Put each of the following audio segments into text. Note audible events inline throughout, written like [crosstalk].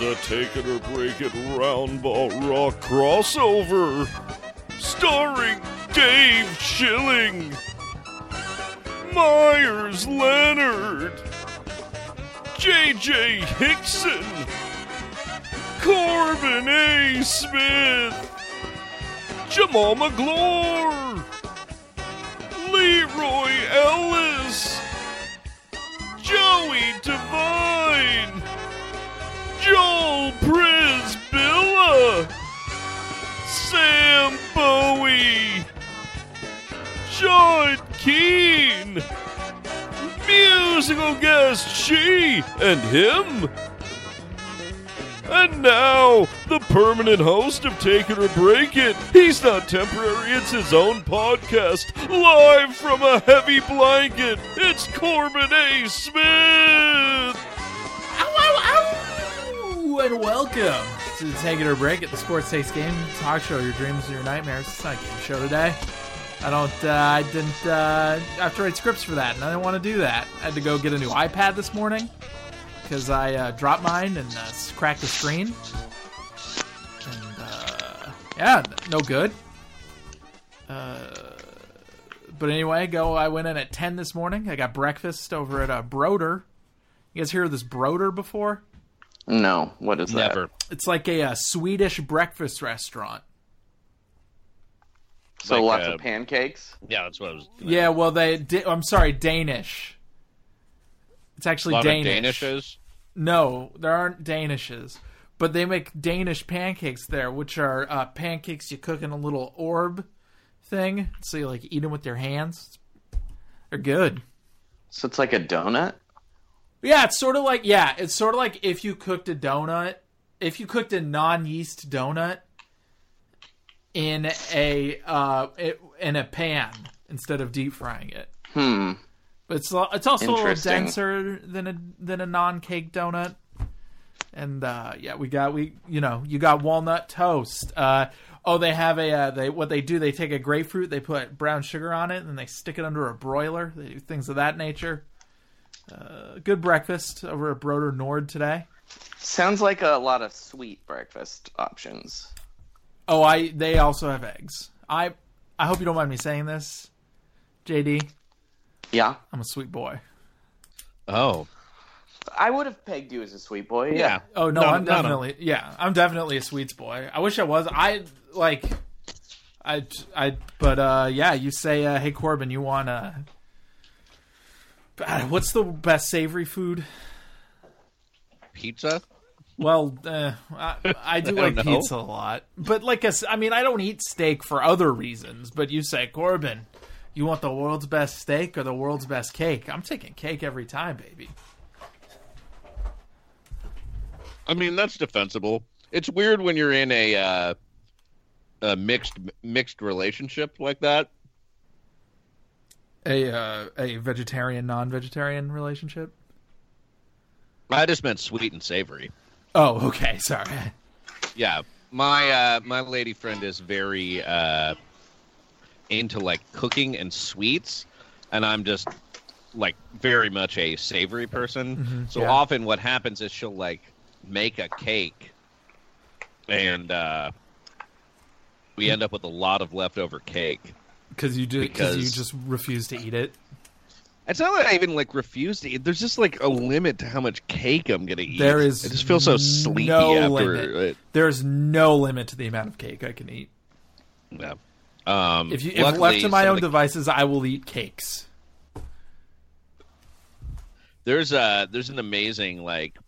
It's a take it or break it round ball rock crossover. Starring Dave Schilling, Meyers Leonard, JJ Hickson, Corbin A. Smith, Jamaal Magloire, Leroy Ellis, Joey Devine. Joel Przybilla, Sam Bowie, John Keane, musical guest she and him. And now, the permanent host of Take It or Break It. He's not temporary, it's his own podcast, live from a heavy blanket. It's Corbin A. Smith. And welcome to the Take It or Break It, the Sports Takes Game Talk Show. Your dreams and your nightmares. It's not a game show today. I don't. Uh, I didn't uh, I have to write scripts for that, and I didn't want to do that. I had to go get a new iPad this morning because I uh, dropped mine and uh, cracked the screen. And uh, yeah, no good. Uh, but anyway, go. I went in at ten this morning. I got breakfast over at a Broder. You guys hear of this Broder before? No, what is that? It's like a, uh Swedish breakfast restaurant. So Like, lots uh, of pancakes. Yeah, that's what I was. Yeah, well, they. Da- I'm sorry, Danish. It's A actually lot Danish. of Danishes. No, there aren't Danishes, but they make Danish pancakes there, which are uh, pancakes you cook in a little orb thing, so you like eat them with your hands. They're good. So it's like a donut. Yeah, it's sort of like yeah, it's sort of like if you cooked a donut, if you cooked a non-yeast donut in a uh it, in a pan instead of deep frying it. Hmm. But it's it's also a little denser than a than a non-cake donut. And uh, yeah, we got we you know you got walnut toast. Uh, oh, they have a uh, they what they do they take a grapefruit they put brown sugar on it and they stick it under a broiler. They do things of that nature. Uh, good breakfast over at Broder Nord today. Sounds like a lot of sweet breakfast options. Oh, I they also have eggs. I I hope you don't mind me saying this, JD. Yeah, I'm a sweet boy. Oh, I would have pegged you as a sweet boy. Yeah. yeah. Oh no, No, I'm no, no. definitely yeah, I'm definitely a sweets boy. I wish I was. I like I I but uh yeah, you say uh hey Corbin, you want uh, what's the best savory food? Pizza. Well, uh, I, I [laughs] do I like know. pizza a lot, but like a I mean, I don't eat steak for other reasons. But you say, Corbin, you want the world's best steak or the world's best cake? I'm taking cake every time, baby. I mean, that's defensible. It's weird when you're in a uh, a mixed mixed relationship like that. A uh, a vegetarian non-vegetarian relationship. I just meant sweet and savory. Oh, okay. Sorry. Yeah, my uh, my lady friend is very uh, into like cooking and sweets, and I'm just like very much a savory person. Mhm, so yeah. often, what happens is she'll like make a cake, and uh, we end up with a lot of leftover cake. Because you do because you just refuse to eat it. It's not that I even like refuse to eat. There's just like a limit to how much cake I'm gonna eat. There is I just feel so sleepy no after it. There is no limit to the amount of cake I can eat. Yeah. Um, If you if luckily, left to my own the- devices, I will eat cakes. There's uh there's an amazing like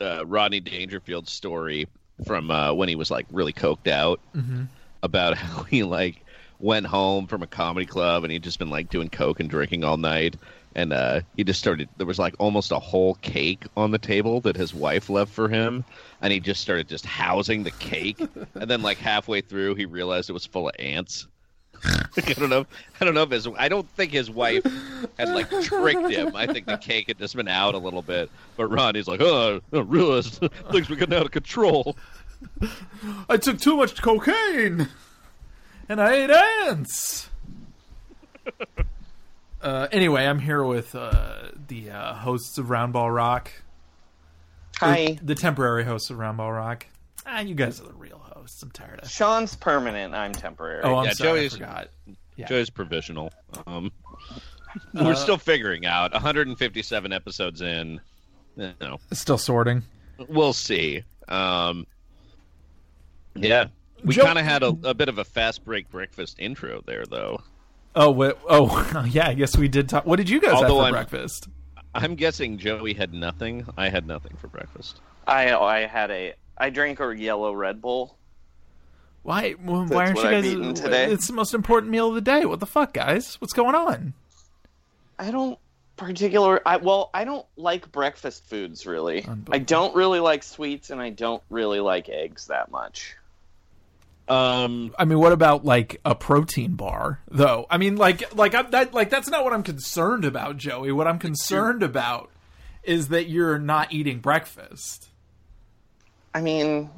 uh, Rodney Dangerfield story from uh, when he was like really coked out Mhm. about [laughs] how he like went home from a comedy club and he'd just been like doing coke and drinking all night and uh, he just started there was like almost a whole cake on the table that his wife left for him and he just started just housing the cake and then like halfway through he realized it was full of ants Like, [laughs] I don't know. I don't know if his. I don't think his wife had like tricked him. I think the cake had just been out a little bit. But Ronnie's like, oh, I realized [laughs] things were getting out of control. I took too much cocaine, and I ate ants. [laughs] uh, anyway, I'm here with uh, the uh, hosts of Roundball Rock. Hi. the temporary hosts of Roundball Rock. Ah, you guys are the real hosts. I'm tired of. Sean's permanent. I'm temporary. Oh, I'm yeah, sorry, I Joey's forgot. Yeah. Joey's provisional. Um, [laughs] Uh, we're still figuring out. 157 episodes in. You know, Still sorting. we'll see. Um, yeah, we Joe- kind of had a, a bit of a fast break breakfast intro there, though. Oh, wait, oh, [laughs] yeah. I guess we did talk. What did you guys have for I'm- breakfast? I'm guessing Joey had nothing. I had nothing for breakfast. I I had a I drank a yellow Red Bull. Why? Why aren't you guys? eaten uh, today. It's the most important meal of the day. What the fuck, guys? What's going on? I don't particular. I well, I don't like breakfast foods really. I don't really like sweets, and I don't really like eggs that much. Um, I mean, what about like a protein bar, though? I mean, like, like I'm, that, like that's not what I'm concerned about, Joey. What I'm concerned about is that you're not eating breakfast. I mean,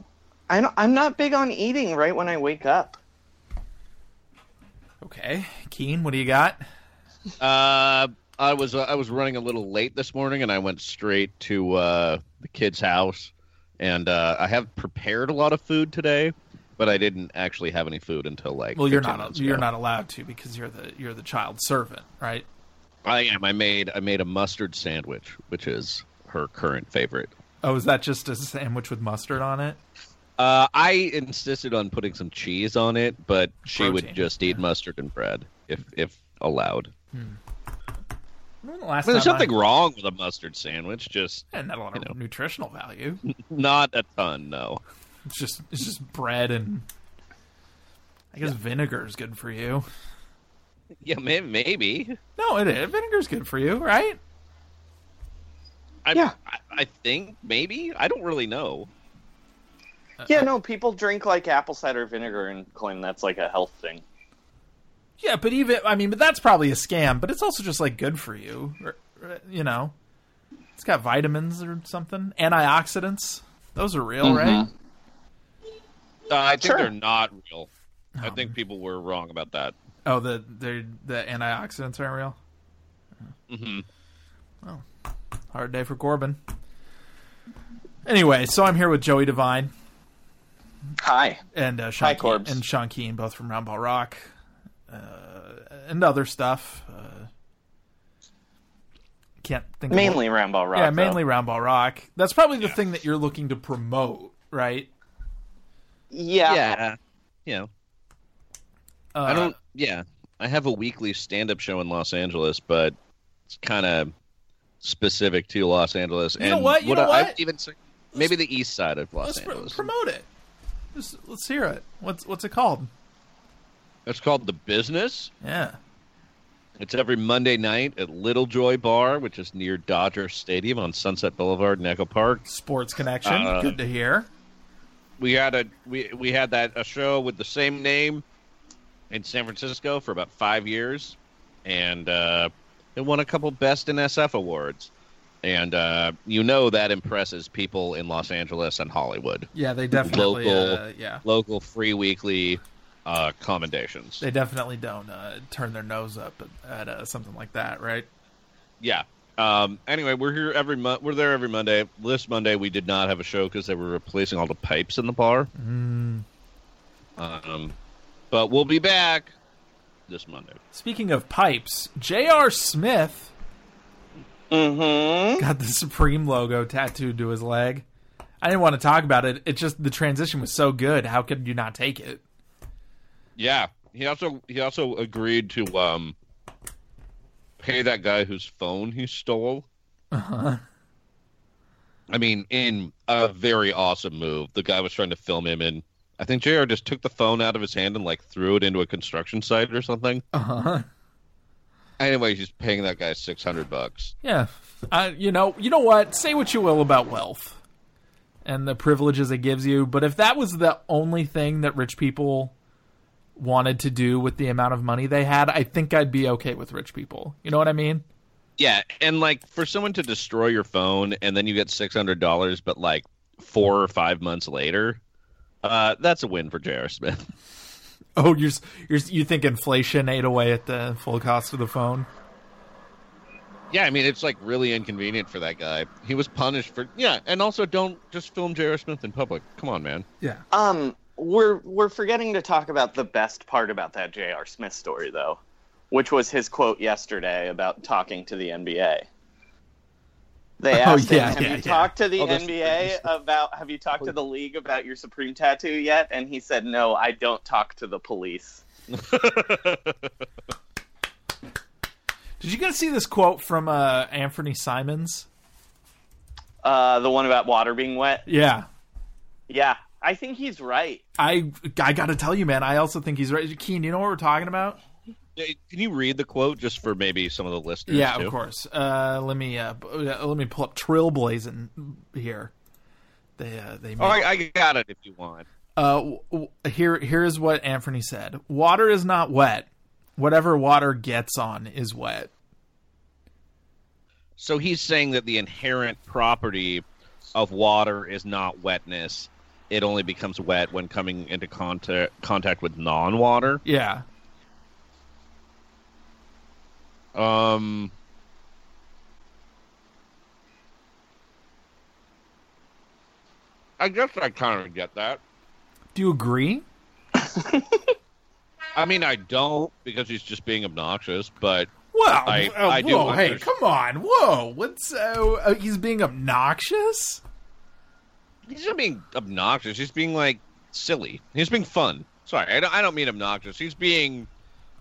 i'm not I'm not big on eating right when I wake up. Okay, Keane, what do you got? Uh, I was uh, I was running a little late this morning, and I went straight to uh, the kid's house, and uh, I have prepared a lot of food today, but I didn't actually have any food until like. Well, you're 15 not you're ago. not allowed to because you're the you're the child servant, right? I am. I made I made a mustard sandwich, which is her current favorite. Oh, is that just a sandwich with mustard on it? Uh, I insisted on putting some cheese on it, but she would just eat mustard and bread if if allowed. When the mean, there's time I- nothing wrong with a mustard sandwich, just Yeah, not a lot of nutritional value. [laughs] not a ton. No. It's just it's just bread and I guess vinegar is good for you. Yeah, may- maybe. No, it is. Vinegar's good for you, right? I, yeah. I, I think maybe. I don't really know. Yeah, no, people drink like apple cider vinegar and claim that's like a health thing. Yeah, but even I mean, but that's probably a scam. But it's also just like good for you, or- or, you know. It's got vitamins or something, antioxidants. Those are real, mm-hmm. right? Uh, I think Sure. they're not real. I think people were wrong about that. Oh, the the the antioxidants aren't real. hmm Oh, hard day for Corbin. Anyway, so I'm here with Joey Devine. Hi. And uh, Sean Hi, Keane, Corbs. and Sean Keane, both from Roundball Rock, uh, and other stuff. Uh, can't think. Mainly of Roundball Rock, Yeah, though. mainly Roundball Rock. That's probably the thing that you're looking to promote, right? Yeah. Yeah. You know, Uh, I don't. Yeah, I have a weekly stand-up show in Los Angeles, but it's kind of specific to Los Angeles. You know and what? You would know I, what? I'd even say maybe the east side of Los Let's pro- Angeles. promote it. Just, let's hear it. What's what's it called? It's called the business. Yeah. It's every Monday night at Little Joy Bar, which is near Dodger Stadium on Sunset Boulevard in Echo Park. Sports connection. Uh, Good to hear. We had a we we had that a show with the same name in San Francisco for about five years, and uh, it won a couple Best in SF awards. And uh, you know that impresses people in Los Angeles and Hollywood. Yeah, they definitely. local, uh, yeah, local free weekly uh, commendations. they definitely don't uh, turn their nose up at, at uh, something like that, right? Yeah. Um, anyway, we're here every month. We're there every Monday. This Monday we did not have a show because they were replacing all the pipes in the bar. Mm. Um, but we'll be back this Monday. Speaking of pipes, J.R. Smith Mm-hmm. got the Supreme logo tattooed to his leg. I didn't want to talk about it. It just the transition was so good. How could you not take it? Yeah. He also he also agreed to um pay that guy whose phone he stole. Uh-huh. I mean, in a very awesome move. The guy was trying to film him and I think JR just took the phone out of his hand and like threw it into a construction site or something. Uh-huh. Anyway, he's paying that guy six hundred bucks. Yeah. Uh, you know, you know what? Say what you will about wealth and the privileges it gives you, but if that was the only thing that rich people wanted to do with the amount of money they had, I think I'd be okay with rich people. You know what I mean? Yeah, and like for someone to destroy your phone and then you get six hundred dollars, but like four or five months later, uh, that's a win for J.R. Smith. [laughs] Oh, you're you're you think inflation ate away at the full cost of the phone? Yeah, I mean it's like really inconvenient for that guy. He was punished for yeah, and also don't just film J.R. Smith in public. Come on, man. Yeah. Um, we're we're forgetting to talk about the best part about that J.R. Smith story, though, which was his quote yesterday about talking to the NBA. They Oh, asked yeah, him, "Have yeah, you yeah. talked to the Oh, NBA about? Have you talked to the league about your Supreme tattoo yet?" And he said, "No, I don't talk to the police." [laughs] Did you guys see this quote from uh, Anfernee Simons? Uh, the one about water being wet. Yeah. Yeah, I think he's right. I I got to tell you, man. I also think he's right. Keane, you know what we're talking about? Can you read the quote just for maybe some of the listeners? Yeah, too? of course. Uh, let me uh, uh, let me pull up Trailblazing here. They uh, they Oh, I, I got it if you want. Uh, w- w- here here's what Anthony said: Water is not wet. Whatever water gets on is wet. So he's saying that the inherent property of water is not wetness. It only becomes wet when coming into contact contact with non-water. Yeah. Um. I guess I kind of get that. Do you agree? [laughs] I mean, I don't because he's just being obnoxious, but Well, I, uh, I do. whoa, hey, come on, whoa! What's uh, uh, he's being obnoxious? He's not being obnoxious. He's being like silly. He's being fun. Sorry, I don't, I don't mean obnoxious. He's being,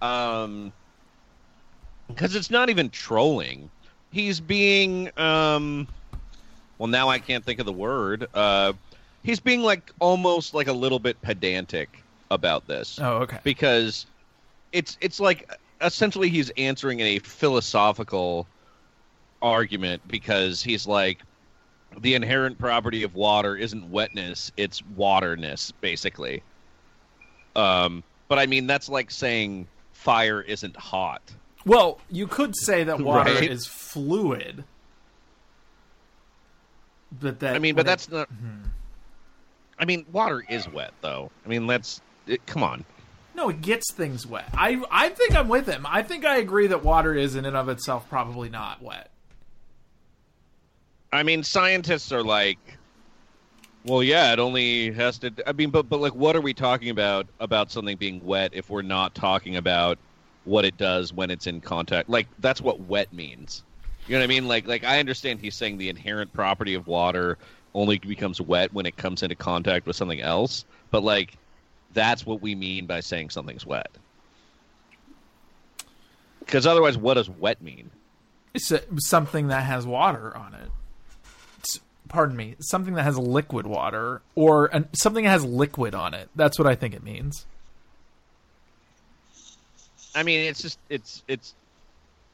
um, because it's not even trolling. He's being, um, well, now I can't think of the word. Uh, he's being like almost like a little bit pedantic about this. Oh, okay. Because it's it's like essentially he's answering a philosophical argument because he's like the inherent property of water isn't wetness, it's waterness, basically. Um, but I mean, that's like saying fire isn't hot. Well, you could say that [laughs] water Right. is fluid, but that I mean, but it- that's not. I mean, water is wet, though. I mean, that's. It, come on. no, it gets things wet. I I think I'm with him. I think I agree that water is in and of itself probably not wet. I mean, scientists are like, well, yeah, it only has to. I mean, but but like, what are we talking about about something being wet if we're not talking about what it does when it's in contact? Like, that's what wet means. You know what I mean? Like, like I understand he's saying the inherent property of water only becomes wet when it comes into contact with something else, but like, that's what we mean by saying something's wet. Because otherwise, what does wet mean? It's a, something that has water on it. Pardon me, something that has liquid water or an, something that has liquid on it. That's what I think it means. I mean, it's just it's it's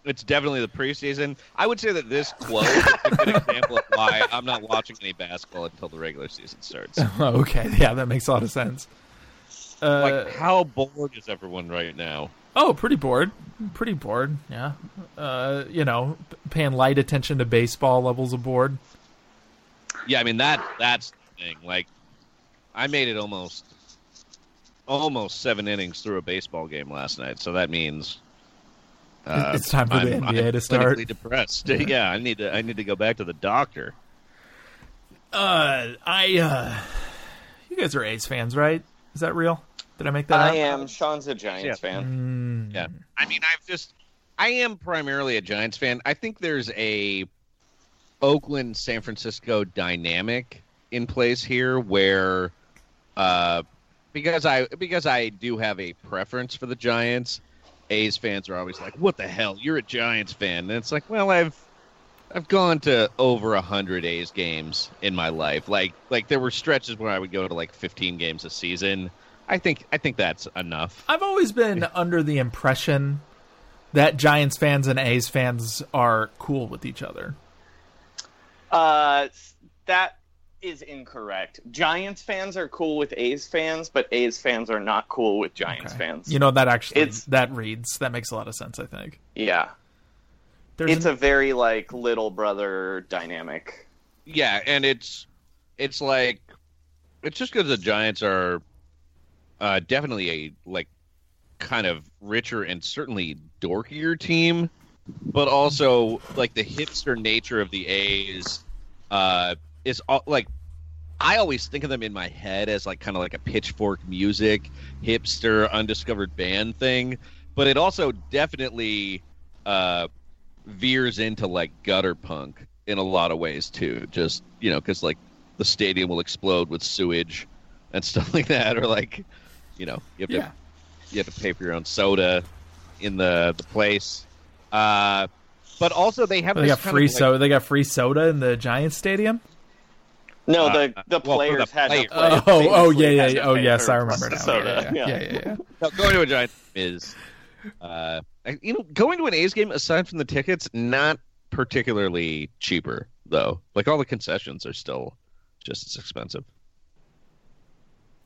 It's definitely the preseason. I would say that this quote is a good example of why I'm not watching any basketball until the regular season starts. [laughs] okay, yeah, that makes a lot of sense. Uh, like, how bored is everyone right now? Oh, pretty bored. Pretty bored. Yeah. Uh, you know, paying light attention to baseball levels of bored. Yeah, I mean that that's the thing. Like, I made it almost almost seven innings through a baseball game last night, so that means uh, it's time for the I'm, NBA I'm to start. depressed. Yeah. [laughs] [laughs] yeah, I need to I need to go back to the doctor. Uh, I uh, you guys are A's fans, right? Is that real? Did I make that I up? am. Sean's a Giants fan. Mm. Yeah. I mean, I've just I am primarily a Giants fan. I think there's a Oakland San Francisco dynamic in place here where uh because I because I do have a preference for the Giants, A's fans are always like, "What the hell? You're a Giants fan." And it's like, "Well, I've I've gone to over a hundred A's games in my life. Like like there were stretches where I would go to like 15 games a season. I think I think that's enough. I've always been under the impression that Giants fans and A's fans are cool with each other. Uh, that is incorrect. Giants fans are cool with A's fans, but A's fans are not cool with Giants fans. You know that actually It's- that reads that makes a lot of sense. I think. Yeah. There's it's an- a very like little brother dynamic. Yeah, and it's it's like it's just because the Giants are uh, definitely a like kind of richer and certainly dorkier team, but also like the hipster nature of the A's uh, is all, like I always think of them in my head as like kind of like a pitchfork music hipster undiscovered band thing, but it also definitely uh, veers into like gutter punk in a lot of ways too. Just you know, because like the stadium will explode with sewage and [laughs] stuff like that, or like you know, you have Yeah. to you have to pay for your own soda in the the place. Uh, but also they have they this got kind free of, like, soda. They got free soda in the Giants stadium. No, Uh, the the well, players the had players. to play. Oh, oh yeah, yeah, yeah. Oh yes, I remember now. soda. Yeah, yeah, yeah, yeah, yeah. No, going to a Giants game is, uh, you know, going to an A's game aside from the tickets, not particularly cheaper though. Like all the concessions are still just as expensive.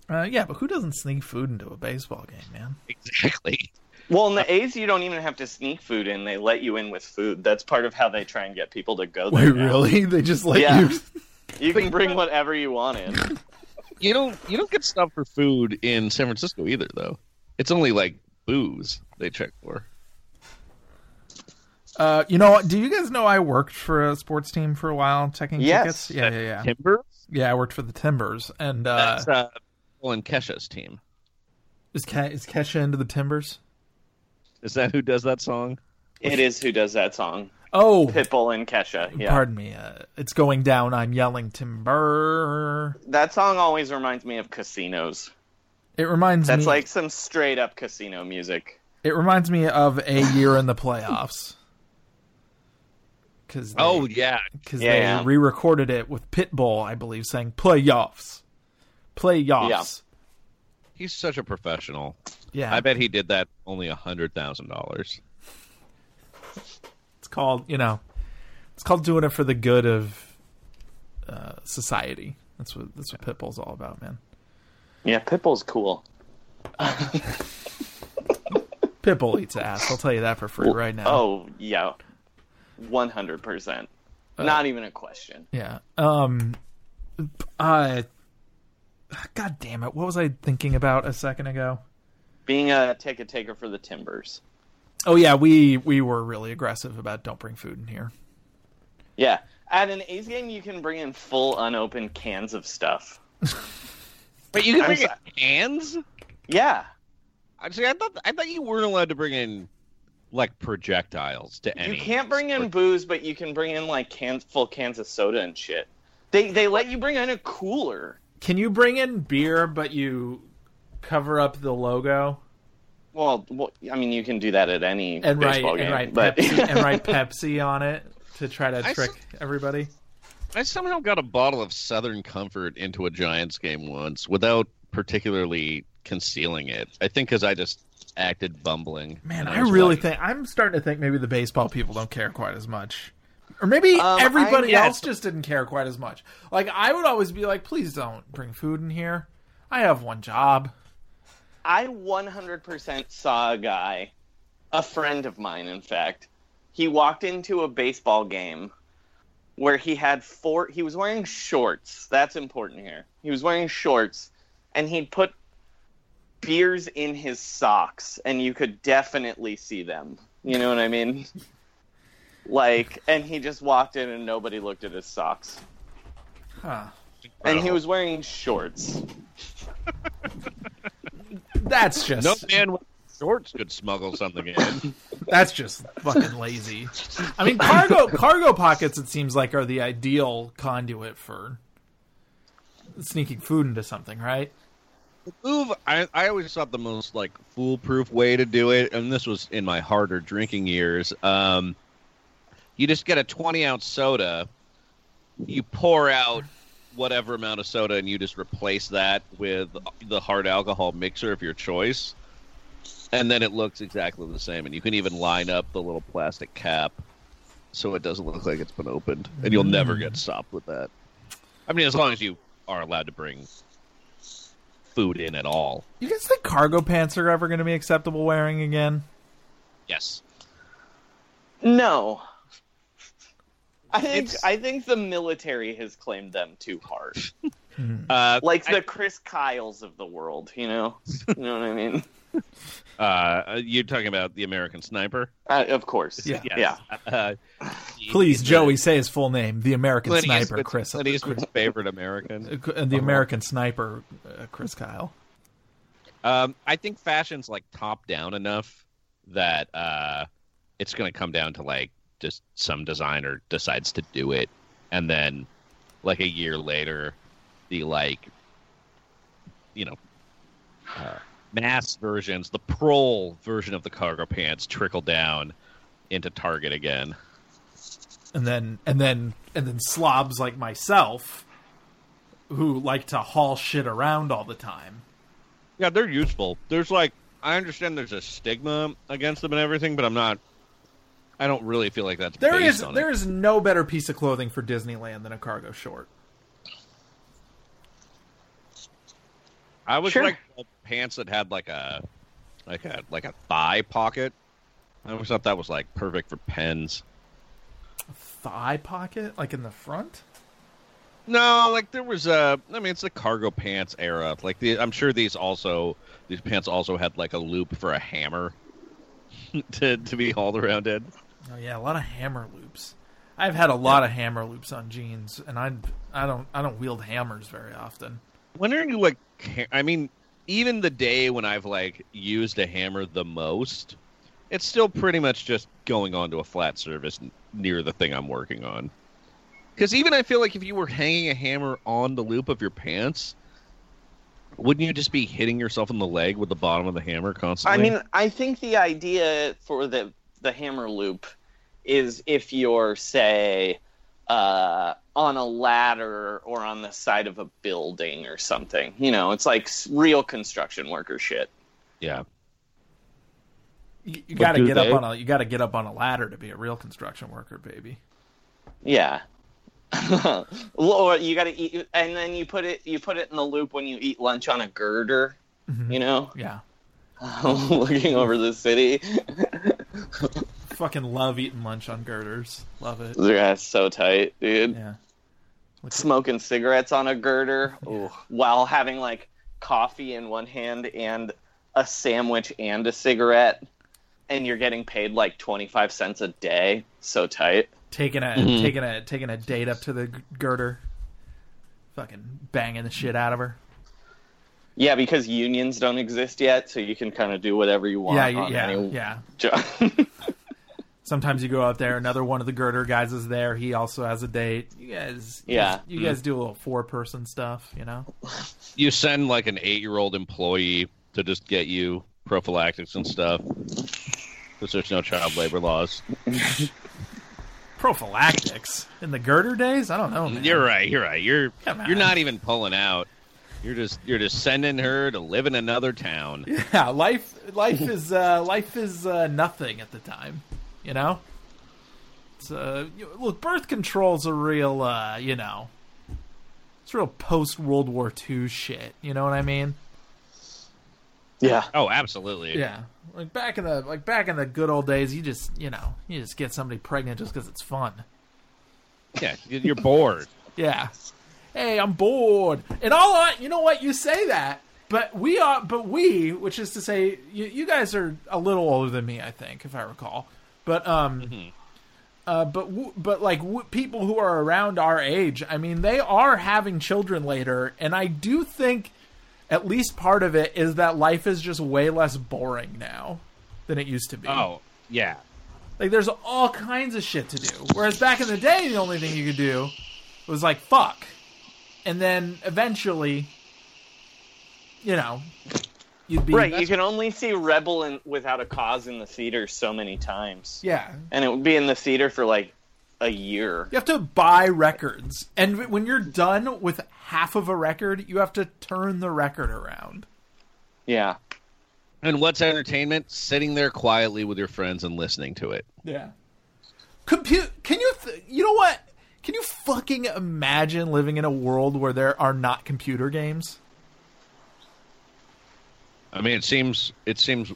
Uh, yeah, but who doesn't sneak food into a baseball game, man? [laughs] Exactly. Well, in the A's, you don't even have to sneak food in; they let you in with food. That's part of how they try and get people to go there. Wait, now. really? [laughs] They just let Yeah. you? [laughs] You can bring whatever you want in. [laughs] You don't you don't get stuff for food in San Francisco either though. It's only like booze they check for. Uh, you know? Do you guys know I worked for a sports team for a while, checking Yes. tickets? Yeah, yeah, yeah. Timber? Yeah, I worked for the Timbers, and uh, That's uh, Paul and Kesha's team. is Ke- is Kesha into the Timbers? Is that who does that song? It is who does that song. Oh, Pitbull and Kesha. Yeah, pardon me. Uh, it's going down. I'm yelling timber. that song always reminds me of casinos. It reminds That's me. That's like some straight up casino music. It reminds me of a year in the playoffs. Because Oh yeah. because Yeah, they yeah. re-recorded it with Pitbull, I believe, saying playoffs, playoffs. Yeah. He's such a professional. Yeah, I bet he did that only a hundred thousand dollars. it's called you know, it's called doing it for the good of uh, society. That's what that's what Pitbull's all about, man. Yeah, Pitbull's cool. [laughs] Pitbull eats ass. I'll tell you that for free right now. Oh yeah, one hundred percent. Uh, Not even a question. Yeah. Um. Uh. God damn it! What was I thinking about a second ago? Being a ticket taker for the Timbers. Oh yeah, we we were really aggressive about don't bring food in here. Yeah, at an A's game, you can bring in full unopened cans of stuff. [laughs] But you can I'm bring in cans. Yeah, Actually, I thought I thought you weren't allowed to bring in like projectiles to any. you can't bring in booze, but you can bring in like cans, full cans of soda and shit. They they let you bring in a cooler. Can you bring in beer, but you cover up the logo Well, well, I mean, you can do that at any and write baseball and write but Pepsi and [laughs] write Pepsi on it to try to I trick s- everybody? I somehow got a bottle of Southern Comfort into a Giants game once without particularly concealing it. I think because I just acted bumbling. Man, when I really white. think I'm starting to think maybe the baseball people don't care quite as much. Or maybe Um, everybody I- else just didn't care quite as much. Like I would always be like, please don't bring food in here. I have one job. I 100% saw a guy, a friend of mine, in fact. He walked into a baseball game where he had four. He was wearing shorts. That's important here. He was wearing shorts, and he'd put beers in his socks, and you could definitely see them. You know what I mean? [laughs] Like, and he just walked in, and nobody looked at his socks. Huh. And he was wearing shorts. [laughs] That's just no man with shorts could smuggle something in. [laughs] that's just fucking lazy. I mean, cargo cargo pockets. It seems like are the ideal conduit for sneaking food into something, right? move I, I always thought the most like foolproof way to do it and this was in my harder drinking years um you just get a 20 ounce soda you pour out whatever amount of soda and you just replace that with the hard alcohol mixer of your choice and then it looks exactly the same. And you can even line up the little plastic cap so it doesn't look like it's been opened and you'll never get mm. stopped with that. I mean as long as you are allowed to bring food in at all. You guys think cargo pants are ever going to be acceptable wearing again? yes. No. I think It's- I think the military has claimed them too hard. uh, Like the Chris Kyles of the world, you know? [laughs] You know what I mean? Uh, you're talking about the American Sniper? Uh, of course. Yeah. Yeah. Uh, [laughs] Please, the- Joey, say his full name. The American Clint Sniper, Eastwood's- Chris. Clint Eastwood's favorite American. Uh, the American Sniper, uh, Chris Kyle. Um, I think fashion's like top down enough that uh, it's going to come down to like just some designer decides to do it, and then like a year later, the like you know uh, mass versions, the prole version of the cargo pants trickle down into Target again. and then and then and then slobs like myself who like to haul shit around all the time Yeah, they're useful. There's like I understand there's a stigma against them and everything, but I'm not. I don't really feel like that's there based is on there it. is no better piece of clothing for disneyland than a cargo short I was Sure. like uh, pants that had like a like a like a thigh pocket. I always thought that was like perfect for pens. thigh pocket like in the front No, like there was a. I mean, it's the cargo pants era. Like the, I'm sure these also these pants also had like a loop for a hammer [laughs] to to be hauled around in. Oh yeah a lot of hammer loops i've had a lot of hammer loops on jeans and i i don't i don't wield hammers very often When are you like? I mean, even the day when I've like used a hammer the most, it's still pretty much just going onto a flat surface near the thing I'm working on. Because even I feel like if you were hanging a hammer on the loop of your pants, wouldn't you just be hitting yourself in the leg with the bottom of the hammer constantly? I mean, I think the idea for the the hammer loop is if you're say uh, on a ladder or on the side of a building or something. You know, it's like real construction worker shit. yeah. you, you gotta get they? up on a you gotta get up on a ladder to be a real construction worker baby Yeah. [laughs] or you got to eat, and then you put it you put it in the loop when you eat lunch on a girder. Mm-hmm. You know, yeah [laughs] looking over the city. fucking love eating lunch on girders love it That's so tight, dude. yeah Smoking cigarettes on a girder ooh, while having like coffee in one hand and a sandwich and a cigarette, and you're getting paid like twenty five cents a day. So tight. taking a Mm-hmm. taking a taking a date up to the girder, fucking banging the shit out of her. Yeah, because unions don't exist yet, so you can kind of do whatever you want. Yeah, on yeah, any yeah. job. [laughs] Sometimes you go out there, another one of the girder guys is there. He also has a date. You guys, you Yeah. guys- you guys do a little four person stuff, you know. You send like an eight year old employee to just get you prophylactics and stuff. Because there's no child labor laws. Prophylactics in the girder days. I don't know. Man. You're right. You're right. You're you're not even pulling out. You're just you're just sending her to live in another town. [laughs] Yeah, life life is uh, life is uh, nothing at the time. You know. It's, uh, look, birth control's a real, uh, you know, it's real post World War II shit. You know what I mean? Yeah. Oh, absolutely. Yeah, like back in the like back in the good old days, you just you know you just get somebody pregnant just because it's fun. Yeah, you're bored. [laughs] Yeah. Hey, I'm bored. And all I, you know what? You say that, but we are, but we, which is to say, you, you guys are a little older than me, I think, if I recall. But um, uh, but but like w- people who are around our age, I mean, they are having children later, and I do think at least part of it is that life is just way less boring now than it used to be. Oh, yeah. Like there's all kinds of shit to do. Whereas back in the day, the only thing you could do was like fuck, and then eventually, you know, you'd be right. You can only see Rebel in, without a cause in the theater so many times. Yeah. And it would be in the theater for like a year. You have to buy records, and when you're done with half of a record, you have to turn the record around. Yeah. And what's entertainment? Sitting there quietly with your friends and listening to it. Yeah. Compute? Can you? Th- you know what? Can you fucking imagine living in a world where there are not computer games? I mean, it seems it seems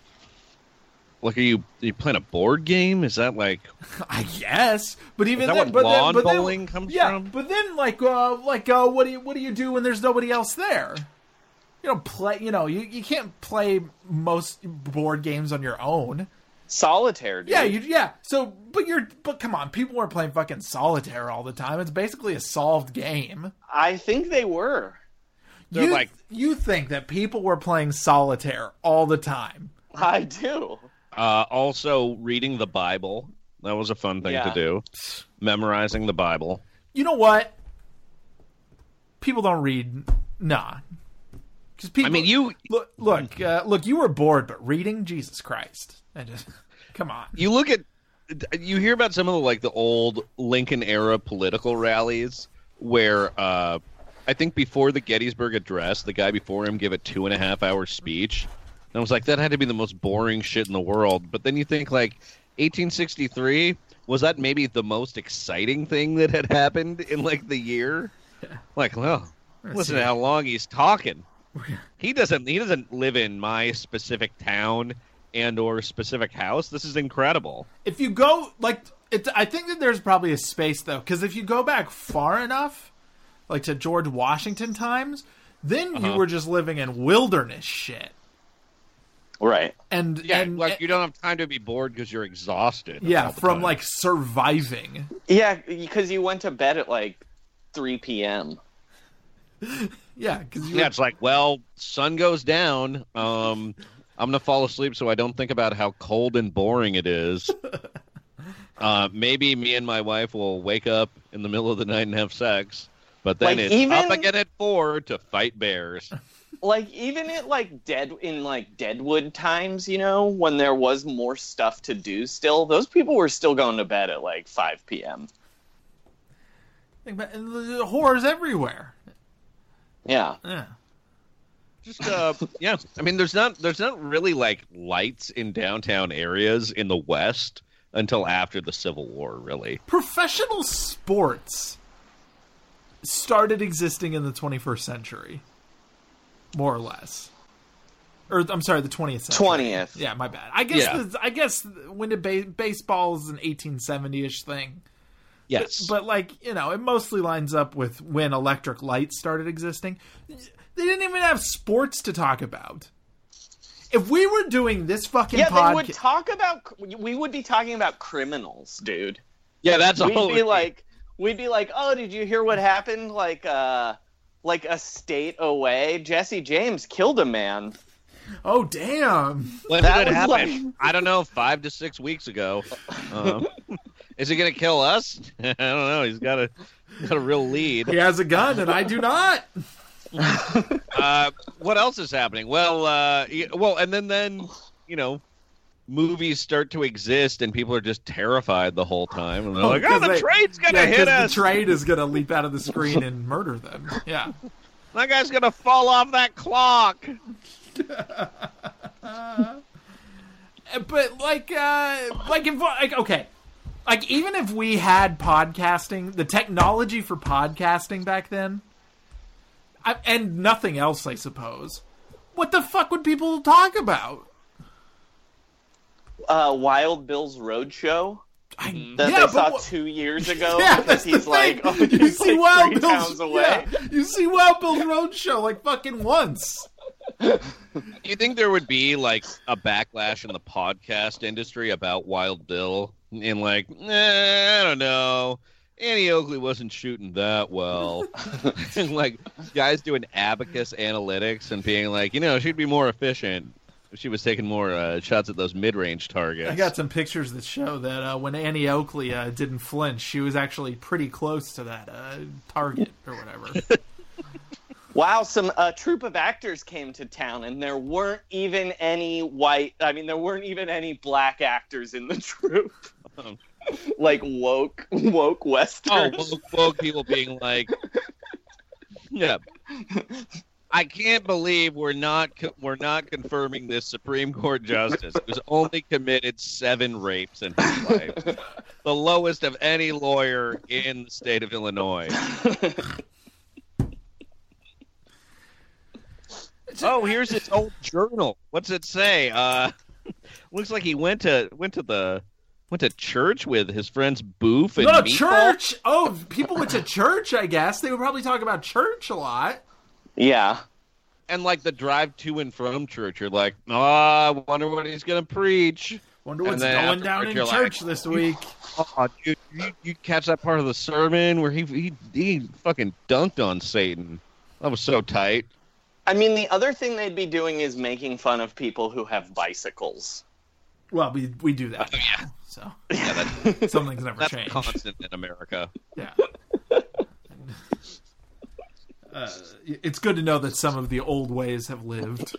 like are you are you playing a board game? Is that like [laughs] I guess, but even that then, but lawn then, but then- bowling comes yeah, from? but then like uh, like uh, what do you what do you do when there's nobody else there? You don't play. You know, you, you can't play most board games on your own. Solitaire, dude. Yeah, you yeah. So, but you're but come on, people are playing fucking solitaire all the time. It's basically a solved game. I think they were. They're you, like- you think that people were playing solitaire all the time? I do. uh, also reading the Bible? That was a fun thing Yeah. to do. Memorizing the Bible. You know what? People don't read. Nah. Because people. I mean, you look, look, uh, look. You were bored, but reading, Jesus Christ! I just come on. you look at you hear about some of the like the old Lincoln era political rallies where uh, I think before the Gettysburg Address, the guy before him gave a two and a half hour speech, and I was like, that had to be the most boring shit in the world. But then you think like 1863 was that maybe the most exciting thing that had happened in like the year? [laughs] Like, well, listen to how long he's talking. [laughs] He doesn't. He doesn't live in my specific town and or specific house. This is incredible. If you go like, it, I think that there's probably a space though, because if you go back far enough, like to George Washington times, then you Uh-huh. were just living in wilderness shit. Right. And Yeah, and like you don't have time to be bored because you're exhausted. yeah, from time. like surviving. Yeah, because you went to bed at like 3 p.m. [laughs] Yeah, because yeah, it's like well, sun goes down. Um, I'm gonna fall asleep so I don't think about how cold and boring it is. [laughs] uh, maybe me and my wife will wake up in the middle of the night and have sex, but then Like, it's even- up again at four to fight bears. [laughs] like even at like dead in like deadwood times you know when there was more stuff to do still those people were still going to bed at like 5 p.m Think about- the horrors everywhere. yeah Yeah. Just uh, yeah. I mean, there's not there's not really like lights in downtown areas in the West until after the Civil War, really. Professional sports started existing in the 21st century, more or less. Or I'm sorry, the 20th century. 20th. Yeah, my bad. I guess. Yeah. The, I guess when did ba- baseball is an 1870ish thing. Yes. But like you know, it mostly lines up with when electric lights started existing. They didn't even have sports to talk about. If we were doing this fucking yeah they podcast, would talk about we would be talking about criminals dude yeah, that's we'd all. be like we'd be like oh did you hear what happened like uh like a state away jesse james killed a man oh damn! when that did it happen? like- I don't know. Five to six weeks ago. Um, [laughs] is he gonna kill us? [laughs] I don't know. He's got a got a real lead. He has a gun and I do not. [laughs] uh, what else is happening? Well, uh, well, and then then you know, movies start to exist, and people are just terrified the whole time, and they're like, "Oh, the they- train's gonna yeah, hit us." The trade is gonna leap out of the screen and murder them. Yeah. [laughs] That guy's gonna fall off that clock. [laughs] but like, uh, like if like okay, like even if we had podcasting, the technology for podcasting back then, I, and nothing else, I suppose. What the fuck would people talk about? Uh, Wild Bill's Roadshow that yeah, they but saw wha- two years [laughs] ago Yeah, because that's the he's like, thing. oh, you he's see like Wild three Bill's towns away. yeah, you see Wild Bill's Roadshow like fucking once. Do you think there would be like a backlash in the podcast industry about Wild Bill? And like, eh, I don't know. Annie Oakley wasn't shooting that well. [laughs] [laughs] and like guys doing abacus analytics and being like, you know, she'd be more efficient if she was taking more uh, shots at those mid-range targets. I got some pictures that show that uh, when Annie Oakley uh, didn't flinch, she was actually pretty close to that uh, target or whatever. [laughs] Wow, some uh, troupe of actors came to town, and there weren't even any white. I mean, there weren't even any black actors in the troupe. Like woke, woke Oh, woke, woke people being like, [laughs] yeah. I can't believe we're not we're not confirming this Supreme Court justice who's only committed seven rapes in his life, [laughs] the lowest of any lawyer in the state of Illinois. [laughs] oh, here's his old journal. What's it say? Uh, looks like he went to went to the went to church with his friends Boof and no, Meatball. church. Oh, people went to church. I guess they would probably talk about church a lot. Yeah. And like the drive to and from church, you're like, oh, I wonder what he's gonna preach. Wonder what's going down in church like, this week. Oh, dude, you, you catch that part of the sermon where he he he fucking dunked on Satan. That was so tight. I mean, the other thing they'd be doing is making fun of people who have bicycles. Well, we we do that. Oh, now, So Yeah, that's, [laughs] something's never that's changed. constant in America. [laughs] Yeah. [laughs] Uh, it's good to know that some of the old ways have lived.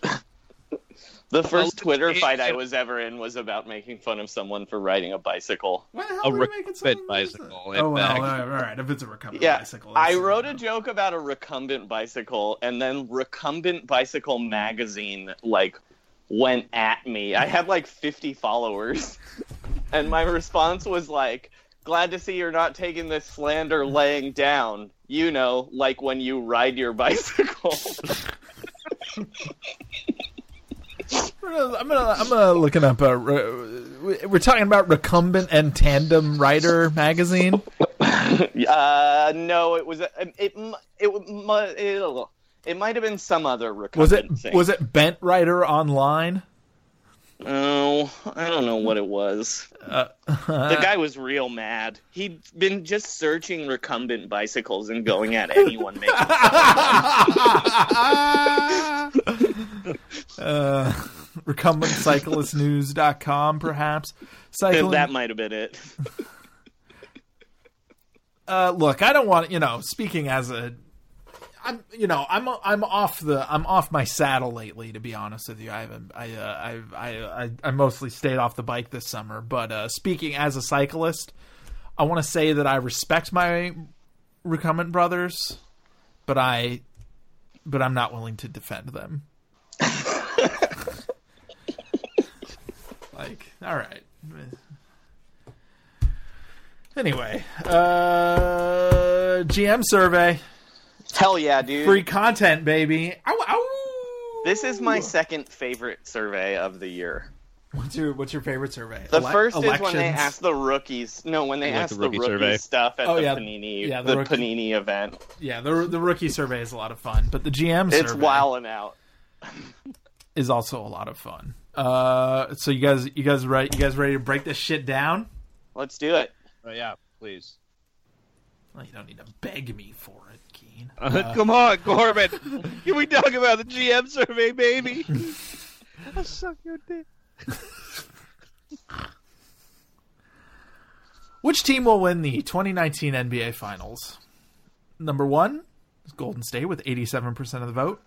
The first Twitter fight I was ever in was about making fun of someone for riding a bicycle. Why the hell A are we making recumbent bicycle. in Oh well, all right, all right. If it's a recumbent Yeah, bicycle, I wrote a joke about a recumbent bicycle, and then Recumbent Bicycle magazine like went at me. I had like 50 followers, and my response was like, "Glad to see you're not taking this slander laying down. You know, like when you ride your [laughs] bicycle." I'm gonna I'm gonna looking up. Uh, we're talking about recumbent and tandem rider magazine. [laughs] uh, no, it was a- it it it, it might have been some other recumbent Was it thing. was it Bent Rider Online? Oh, I don't know what it was. Uh, [laughs] The guy was real mad. He'd been just searching recumbent bicycles and going at anyone making [laughs] uh, recumbentcyclistnews.com, perhaps. Cycling. that might have been it. uh, look, I don't want you know. Speaking as a, I'm you know I'm I'm off the I'm off my saddle lately. To be honest with you, I haven't I uh, I've, I I I mostly stayed off the bike this summer. But uh, speaking as a cyclist, I want to say that I respect my recumbent brothers, but I but I'm not willing to defend them. [laughs] like, all right. Anyway, uh, GM survey, Hell yeah, dude. free content, baby. Ow, ow. This is my second favorite survey of the year. What's your What's your favorite survey? The Ele- first is when they ask the rookies. No, when they You like asked the the rookie rookie survey? stuff at Oh, the yeah. Panini, Yeah, the the, rookie- Panini event. Yeah, the the rookie survey is a lot of fun, but the GM It's survey wilding out. [laughs] is also a lot of fun. Uh, so you guys, you guys ready? You guys ready to break this shit down? Let's do it. Oh, yeah, please. Well, you don't need to beg me for it, Keane. Uh, come on, Corbin. Can we talk about the GM survey, baby? [laughs] I suck your dick. Which team will win the 2019 NBA Finals? Number one is Golden State with 87% of the vote.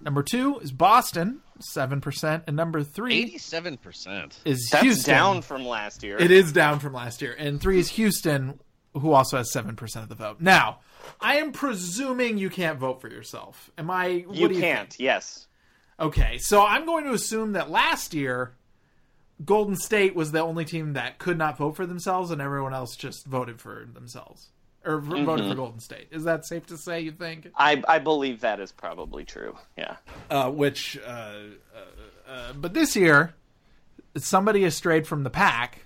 Number two is Boston, 7%. And number three Eighty-seven percent. is That's Houston. down from last year. It is down from last year. And three is Houston who also has seven percent of the vote. Now, I am presuming you can't vote for yourself. Am I? What You you can't. think? Yes. Okay, so I'm going to assume that last year, Golden State was the only team that could not vote for themselves, and everyone else just voted for themselves or v- voted for Golden State. Is that safe to say? You think? I I believe that is probably true. Yeah. Uh, which, uh, uh, uh, but this year, somebody has strayed from the pack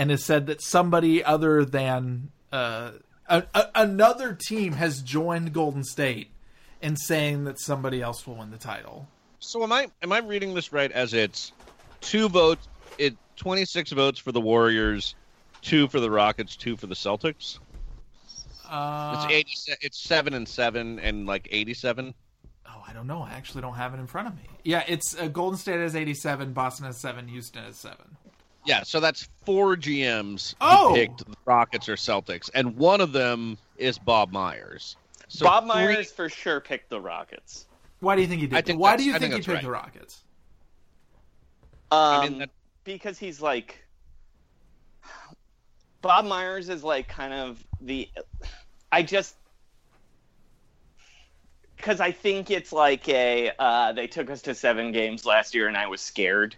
and has said that somebody other than uh, a, a, another team has joined Golden State in saying that somebody else will win the title. So am I? Am I reading this right? As it's two votes, it twenty six votes for the Warriors, two for the Rockets, two for the Celtics. Uh, It's eighty. It's seven and seven, and like eighty seven. Oh, I don't know. I actually don't have it in front of me. Yeah, it's uh, Golden State has 87, Boston has 7, Houston has 7. Yeah, so that's four GMs Oh! who picked the Rockets or Celtics, and one of them is Bob Myers. So Bob three- Myers for sure picked the Rockets. Why do you think he did? Think Why do you I think, think he picked right. the Rockets? Um, mean, that- because he's like Bob Myers is like kind of the. I just because I think it's like a uh, they took us to seven games last year and I was scared.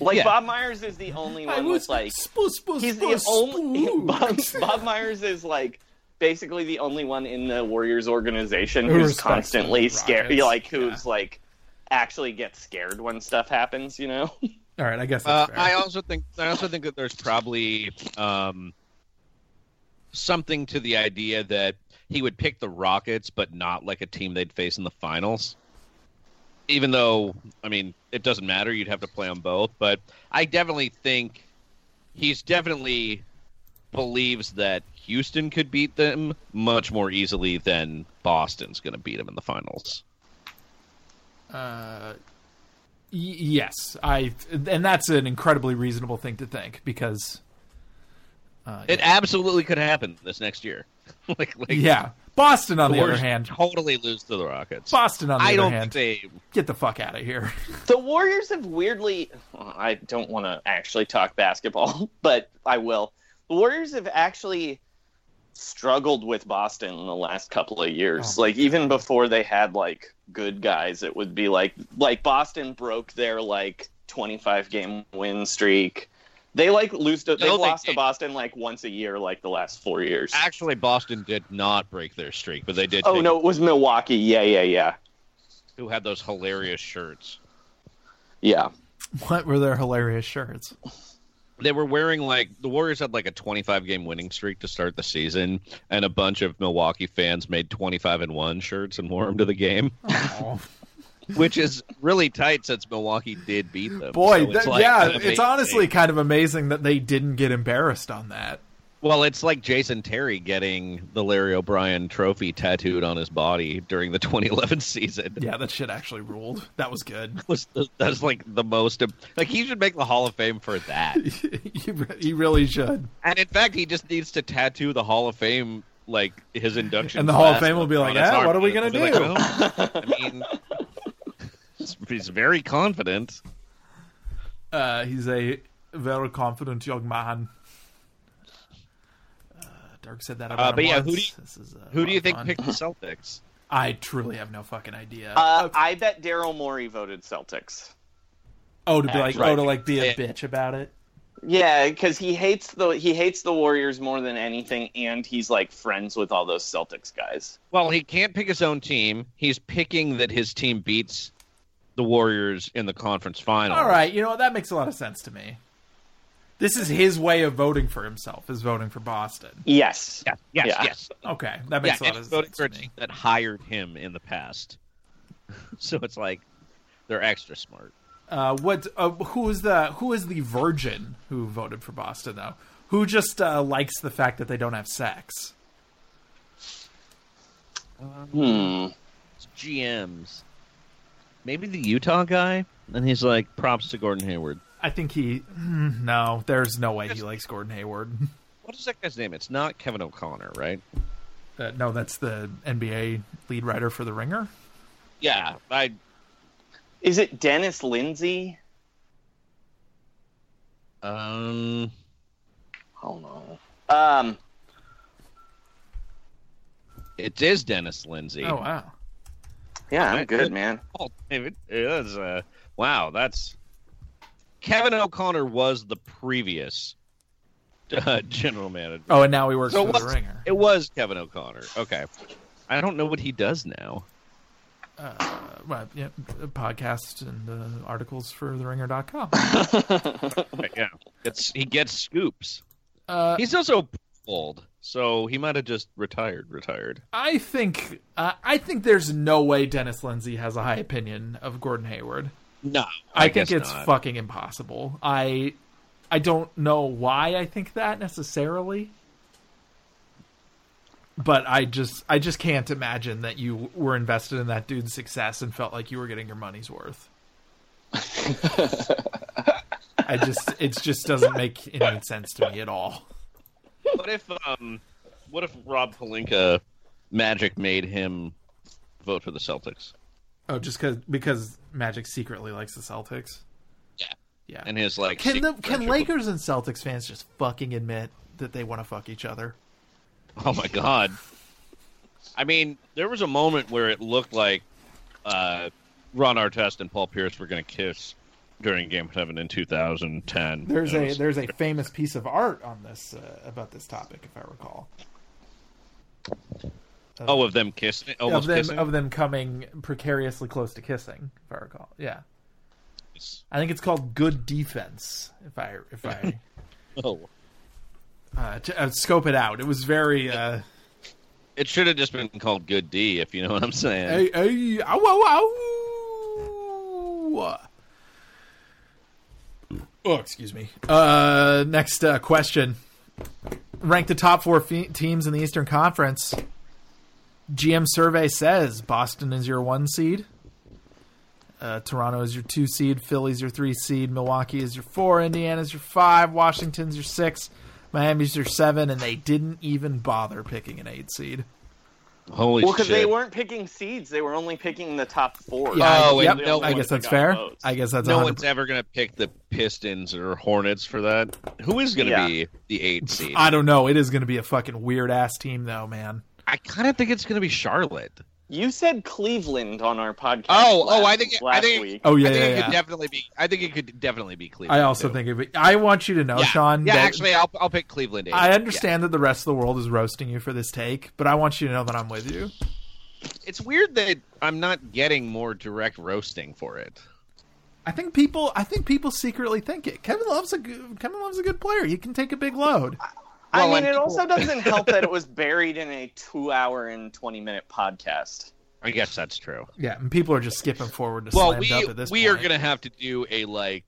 Like Yeah. Bob Myers is the only one was with like spoo, spoo, he's spoo, the only. [laughs] Bob, Bob Myers is like basically the only one in the Warriors organization Who who's respects constantly scared, [laughs] like who's like actually gets scared when stuff happens. You know. [laughs] All right, I guess Uh, fair. I also think I also think that there's probably um, something to the idea that he would pick the Rockets, but not like a team they'd face in the finals. Even though, I mean, it doesn't matter. You'd have to play them both. But I definitely think he's definitely believes that Houston could beat them much more easily than Boston's going to beat them in the finals. Uh, y- yes, I, and that's an incredibly reasonable thing to think because, uh, It absolutely could happen this next year. [laughs] like, like, yeah, Boston on the, other hand, totally lose to the Rockets. Boston on the other hand. I other don't hand, think they get the fuck out of here. [laughs] The Warriors have weirdly. I don't want to actually talk basketball, [laughs] but I will. The Warriors have actually struggled with Boston in the last couple of years. Oh, like even before they had like good guys, it would be like like Boston broke their like 25 game win streak. They like lose to they No, they lost to didn't. Boston like once a year like the last 4 years. Actually, Boston did not break their streak, but they did. Oh no, it was Milwaukee. Yeah, yeah, yeah. Who had those hilarious shirts? Yeah. what were their hilarious shirts? They were wearing like the Warriors had like a 25 game winning streak to start the season, and a bunch of Milwaukee fans made 25 and one shirts and wore them to the game, Oh, [laughs] which is really tight since Milwaukee did beat them. boy, So it's that- like yeah, it's honestly kind of amazing that they didn't get embarrassed on that. Well, it's like Jason Terry getting the Larry O'Brien trophy tattooed on his body during the [laughs] 2011 season. Yeah, that shit actually ruled. That was good. Was that's like the most like he should make the Hall of Fame for that. [laughs] he, he really should. And in fact, he just needs to tattoo the Hall of Fame, like his induction. And the Hall of Fame will be like, on his "Ah, what are we gonna do?" like, "Oh." I mean, he's- he's very confident. Uh, he's a very confident young man. Uh, Dirk said that about Uh, him but yeah, who do you, This is, uh, who do you think fun. picked the [laughs] Celtics? I truly have no fucking idea. Uh, I bet Daryl Morey voted Celtics. oh, to be like, actually- oh, to like be a Yeah. bitch about it. Yeah, because he hates the he hates the Warriors more than anything, and he's like friends with all those Celtics guys. Well, he can't pick his own team. He's picking that his team beats the Warriors in the conference final. All right, you know? That makes a lot of sense to me. This is his way of voting for himself. Is voting for Boston. Yes. Yes. Yes. Yeah. Yes. Okay, that makes yeah, a lot of voting sense for to me. that hired him in the past. [laughs] so it's like they're extra smart. Uh, what? Uh, who is the who is the virgin who voted for Boston though? Who just uh, likes the fact that they don't have sex? Hmm. It's GMs. Maybe the Utah guy. And he's like, props to Gordon Hayward. I think he. mm, No, there's no way he likes Gordon Hayward. [laughs] What is that guy's name? It's not Kevin O'Connor, right? Uh, no, that's the NBA lead writer for The Ringer. Yeah, I. Is it Dennis Lindsey? Um, Oh no. Um, It is Dennis Lindsey. Oh wow. Yeah, I'm good, man. Oh, David, it is. Uh, wow, that's Kevin O'Connor was the previous uh, general manager. Oh, and now he works So for it the Ringer. it was Kevin O'Connor. Okay, I don't know what he does now. Uh, well, yeah, podcasts and uh, articles for TheRinger.com. Right, [laughs] yeah, it's he gets scoops. Uh, He's also old, so he might have just retired. Retired. I think uh, I think there's no way Dennis Lindsey has a high opinion of Gordon Hayward. No, I, I think it's not. fucking impossible. I I don't know why I think that necessarily. But I just I just can't imagine that you were invested in that dude's success and felt like you were getting your money's worth. [laughs] I just it just doesn't make any sense to me at all. What if um, what if Rob Pelinka Magic made him vote for the Celtics? Oh, just cause, because Magic secretly likes the Celtics. Yeah. Yeah. And his like Can the can Lakers and Celtics fans just fucking admit that they want to fuck each other? Oh my god. I mean, there was a moment where it looked like uh, Ron Artest and Paul Pierce were going to kiss during Game Seven in 2010. There's a was- there's a famous piece of art on this uh, about this topic, if I recall. oh of them kissing, almost of them kissing. of them coming precariously close to kissing, if I recall. Yeah, I think it's called good defense. If I if I [laughs] Oh, uh, to, uh, scope it out, it was very. Uh, it should have just been called Good D, if you know what I'm saying. hey, hey, ow, ow, ow. Oh, excuse me. Uh, next uh, question. Rank the top four fe- teams in the Eastern Conference. GM survey says Boston is your one seed. Uh, Toronto is your two seed. Philly's your three seed. Milwaukee is your four. Indiana's your five. Washington's your six. Miami's your seven. And they didn't even bother picking an eight seed. Holy shit. well, because they weren't picking seeds; they were only picking the top four. Yeah, Oh, I, yep, no I guess that's fair. votes. I guess that's no 100. one's ever going to pick the Pistons or Hornets for that. Who is going to Yeah. be the eight seed? I don't know. It is going to be a fucking weird ass team, though, man. I kind of think it's going to be Charlotte. You said Cleveland on our podcast. Oh, last, oh, I think, I last think, week. Oh, yeah, I think yeah, it yeah. could definitely be. I think it could definitely be Cleveland. I also too. think of it. I want you to know, yeah. Sean. Yeah, that actually, I'll I'll pick Cleveland. Eight. I understand that the rest of the world is roasting you for this take, but I want you to know that I'm with you. It's weird that I'm not getting more direct roasting for it. I think people. I think people secretly think it. Kevin Love's a good, Kevin Love's a good player. He can take a big load. I Well, mean, it people- also doesn't help that it was [laughs] buried in a two-hour and twenty-minute podcast. I guess that's true. Yeah, and people are just skipping forward to Well, slammed we up at this we are going to have to do a like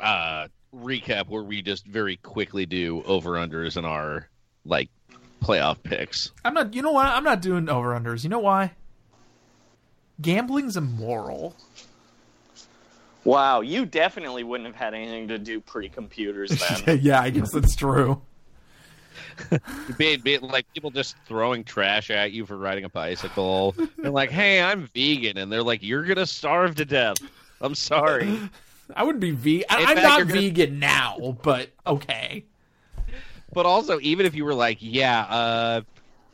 uh recap where we just very quickly do over unders and our like playoff picks. I'm not. You know what? I'm not doing over unders. You know why? Gambling's immoral. Wow, you definitely wouldn't have had anything to do pre-computers then. [laughs] yeah, I guess that's true. Be, be, like people just throwing trash at you for riding a bicycle. They're like, "Hey, I'm vegan," and they're like, "You're gonna starve to death." I'm sorry. [laughs] I would be vegan. I- In I'm fact, not you're gonna- vegan now, but okay. But also, even if you were like, "Yeah, uh,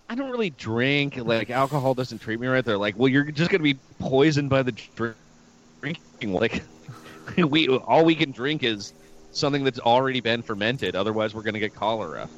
I don't really drink. Like, alcohol doesn't treat me right," they're like, "Well, you're just gonna be poisoned by the drink- drinking. Like, [laughs] we all we can drink is something that's already been fermented. Otherwise, we're gonna get cholera."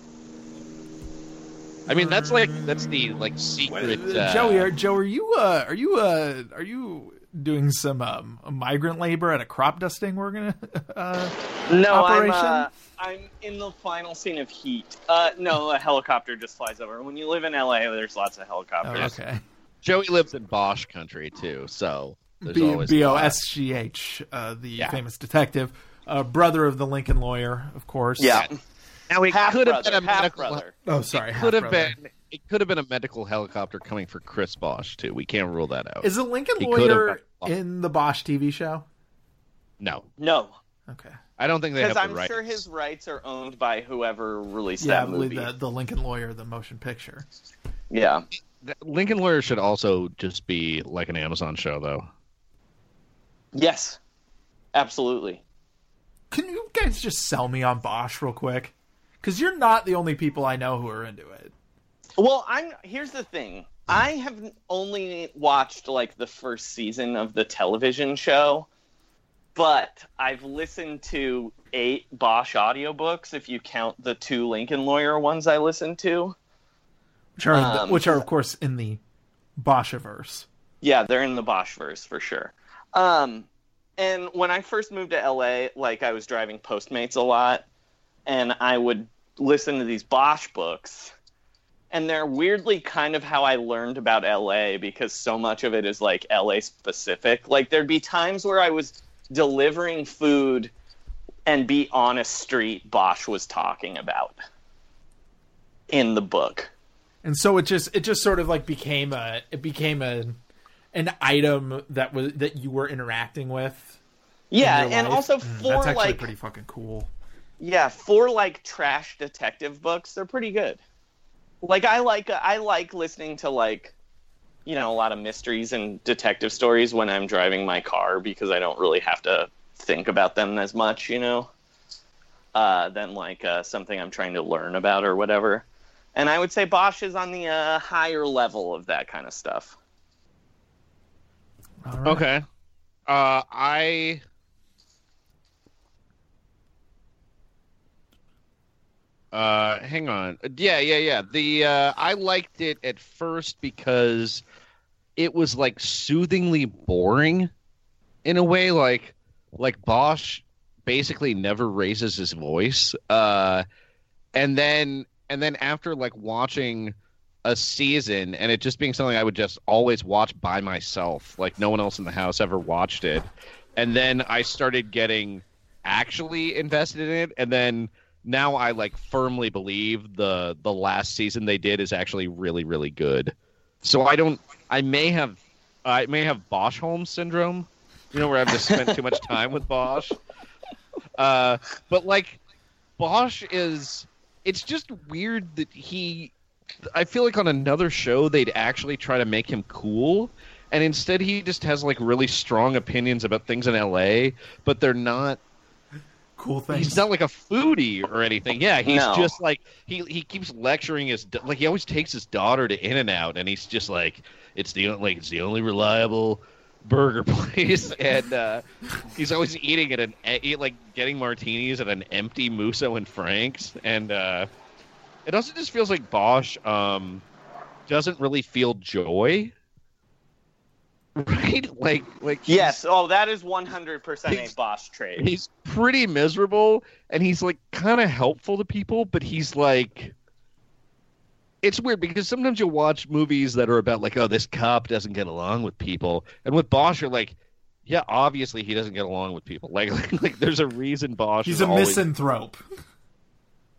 I mean, that's like that's the like secret. Uh, Joey, are, Joe, are you uh, are you uh, are you doing some um, migrant labor at a crop dusting? We're gonna [laughs] uh, No, operation. I'm, uh, I'm in the final scene of Heat. Uh, no, a helicopter just flies over. When you live in LA, there's lots of Oh, helicopters. okay. Joey lives in Bosch country too, so there's B always B a O lot. S G H, uh, the Yeah. famous detective, uh, brother of the Lincoln lawyer, of course. Yeah. Now it Half could have been a medical. brother. Oh, sorry. It could have half-brother. been. It could have been a medical helicopter coming for Chris Bosh too. We can't rule that out. Is the Lincoln He lawyer in the Bosch TV show? No, No, Okay. I don't think they have because the I'm right. sure his rights are owned by whoever released Yeah, I that believe movie. the, the Lincoln lawyer, the motion picture. Yeah. Lincoln Lawyer should also just be like an Amazon show, though. Yes. Absolutely. Can you guys just sell me on Bosch real quick? Because you're not the only people I know who are into it. Well, I'm here's the thing. I have only watched like the first season of the television show, but I've listened to eight Bosch audiobooks if you count the two Lincoln Lawyer ones I listened to. Which are, Um, which are of course, in the Boschiverse. Yeah, they're in the Boschverse for sure. Um, and when I first moved to LA, like I was driving Postmates a lot, and I would listen to these Bosch books, and they're weirdly kind of how I learned about LA because so much of it is like LA specific. Like there'd be times where I was delivering food and be on a street Bosch was talking about in the book. and so it just it just sort of like became a it became a an item that was that you were interacting with. Yeah, your and life. also Mm, for that's actually like pretty fucking cool. Yeah, for like trash detective books, they're pretty good. Like I like I like listening to like you know a lot of mysteries and detective stories when I'm driving my car because I don't really have to think about them as much, you know, uh, than like uh, something I'm trying to learn about or whatever. And I would say Bosch is on the uh, higher level of that kind of stuff. Okay. Uh, I. Uh, hang on. Yeah, yeah, yeah. The uh, I liked it at first because it was like soothingly boring, in a way. Like, like Bosch basically never raises his voice. Uh, and then and then after like watching a season and it just being something I would just always watch by myself. Like no one else in the house ever watched it. And then I started getting actually invested in it and then now I like firmly believe the the last season they did is actually really really good. So I don't I may have I may have Bosch Holmes syndrome, you know where I've just spent too much [laughs] time with Bosch. Uh but like Bosch is it's just weird that he I feel like on another show they'd actually try to make him cool and instead he just has like really strong opinions about things in LA but they're not Cool things. he's not like a foodie or anything yeah he's No. just like he he keeps lecturing his like he always takes his daughter to in and out and he's just like it's the like it's the only reliable burger [laughs] place and uh he's always eating at an eat, like getting martinis at an empty musso and frank's and uh it also just feels like Bosch um, doesn't really feel joy, [laughs] right? Like, like Yes, oh, that is 100% a He's- Bosch trade. he's pretty miserable, and he's like kind of helpful to people, but he's like. It's weird because sometimes you'll watch movies that are about like, oh, this cop doesn't get along with people, and with Bosch, you're like, yeah, obviously he doesn't get along with people. Like, like, [laughs] like there's a reason Bosch. He's is a always... misanthrope.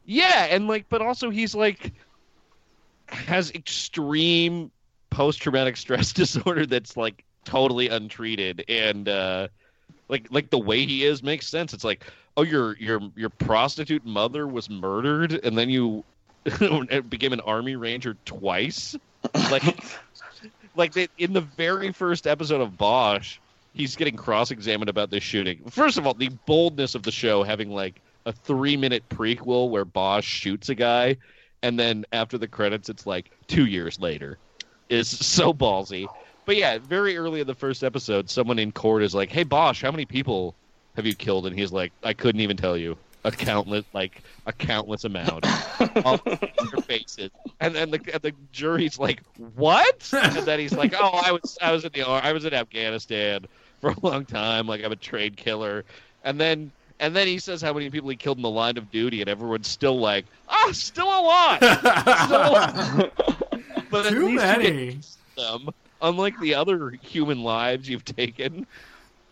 Yeah, and like, but also he's like has extreme post-traumatic stress [laughs] disorder that's like totally untreated, and uh like like the way he is makes sense. It's like, oh, your your your prostitute mother was murdered, and then you [laughs] became an army ranger twice. Like, [laughs] like they, in the very first episode of Bosch, he's getting cross-examined about this shooting. First of all, the boldness of the show having like a three-minute prequel where Bosch shoots a guy, and then after the credits, it's like two years later, is [laughs] so ballsy. But yeah, very early in the first episode, someone in court is like, "Hey Bosch, how many people have you killed?" And he's like, "I couldn't even tell you." A countless, like a countless amount. [laughs] All your faces, and then the, the jury's like, "What?" And then he's like, "Oh, I was, I was in the, I was in Afghanistan for a long time. Like I'm a trained killer." And then, and then he says how many people he killed in the line of duty, and everyone's still like, "Ah, still alive." [laughs] Still alive. [laughs] but at Too least many. them, unlike the other human lives you've taken.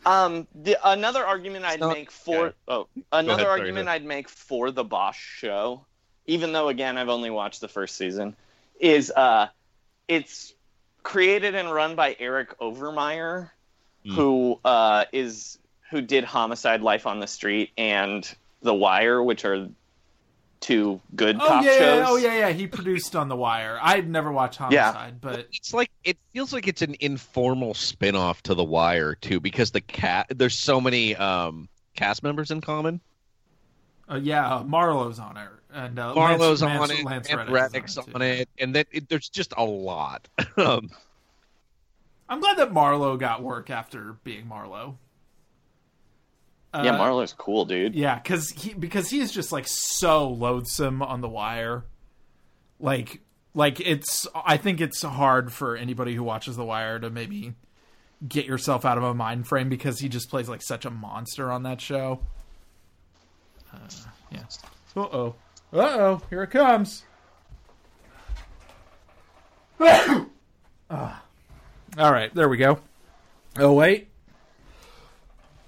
Um, the, another argument I'd not- make for yeah. oh, another ahead, argument go I'd make for the Bosch show, even though again I've only watched the first season, is uh, it's created and run by Eric Overmyer, Hmm. who uh is who did Homicide: Life on the Street and The Wire, which are two good Oh cop yeah, shows. yeah, oh yeah, yeah. He produced on The Wire. I'd never watched Homicide, but It's like it feels like it's an informal spin-off to The Wire too, because the cat there's so many um cast members in common. uh, yeah, uh, Marlo's on it and uh, Marlo's Lance, on Lance, it, Lance and Reddick's Reddick's on it, on it, and then it, there's just a lot. [laughs] um, I'm glad that Marlo got work after being Marlo. Yeah, Uh, Marlo's cool, dude. Yeah, because he because he's just like so loathsome on the wire. Like like it's I think it's hard for anybody who watches the wire to maybe get yourself out of a mind frame because he just plays like such a monster on that show. Uh, yeah. Uh oh. Uh oh. Here it comes. [coughs] Ah. All right. There we go. Oh wait.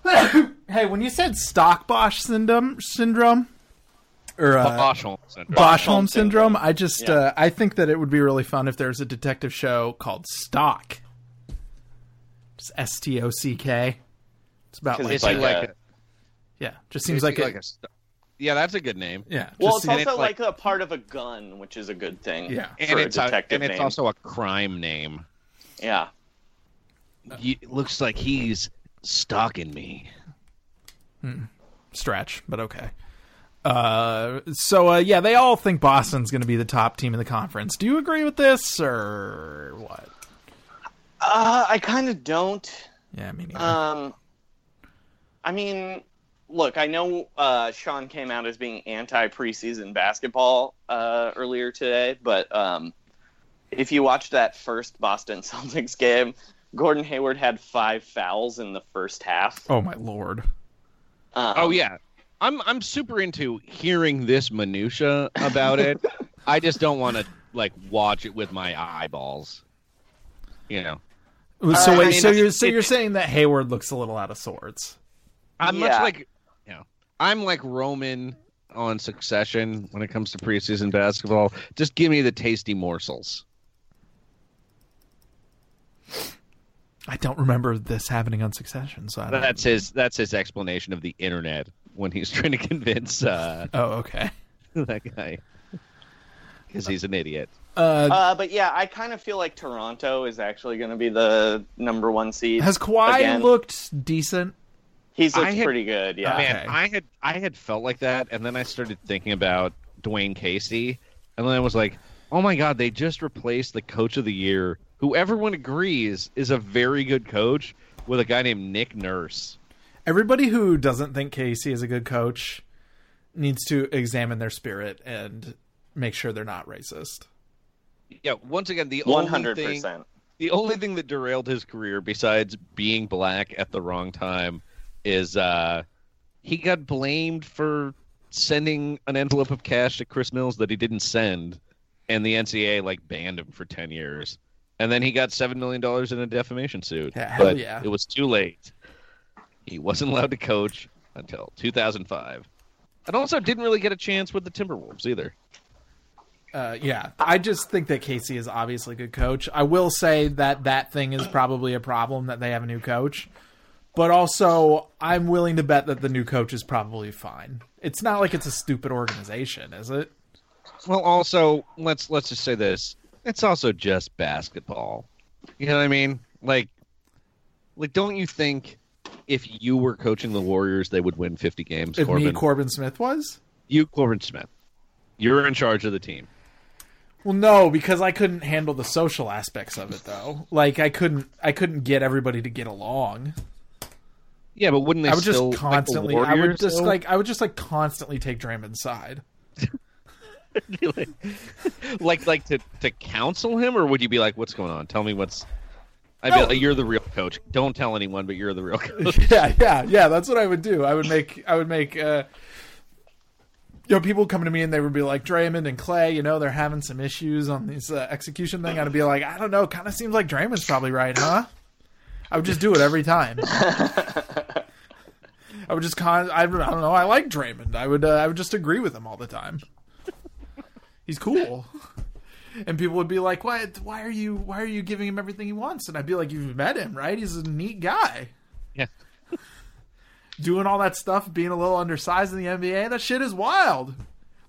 [coughs] hey, when you said Stockbosh syndrome, syndrome, or uh, Boschholm syndrome. Boschholm syndrome, I just Yeah. uh, I think that it would be really fun if there's a detective show called Stock. Just S T O C K. It's about like, Is like like a- a, yeah, just seems is like, a, like a yeah, that's a good name. yeah. Well, just it's seems- also like- like, a part of a gun, which is a good thing. Yeah. And a it's a, detective and it's also a crime name. yeah. You, it looks like he's stalking me. Stretch, but okay. Uh, so uh, yeah, they all think Boston's going to be the top team in the conference. Do you agree with this or what? Uh, I kind of don't. Yeah, me neither. Um, I mean, look, I know uh, Sean came out as being anti preseason basketball uh, earlier today, but um, if you watched that first Boston [laughs] Celtics game, Gordon Hayward had five fouls in the first half. oh my lord. Um, Oh yeah, I'm I'm super into hearing this minutia about it. [laughs] I just don't want to like watch it with my eyeballs. You know, So Uh, wait, I mean, so you're so it- you're saying that Hayward looks a little out of sorts. I'm much like you know, I'm like Roman on Succession when it comes to preseason basketball. Just give me the tasty morsels. I don't remember this happening on Succession, so I don't. That's his that's his explanation of the internet when he's [laughs] trying to convince uh, [laughs] Oh, okay. [laughs] that guy because he's an idiot. Uh, Uh, but yeah, I kind of feel like Toronto is actually going to be the number one seed. has Kawhi again. looked decent? He's looked had- pretty good. Yeah. Okay. I had I had felt like that, and then I started thinking about Dwane Casey, and then I was like, "Oh my God, they just replaced the coach of the year, who everyone agrees is a very good coach, with a guy named Nick Nurse." Everybody who doesn't think Casey is a good coach needs to examine their spirit and make sure they're not racist. Yeah, once again, the One only hundred thing percent. the only thing that derailed his career, besides being black at the wrong time, is uh, he got blamed for sending an envelope of cash to Chris Mills that he didn't send, and the NCAA like banned him for ten years. And then he got seven million dollars in a defamation suit. Yeah, but yeah. it was too late. He wasn't allowed to coach until 2005, and also didn't really get a chance with the Timberwolves either. Uh, yeah, I just think that Casey is obviously a good coach. I will say that that thing is probably a problem that they have a new coach, but also I'm willing to bet that the new coach is probably fine. It's not like it's a stupid organization, is it? Well, also let's let's just say this: it's also just basketball. You know what I mean? Like, like, don't you think if you were coaching the Warriors, they would win fifty games? If Corbin, me Corbin Smith was. you Corbin Smith, you're in charge of the team. Well, no, because I couldn't handle the social aspects of it, though. Like I couldn't, I couldn't get everybody to get along. Yeah, but wouldn't they I would just still like the constantly, I would just though? like, I would just like constantly take Draymond's side. [laughs] [laughs] like, like, like to to counsel him, or would you be like, "What's going on? Tell me what's." I'd be No. like, "You're the real coach. Don't tell anyone, but you're the real [laughs] coach." yeah, yeah, yeah. That's what I would do. I would make, I would make, uh, you know, people come to me and they would be like, Draymond and Clay, you know, they're having some issues on this uh, execution thing. I'd be like, I don't know. Kind of seems like Draymond's probably right, huh? I would just do it every time. [laughs] I would just con. I, I don't know. I like Draymond. I would. Uh, I would just agree with him all the time. He's cool. And people would be like, "Why? Why are you? Why are you giving him everything he wants?" And I'd be like, "You've met him, right? He's a neat guy." yeah. [laughs] doing all that stuff, being a little undersized in the NBA, that shit is wild.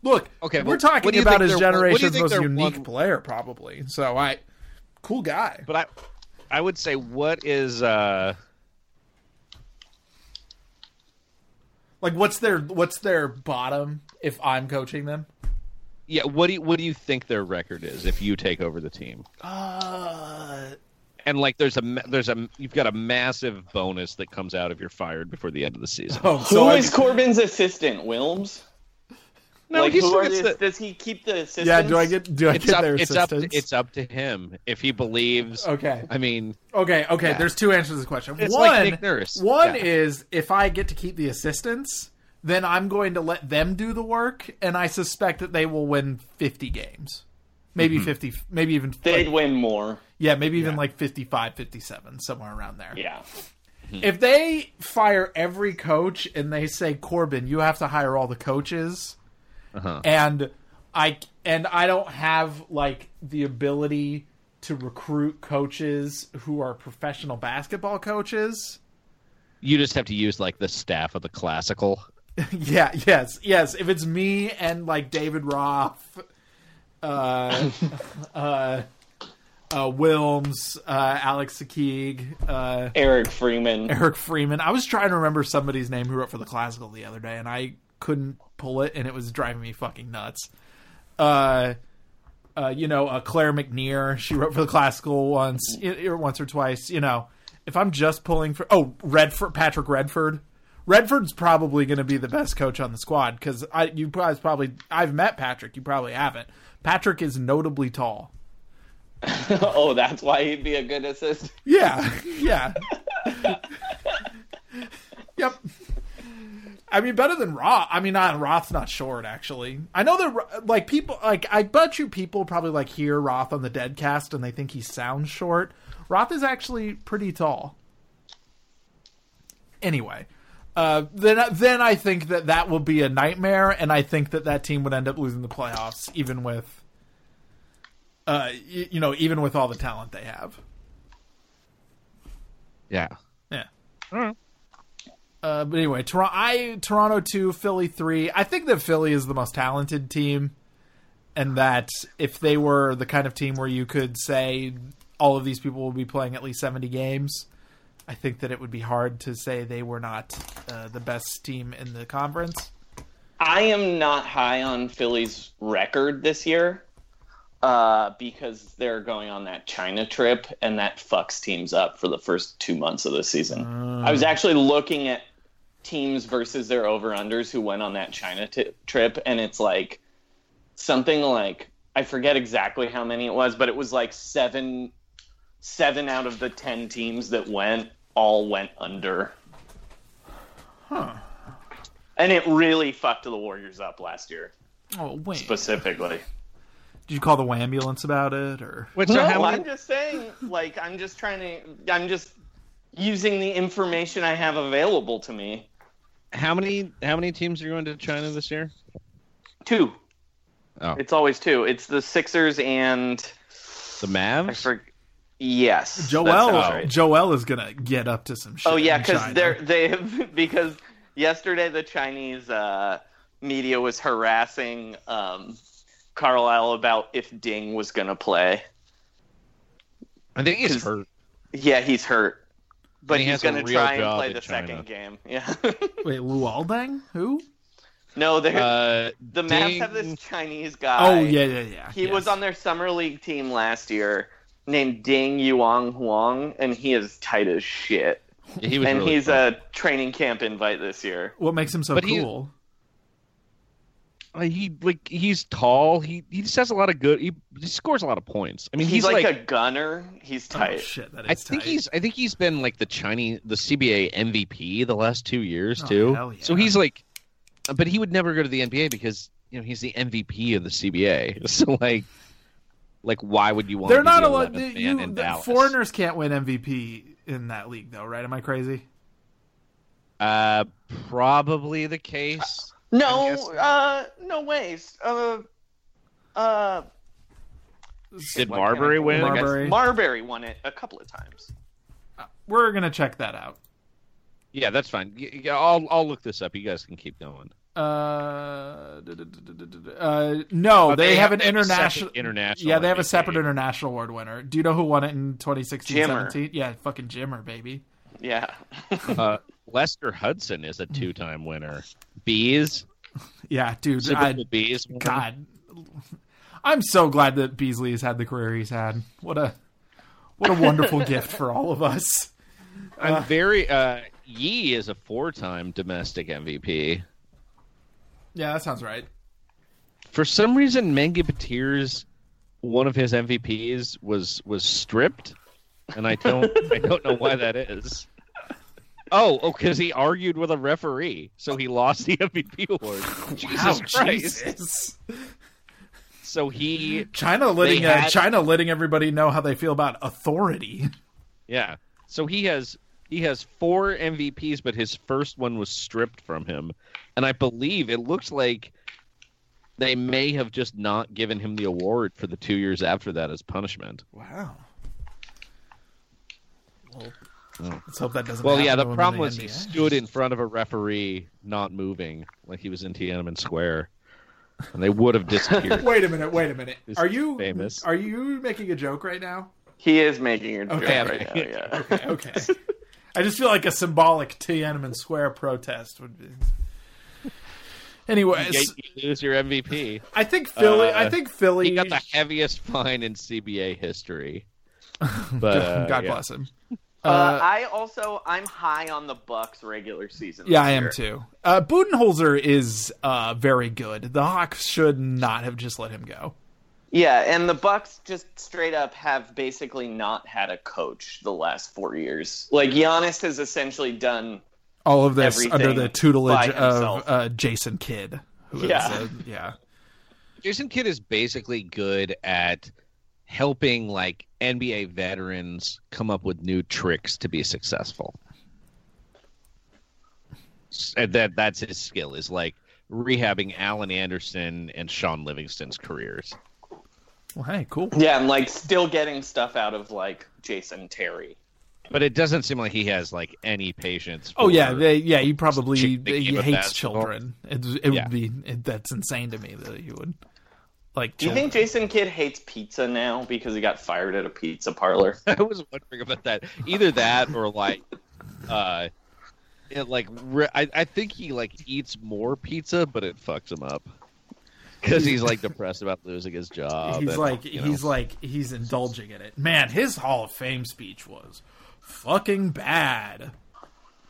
Look, Okay, we're talking what do you about his their one- what do you generation's most unique one- player, probably. So I, cool guy. But I, I would say, what is uh Like, what's their what's their bottom if I'm coaching them? Yeah, what do you, what do you think their record is if you take over the team? Uh, And like, there's a there's a you've got a massive bonus that comes out if you're fired before the end of the season. oh, Who so I- is Corbin's assistant? Wilms? No, like, he who still are gets the, the- does he keep the assistants? yeah. Do I get do I it's get up their it's up to, assistance? it's up to him if he believes. Okay. I mean, Okay, okay. Yeah. There's two answers to the question. It's one, like Nick Nurse. one Yeah. is if I get to keep the assistants, then I'm going to let them do the work, and I suspect that they will win 50 games, maybe Mm-hmm. 50, maybe even They'd like- win more. yeah, maybe even like 55, 57, somewhere around there. Yeah. If they fire every coach and they say Corbin, you have to hire all the coaches, Uh-huh. and I and I don't have like the ability to recruit coaches who are professional basketball coaches. you just have to use like the staff of the classical. [laughs] yeah, yes, yes. If it's me and like David Roth, uh, [laughs] uh, uh, Wilms, uh, Alex Siquig, uh, Eric Freeman. Eric Freeman. I was trying to remember somebody's name who wrote for the classical the other day, and I couldn't pull it, and it was driving me fucking nuts. Uh, uh, you know, uh, Claire McNear. She wrote for the classical once, or once or twice. You know, if I'm just pulling for, oh, Redford, Patrick Redford. Redford's probably going to be the best coach on the squad because I, you guys probably, I've met Patrick. You probably haven't. Patrick is notably tall. [laughs] oh, that's why he'd be a good assistant. Yeah, yeah. [laughs] yep. I mean, better than Roth. I mean, not Roth's not short actually. I know that like people like I bet you people probably like hear Roth on the Deadcast and they think he sounds short. Roth is actually pretty tall. Anyway, uh, then then I think that that will be a nightmare, and I think that that team would end up losing the playoffs, even with, uh, y- you know, even with all the talent they have. Yeah. Yeah. Uh, but anyway, Toronto, I Toronto two, Philly three. I think that Philly is the most talented team, and that if they were the kind of team where you could say all of these people will be playing at least seventy games, I think that it would be hard to say they were not uh, the best team in the conference. I am not high on Philly's record this year uh, because they're going on that China trip, and that fucks teams up for the first two months of the season. I was actually looking at teams versus their over unders who went on that China t- trip, and it's like something like I forget exactly how many it was, but it was like seven seven out of the ten teams that went all went under. Huh. And it really fucked the Warriors up last year, Oh wait, specifically. did you call the ambulance about it or? Wait, uh, no, so how I'm just saying, like, I'm just trying to, I'm just using the information I have available to me. how many how many teams are going to China this year? Two. Oh. It's always two. It's the Sixers and The I Mavs. for, yes, that Joel, right. Joel is gonna get up to some shit. Oh yeah, because they're they have [laughs] because yesterday the Chinese uh, media was harassing um, Carlisle about if Ding was gonna play. I think he's 'Cause- hurt. Yeah, he's hurt, but he he's gonna try and play the China. second game. [laughs] Yeah. Wait, Luol Deng? Who? no, they're Uh, the Mavs have this Chinese guy. Oh yeah, yeah, yeah. He was on their summer league team last year, named Ding Yanyuhang, and he is tight as shit. He was and really he's fun. a training camp invite this year. What makes him so But cool? Uh, he like he's tall. He he just has a lot of good. He, he scores a lot of points. I mean, he's, he's, like, like, a gunner. He's Oh tight. shit, that is I think tight. he's I think he's been like the Chinese the CBA MVP the last two years Oh, too. hell yeah. So he's like, but he would never go to the NBA because you know he's the MVP of the CBA. [laughs] So like, like why would you want? They're to be not the allowed. 11th man You, in the Dallas? foreigners can't win MVP in that league, though, right? Am I crazy? Uh, probably the case. I'm No, uh, no ways. Uh, uh, Did Marbury win? Marbury. Marbury won it a couple of times. We're gonna check that out. Yeah, that's fine. Yeah, I'll I'll look this up. You guys can keep going. Uh, uh, no, they, they have, have- an they have a separate international. international Yeah, they have a MVP. separate international award winner. Do you know who won it in 2016 Jimmer. 17? Yeah, fucking Jimmer, baby. Yeah. [laughs] Uh, Lester Hudson is a two-time winner. Bees, [laughs] Yeah, dude. I, Bowl Bees. God, I'm so glad that Beasley has had the career he's had. What a what a wonderful [laughs] gift for all of us. I'm very. Uh, Yi is a four-time domestic MVP. Yeah, that sounds right. For some reason, Mengke Bateer's one of his MVPs was was stripped, and I don't I don't know why that is. Oh, oh, because he argued with a referee, so he lost the MVP award. Jesus Wow, Christ! Jesus. So he China letting they uh, China letting everybody know how they feel about authority. Yeah. So he has he has four MVPs, but his first one was stripped from him, and I believe it looks like they may have just not given him the award for the two years after that as punishment. Wow. Well, Oh. let's hope that doesn't. Well, yeah. The to him problem the was he stood in front of a referee, not moving, like he was in Tiananmen Square, and they would have disappeared. [laughs] Wait a minute. Wait a minute. He's Are you famous? Are you making a joke right now? He is making a joke Okay. right now. Yeah. [laughs] Okay. Okay. I just feel like a symbolic Tiananmen Square protest would be. Anyways, You, you lose your MVP. I think Philly. Uh, I think Philly. He got the heaviest fine in CBA history. [laughs] But uh, God yeah. bless him. Uh, I also I'm high on the Bucks regular season. Yeah, this I am year. too. Uh, Budenholzer is uh, very good. The Hawks should not have just let him go. Yeah, and the Bucks just straight up have basically not had a coach the last four years. Like Giannis has essentially done. All of this under the tutelage of uh, Jason Kidd. Who is, Yeah. uh, yeah. Jason Kidd is basically good at helping like NBA veterans come up with new tricks to be successful. And that that's his skill is like rehabbing Alan Anderson and Shaun Livingston's careers. Well, hey, cool. Yeah, and like still getting stuff out of like Jason Terry. But it doesn't seem like he has like any patience. Oh yeah, they, yeah. He probably Chick- he hates children. It, it Yeah. would be it, that's insane to me that you would like. Do you children. think Jason Kidd hates pizza now because he got fired at a pizza parlor? [laughs] I was wondering about that. Either that or like, uh, it, like re- I, I think he like eats more pizza, but it fucks him up because he's like depressed about losing his job. he's and, like you know. he's like he's indulging in it. Man, his Hall of Fame speech was fucking bad.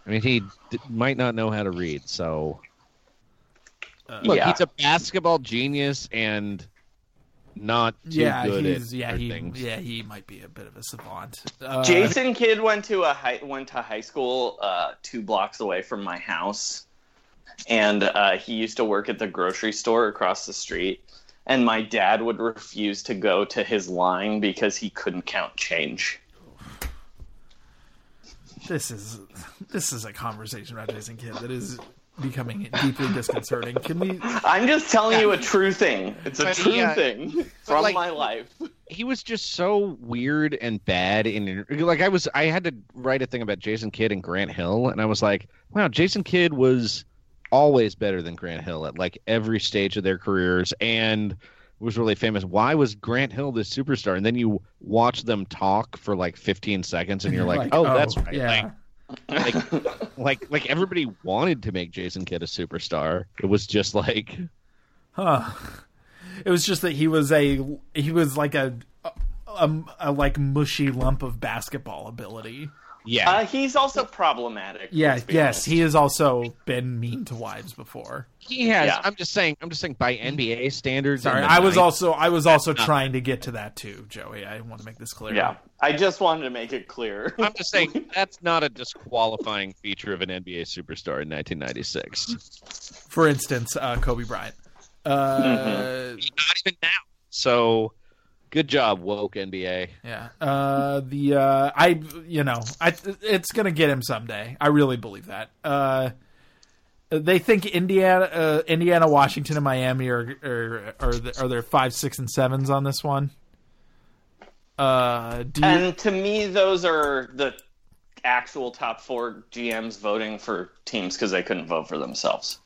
I mean, he d- might not know how to read, so look, yeah. he's a basketball genius and not too yeah, good he's at yeah he things. yeah he might be a bit of a savant. Uh, Jason Kidd went to a high, went to high school uh, two blocks away from my house, and uh, he used to work at the grocery store across the street. And my dad would refuse to go to his line because he couldn't count change. this is this is a conversation about Jason Kidd that is becoming deeply disconcerting. Can we? I'm just telling you a true thing. It's a But true he, uh, thing from like- my life. he was just so weird and bad in like I was I had to write a thing about Jason Kidd and Grant Hill and I was like, wow, Jason Kidd was always better than Grant Hill at like every stage of their careers and was really famous. Why was Grant Hill this superstar? And then you watch them talk for like 15 seconds and you're like, oh, oh, that's right. Yeah. Like, like like like everybody wanted to make Jason Kidd a superstar. It was just like Huh. It was just that he was a he was like a a, a like mushy lump of basketball ability. Yeah. Uh, he's also problematic. Yeah, yes, he has also been mean to wives before. he has yeah. I'm just saying I'm just saying by NBA standards. Sorry, the I was 90s also I was also trying to get to that too, Joey. I want to make this clear. Yeah, I just wanted to make it clear. I'm just saying [laughs] that's not a disqualifying feature of an NBA superstar in 1996. For instance, uh, Kobe Bryant. Uh, Not even now. So, good job, woke NBA. yeah. Uh, the uh, I you know I it's gonna get him someday. I really believe that. Uh, they think Indiana, uh, Indiana, Washington, and Miami are are are, the, are there five, six, and sevens on this one. Uh, do you, And to me, those are the actual top four GMs voting for teams because they couldn't vote for themselves.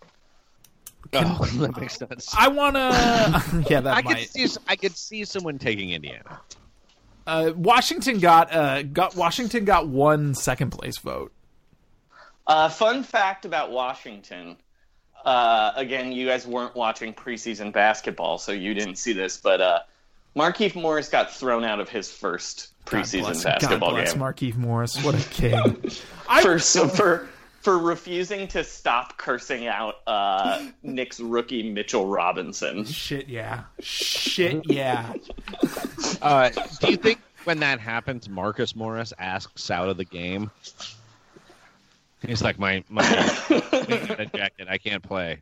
Oh, that makes sense. I want to. [laughs] yeah, that I could might. see. I could see someone taking Indiana. Uh, Washington got uh got Washington got one second place vote. Uh, fun fact about Washington: uh, again, you guys weren't watching preseason basketball, so you didn't see this, but uh, Markieff Morris got thrown out of his first preseason God bless, basketball God bless game Markieff Morris. What a king. [laughs] I, for for for refusing to stop cursing out uh, Knicks rookie Mitchell Robinson. shit, yeah. Shit, yeah. Uh, do you think when that happens, Marcus Morris asks out of the game? He's like, my my jacket, I can't play.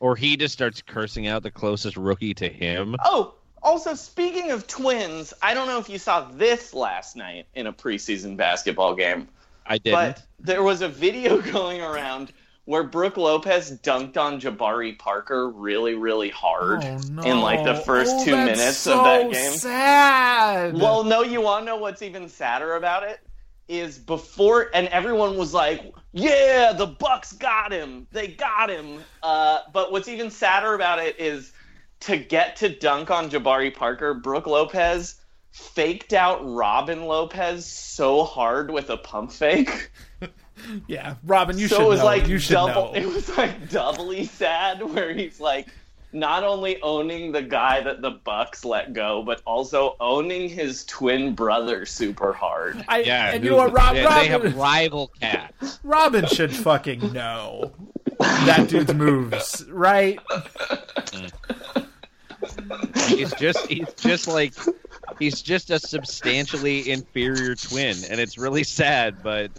Or he just starts cursing out the closest rookie to him. Oh, also speaking of twins, I don't know if you saw this last night in a preseason basketball game. I didn't. But there was a video [laughs] going around where Brooke Lopez dunked on Jabari Parker really, really hard Oh, no. in like the first Oh, two that's minutes so of that game. sad. Well, no, you want to know what's even sadder about it? Is before, and everyone was like, "Yeah, the Bucks got him. They got him." Uh, but what's even sadder about it is to get to dunk on Jabari Parker, Brooke Lopez faked out Robin Lopez so hard with a pump fake. [laughs] yeah, Robin, you so should it was know. like you should double. know. [laughs] It was like doubly sad, where he's like not only owning the guy that the Bucks let go, but also owning his twin brother super hard. I, yeah, and you know what, Rob, they, Robin, they have rival cats. [laughs] Robin should fucking know that dude's moves, right? He's just he's just like he's just a substantially inferior twin, and it's really sad. But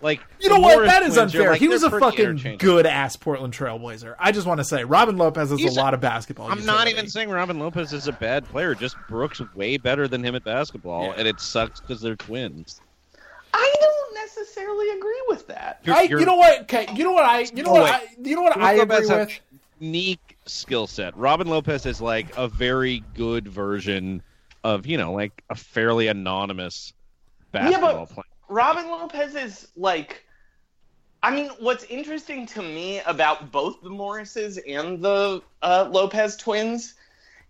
like You know what? That is twins, unfair. like, he was a fucking good ass Portland Trailblazer. I just want to say, Robin Lopez has He's a a- lot of basketball. I'm not even saying Robin Lopez is a bad player. Just Brooks way better than him at basketball, Yeah. and it sucks because they're twins. I don't necessarily agree with that. You're- I, you're- you know what? Okay, you know what I, you know Oh, what wait. I, you know what I Lopez agree with. Unique skill set. Robin Lopez is like a very good version of you know like a fairly anonymous basketball player. Robin Lopez is like I mean, what's interesting to me about both the Morrises and the uh, Lopez twins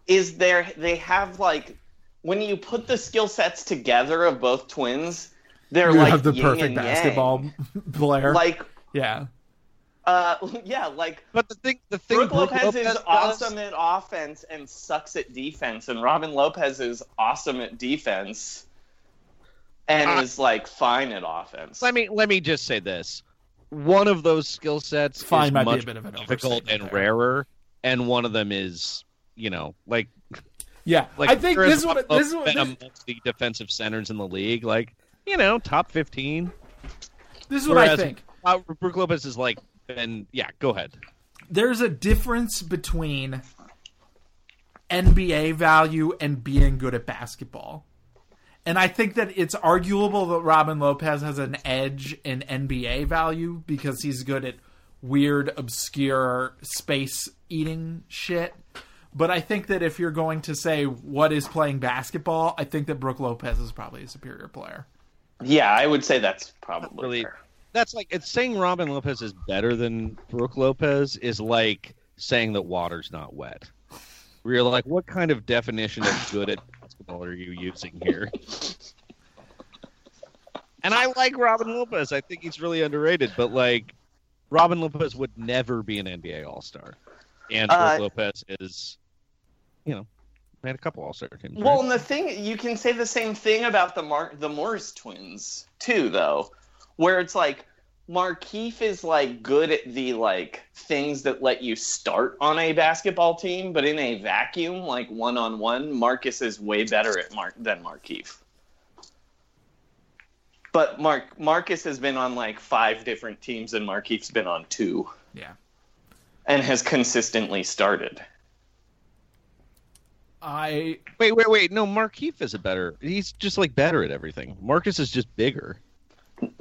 is they they have like when you put the skill sets together of both twins, they're You like have the yin perfect and yang. basketball [laughs] player. Like, yeah, uh, [laughs] yeah, like But the thing, the thing, Brooke Brooke Lopez, is does- awesome at offense and sucks at defense, and Robin Lopez is awesome at defense and Uh, is like fine at offense. Let me let me just say this: one of those skill sets Fine is might be a much more difficult and there. rarer, and one of them is you know like yeah. like I think this is has what this is what been this, the defensive centers in the league, like you know top fifteen. this is what I think. Uh, Brooke Lopez is like, and yeah, go ahead. There's a difference between NBA value and being good at basketball. And I think that it's arguable that Robin Lopez has an edge in NBA value because he's good at weird, obscure space eating shit. But I think that if you're going to say what is playing basketball, I think that Brooke Lopez is probably a superior player. yeah, I would say that's probably Really, fair. That's like it's saying Robin Lopez is better than Brooke Lopez is like saying that water's not wet. Where you're like, what kind of definition of good at basketball are you using here? And I like Robin Lopez. I think he's really underrated, but like Robin Lopez would never be an NBA All Star, and Brooke Uh, Lopez is, you know, made a couple All Star teams. Well, right? and the thing you can say the same thing about the Mar- the Morris twins too, though, where it's like Markieff is like good at the like things that let you start on a basketball team, but in a vacuum, like one on one, Marcus is way better at Mark than Markieff. But Mark Marcus has been on like five different teams, and Markieff's been on two, Yeah. and has consistently started. I wait, wait, wait. No, Markieff is a better. He's just like better at everything. Marcus is just bigger.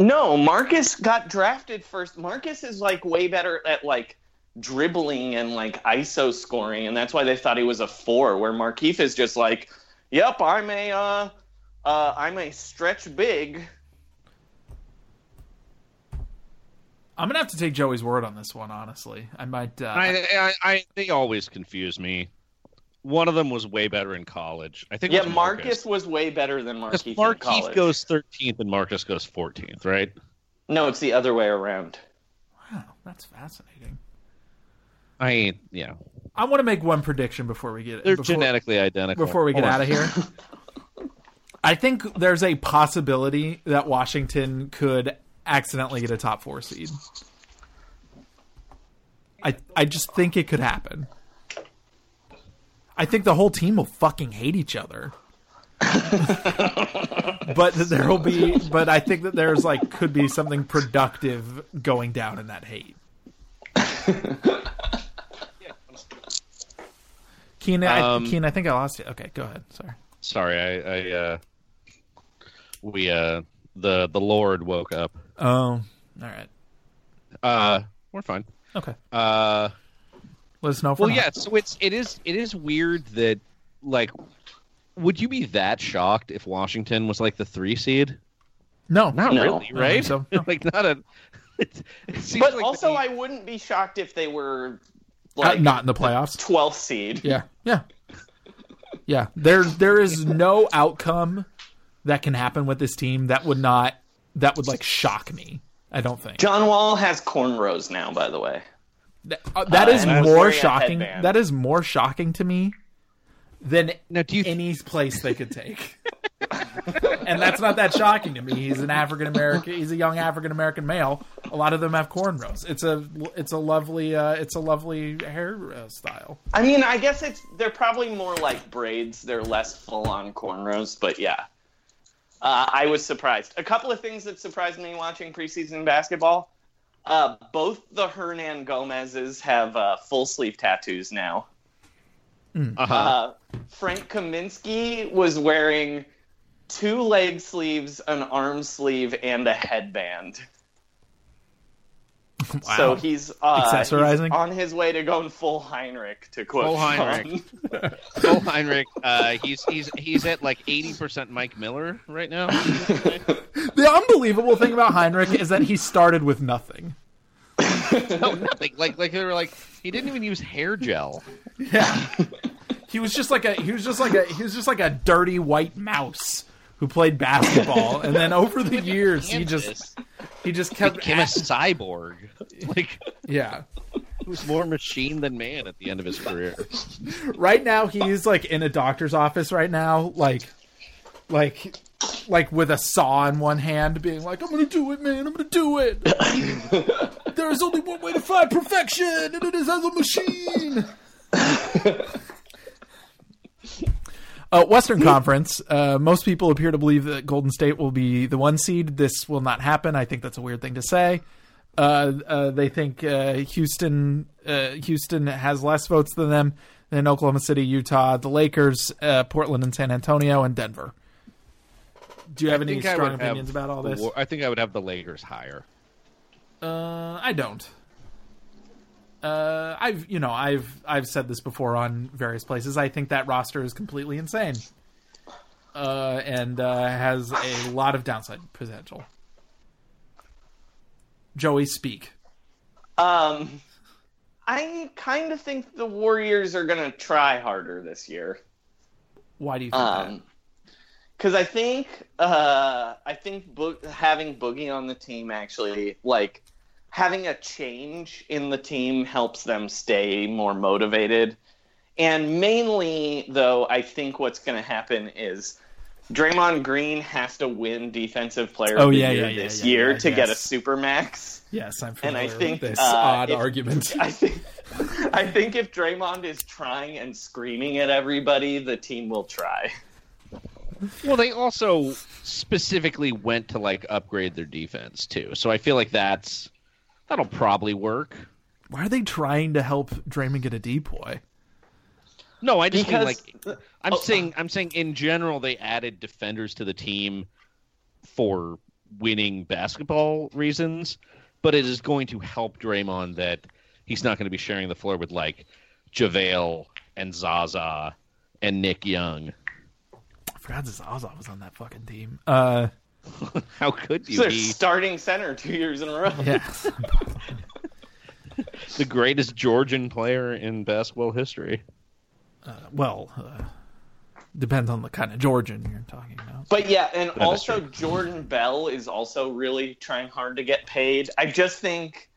No, Marcus got drafted first. Marcus is like way better at like dribbling and like ISO scoring, and that's why they thought he was a four. Where Markieff is just like, "Yep, I'm a, uh, uh, I'm a stretch big." I'm gonna have to take Joey's word on this one. Honestly, I might. Uh, I, I, I, they always confuse me. One of them was way better in college. I think. Yeah, was Marcus was way better than Because Markieff in Markieff college. goes 13th and Marcus goes 14th, right? No, it's the other way around. Wow, that's fascinating. I ain't. Yeah, I want to make one prediction before we get they're before, genetically identical. before we get Hold out on. of here. [laughs] I think there's a possibility that Washington could accidentally get a top four seed. I I just think it could happen. I think the whole team will fucking hate each other. [laughs] but there will be but I think that there's like could be something productive going down in that hate. Keane, I, Um, Keane, I think I lost you. Okay, go ahead. Sorry. Sorry, I, I uh, we uh, the the Lord woke up. Oh, all right. Uh, we're fine. Okay. Uh, Let us know. Well, we're yeah. So it's it is it is weird that like, would you be that shocked if Washington was like the three seed? No, Not No. really, I don't think right? so. [laughs] No. like not a. It, [laughs] it seems But like also, the- I wouldn't be shocked if they were Uh, like not in the playoffs. 12th seed. Yeah, yeah, yeah. There, there is no outcome that can happen with this team that would not that would like shock me. I don't think John Wall has cornrows now, by the way. That- uh, that Uh, is and I was more shocking. That is more shocking to me than Now, do you any place they could take. [laughs] and that's not that shocking to me. He's an African American. He's a young African American male. A lot of them have cornrows. It's a it's a lovely uh, it's a lovely hairstyle. I mean, I guess it's they're probably more like braids. They're less full on cornrows, but yeah. Uh, I was surprised. A couple of things that surprised me watching preseason basketball. Uh, both the Hernangomez's have uh, full sleeve tattoos now. uh-huh. Uh, Frank Kaminsky was wearing two leg sleeves, an arm sleeve, and a headband. So he's uh, Accessorizing? he's on his way to going full Hinrich to quote Full Hinrich. [laughs] full Hinrich, uh, he's he's he's at like eighty percent Mike Miller right now. [laughs] The unbelievable thing about Hinrich is that he started with nothing. no, nothing. Like like they were like he didn't even use hair gel. Yeah. he was just like a he was just like a he was just like a dirty white mouse who played basketball and then over the years he just he just kept became a cyborg. [laughs] Like yeah. he was more machine than man at the end of his career. Right now he's like in a doctor's office right now like like like with a saw in one hand being like I'm going to do it man I'm going to do it. [laughs] there is only one way to find perfection and it is as a machine. [laughs] Uh, Western Conference. Uh, most people appear to believe that Golden State will be the one seed. This will not happen. I think that's a weird thing to say. Uh, uh, they think uh, Houston uh, Houston has less votes than them. Then Oklahoma City, Utah, the Lakers, uh, Portland, and San Antonio, and Denver. Do you have I any strong would have opinions about all this? I think I would have the Lakers higher. Uh, I don't. Uh, I've you know I've I've said this before on various places. I think that roster is completely insane, uh, and uh, has a lot of downside potential. Joey, speak. Um, I kind of think the Warriors are going to try harder this year. Why do you think that? Um, because I think uh, I think Bo- having Boogie on the team actually like having a change in the team helps them stay more motivated. And mainly, though, I think what's going to happen is Draymond Green has to win Defensive Player Oh, of the yeah, Year yeah, yeah, this yeah, year yeah, to get a yes. supermax. Yes, I'm And I think with this uh, odd if- argument. [laughs] I think I think if Draymond is trying and screaming at everybody, the team will try. Well, they also specifically went to like upgrade their defense too. So I feel like that's that'll probably work. Why are they trying to help Draymond get a DPOY? No, I just Because- mean like I'm saying I'm saying in general they added defenders to the team for winning basketball reasons, but it is going to help Draymond that he's not going to be sharing the floor with like JaVale and Zaza and Nick Young. I forgot Zaza was on that fucking team. Uh, [laughs] How could you They're be starting center two years in a row. yeah. [laughs] the greatest Georgian player in basketball history? well, uh, depends on the kind of Georgian you're talking about. But yeah, and That is also. Jordan Bell is also really trying hard to get paid. I just think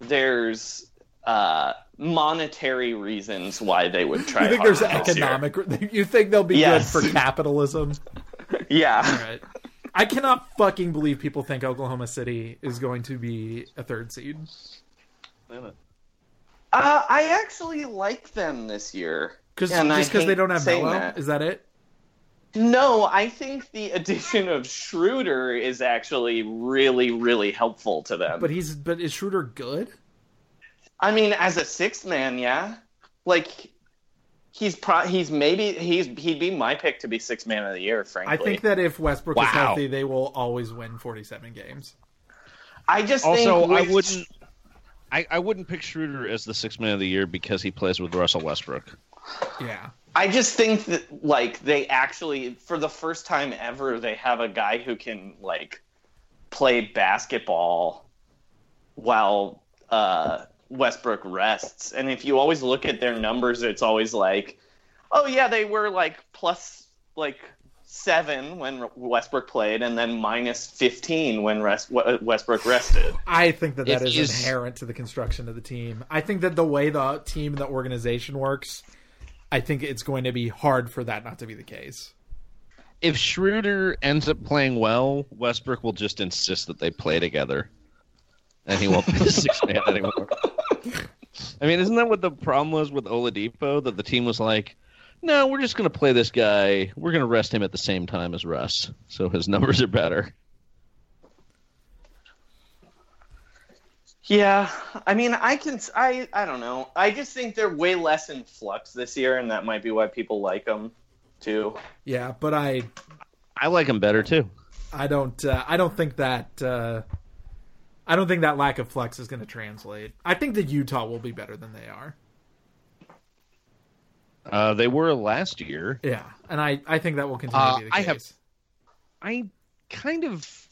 there's uh, monetary reasons why they would try. You think harder there's this year. economic? [laughs] You think they'll be Yes. good for capitalism? Yeah. All right. I cannot fucking believe people think Oklahoma City is going to be a third seed. Uh, I actually like them this year. Because And just because they don't have saying Melo, that. is that it? No, I think the addition of Schroeder is actually really, really helpful to them. But he's but is Schroeder good? I mean, as a sixth man, yeah. Like he's pro- he's maybe he's he'd be my pick to be sixth man of the year. Frankly, I think that if Westbrook is healthy, they will always win 47 games. I just Also, think I wouldn't. I, I wouldn't pick Schroeder as the sixth man of the year because he plays with Russell Westbrook. Yeah. I just think that like they actually for the first time ever they have a guy who can like play basketball while uh, Westbrook rests. And if you always look at their numbers, it's always like, oh yeah, they were like plus like seven when Westbrook played, and then minus fifteen when rest- Westbrook rested. I think that that It is is- inherent to the construction of the team. I think that the way the team, and the organization works, I think it's going to be hard for that not to be the case. If Schroeder ends up playing well, Westbrook will just insist that they play together, and he won't be the sixth man anymore. I mean, isn't that what the problem was with Oladipo? That the team was like, "No, we're just going to play this guy. We're going to rest him at the same time as Russ, so his [laughs] numbers are better." Yeah, I mean, I can, I, I don't know. I just think they're way less in flux this year, and that might be why people like them too. Yeah, but I I like them better too. I don't uh, I don't think that uh, I don't think that lack of flex is going to translate. I think that Utah will be better than they are. Uh, they were last year. Yeah, and I I think that will continue Uh, to be the I case. have, I kind of,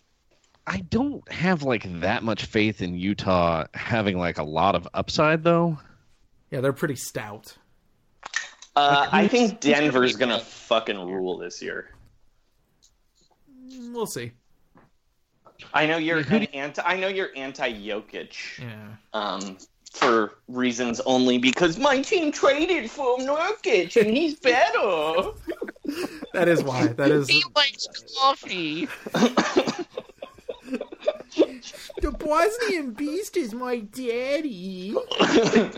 I don't have like that much faith in Utah having like a lot of upside though. Yeah, they're pretty stout. Uh, I think who's gonna Denver's gonna fucking rule this year. We'll see. I know you're an anti. I know you're anti Jokic. Yeah. Um, for reasons only because my team traded for Nurkic and he's better. [laughs] That is why. That is He likes coffee. [laughs] the Bosnian Beast is my daddy. [laughs]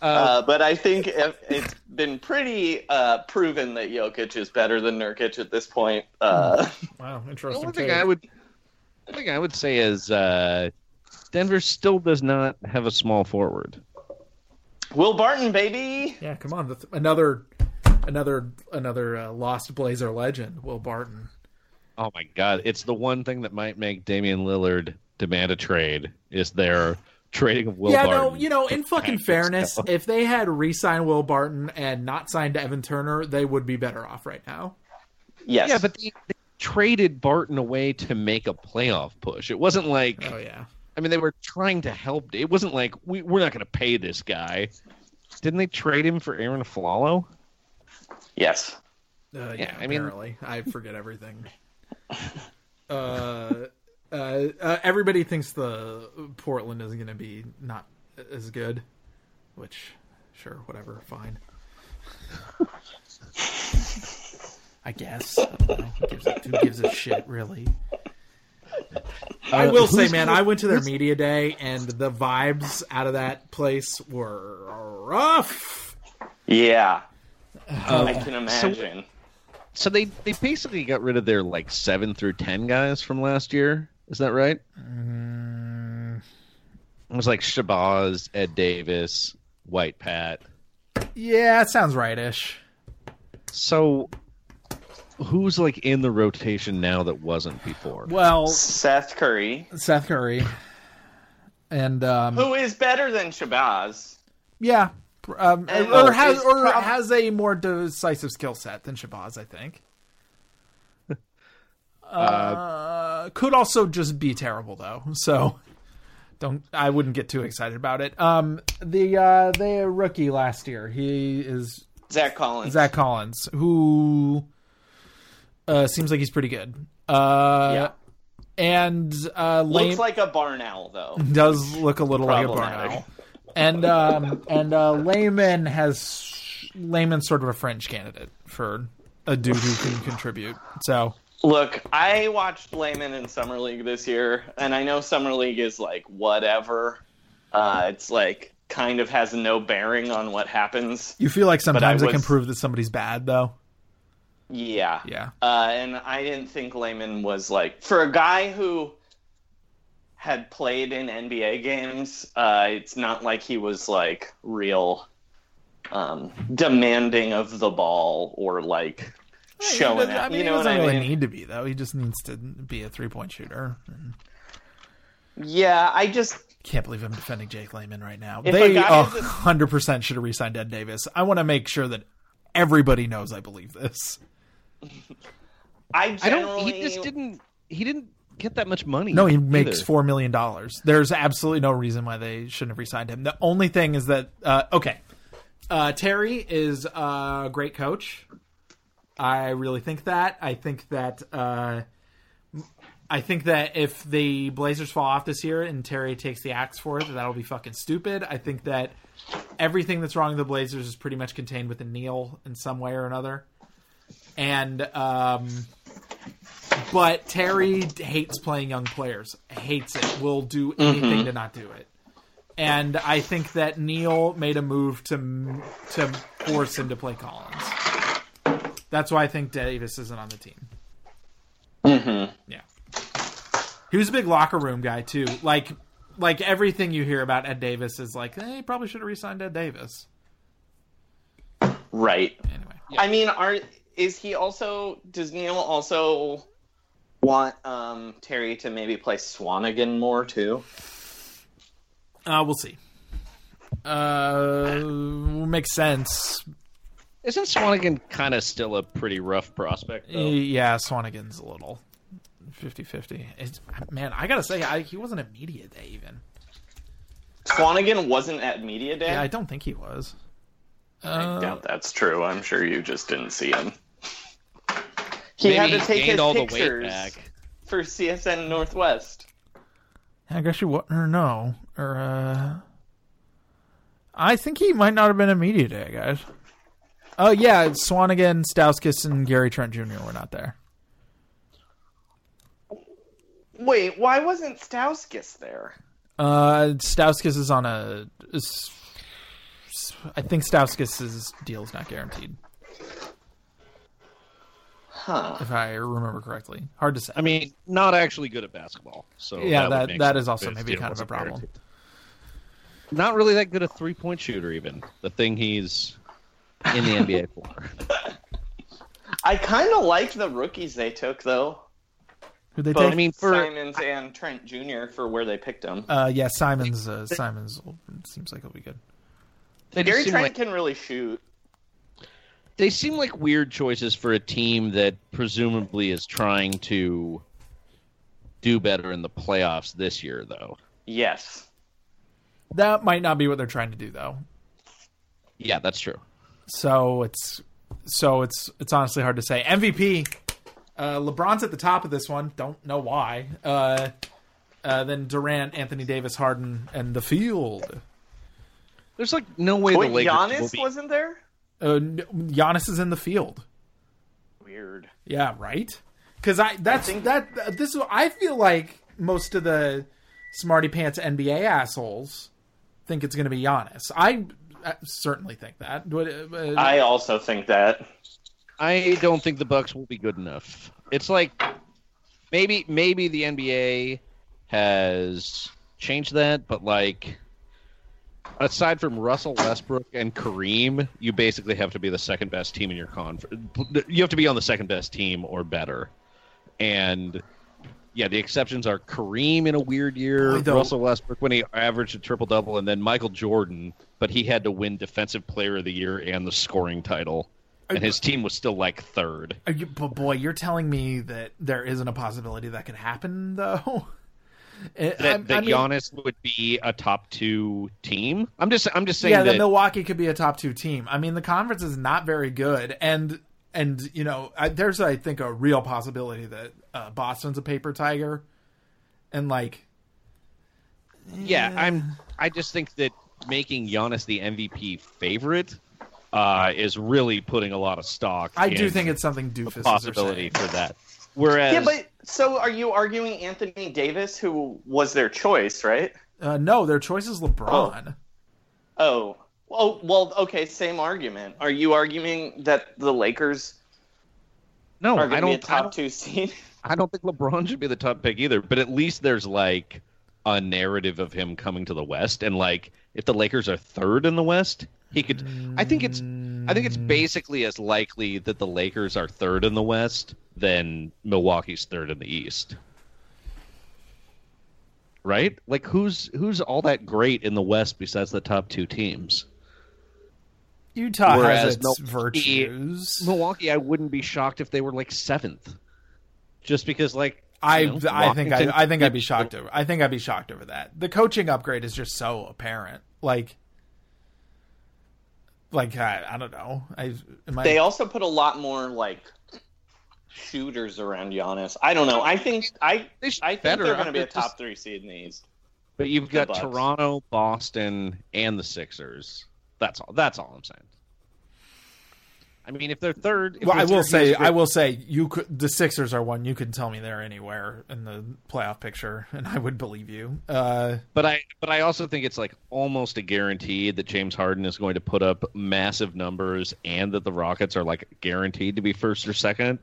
Uh, but I think it, it's been pretty uh, proven that Jokic is better than Nurkic at this point. Uh, Wow, The interesting. only thing. I would, the thing I would say is uh, Denver still does not have a small forward. Will Barton, baby. Yeah, come on. That's another another another uh, lost Blazer legend, Will Barton. Oh my God! It's the one thing that might make Damian Lillard demand a trade is their trading of Will yeah, Barton. no, you know, in fucking fairness, Stone. if they had re-signed Will Barton and not signed Evan Turner, they would be better off right now. Yes. Yeah, but they, they traded Barton away to make a playoff push. It wasn't like Oh yeah. I mean, they were trying to help. It wasn't like we, we're not going to pay this guy. Didn't they trade him for Arron Afflalo? Yes. Uh, yeah, Yeah, I mean- apparently. I forget everything. [laughs] Uh, uh, uh, everybody thinks the Portland is going to be not as good, which, sure, whatever, fine. I guess. I. Who gives, a, who gives a shit, really? I Uh, will say, man, I went to their media day, and the vibes out of that place were rough. Yeah. Uh, I can imagine. So they they basically got rid of their like seven through ten guys from last year. Is that right? It was like Shabazz, Ed Davis, White Pat. Yeah, it sounds right-ish. So who's like in the rotation now that wasn't before? Well, Seth Curry, Seth Curry, and um, who is better than Shabazz. yeah, um, And- or oh, has or prob- has a more decisive skill set than Shabazz, I think. Uh, could also just be terrible though. So don't I wouldn't get too excited about it. Um, the uh, the rookie last year, he is Zach Collins. Zach Collins, who uh, seems like he's pretty good. Uh, Yeah. and uh, Lane Looks like a barn owl, though. [laughs] does look a little like a barn owl. and um, and uh, Layman has Layman's sort of a fringe candidate for a dude who can contribute. So Look, I watched Layman in Summer League this year, and I know Summer League is like whatever. Uh, it's like kind of has no bearing on what happens. you feel like sometimes I it can prove that somebody's bad, though. Yeah. Yeah. Uh, and I didn't think Layman was like for a guy who had played in NBA games. Uh, it's not like he was like real um, demanding of the ball or like showing doesn't- I mean, you know he doesn't I really mean? need to be though. He just needs to be a three point shooter. Yeah, I just Can't believe I'm defending Jake Layman right now. If they guy hundred percent should have re-signed Ed Davis. I want to make sure that everybody knows I believe this. [laughs] I I don't. He just didn't. He didn't get that much money. No, he makes four million dollars. There's absolutely no reason why they shouldn't have re-signed him. The only thing is that uh, okay, uh, Terry is a great coach. I really think that. I think that. Uh, I think that if the Blazers fall off this year and Terry takes the axe for it, that that'll be fucking stupid. I think that everything that's wrong with the Blazers is pretty much contained within Neil in some way or another. And um, but Terry hates playing young players. Hates it. Will do anything Mhm. to not do it. And I think that Neil made a move to to force him to play Collins. That's why I think Davis isn't on the team. Mm-hmm. Yeah. He was a big locker room guy too. Like like everything you hear about Ed Davis is like, eh, he probably should have re-signed Ed Davis. Right. Anyway. I mean, are is he also does Neil also want um, Terry to maybe play Swanigan more too? Uh, we'll see. Uh, makes sense. Isn't Swanigan kind of still a pretty rough prospect? Though? Yeah, Swanigan's a little 50-50. It's, man, I gotta say, I, he wasn't at media day even. Swanigan wasn't at media day. Yeah, I don't think he was. I Uh, doubt that's true. I'm sure you just didn't see him. He had to he take his all the weight pictures back. for CSN Northwest. I guess you wouldn't or no or uh. I think he might not have been at media day, guys. Oh yeah, Swanigan, Stauskas, and Gary Trent Jr. were not there. Wait, why wasn't Stauskas there? Uh, Stauskas is on a. Is, I think Stauskas' deal is not guaranteed, Huh. if I remember correctly. Hard to say. I mean, not actually good at basketball. So yeah, would that make that sense is also maybe kind of a problem. guaranteed. Not really that good a three point shooter, even the thing he's in the NBA for. I kind of like the rookies they took though. Who they Both take? I mean, for Simons and Trent Jr. for where they picked them. Uh, yeah, Simons. Uh, Simons seems like he'll be good. they Gary Trent like can really shoot. they seem like weird choices for a team that presumably is trying to do better in the playoffs this year, though. Yes. That might not be what they're trying to do, though. Yeah, that's true. So it's so it's it's honestly hard to say. MVP. Uh, LeBron's at the top of this one. Don't know why. Uh, uh, then Durant, Anthony Davis, Harden, and the field. There's like no way Wait, the Lakers Giannis will be. wasn't there? Uh, n- Giannis is in the field. Weird. Yeah, right. Because I that's that uh, this is I feel like most of the smarty pants NBA assholes think it's going to be Giannis. I certainly think that. But, uh, I also think that. I don't think the Bucks will be good enough. It's like maybe maybe the NBA has changed that, but like aside from Russell Westbrook and Kareem, you basically have to be the second best team in your conference. You have to be on the second best team or better. And yeah, the exceptions are Kareem in a weird year, Boy, Russell Westbrook when he averaged a triple double, and then Michael Jordan, but he had to win Defensive Player of the Year and the scoring title, and his team was still like third. You, but boy, you're telling me that there isn't a possibility that could happen, though. It- [laughs] eh, That, I'm- that I mean, Giannis would be a top two team. I'm just I'm just saying yeah, that that Milwaukee could be a top two team. I mean, the conference is not very good, and and you know, I, there's I think a real possibility that uh, Boston's a paper tiger, and like, yeah, I'm I just think that making Giannis the MVP favorite uh, is really putting a lot of stock. I do think it's something the possibility are saying. for that. Whereas, Yeah, but so are you arguing Anthony Davis, who was their choice, right? Uh, no, their choice is LeBron. Oh, well, well, okay, same argument. Are you arguing that the Lakers no, are I going to be a don't. I top don't, two seed? [laughs] I don't think LeBron should be the top pick either. But at least there's like a narrative of him coming to the West, and like if the Lakers are third in the West, he could. Mm. I think it's. I think it's basically as likely that the Lakers are third in the West than Milwaukee's third in the East. Right? Like who's who's all that great in the West besides the top two teams? Utah Whereas has its Milwaukee- virtues. Milwaukee, I wouldn't be shocked if they were like seventh, just because like I know, I think I, I think I'd be shocked over. I think I'd be shocked over that. The coaching upgrade is just so apparent. Like, like I, I don't know. I am I, They also put a lot more like shooters around Giannis. I don't know. I think I They I think better. they're going to be a just- top three seed in the East. But you've got Toronto, Boston, and the Sixers. That's all. That's all I'm saying. I mean, if they're third, if well, I will say I will say you could. The Sixers are one you can tell me they're anywhere in the playoff picture, [laughs] and I would believe you. Uh, But I, but I also think it's like almost a guarantee that James Harden is going to put up massive numbers, and that the Rockets are like guaranteed to be first or second.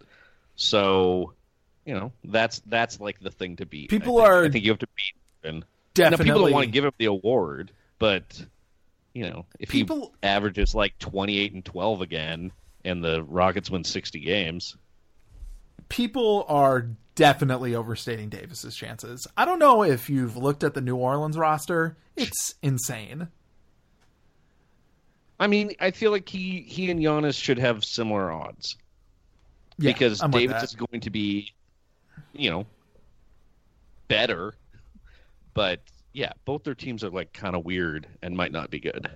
So, you know, that's that's like the thing to beat. I People think. are I think you have to beat. Definitely. people don't want to give him the award, but you know, if People- he averages like twenty eight and twelve again, and the Rockets win sixty games, people are definitely overstating Davis's chances. I don't know if you've looked at the New Orleans roster. It's insane. I mean, I feel like he he and Giannis should have similar odds. Yeah, because I'm Davis is going to be, you know, better. But yeah, both their teams are like kind of weird and might not be good.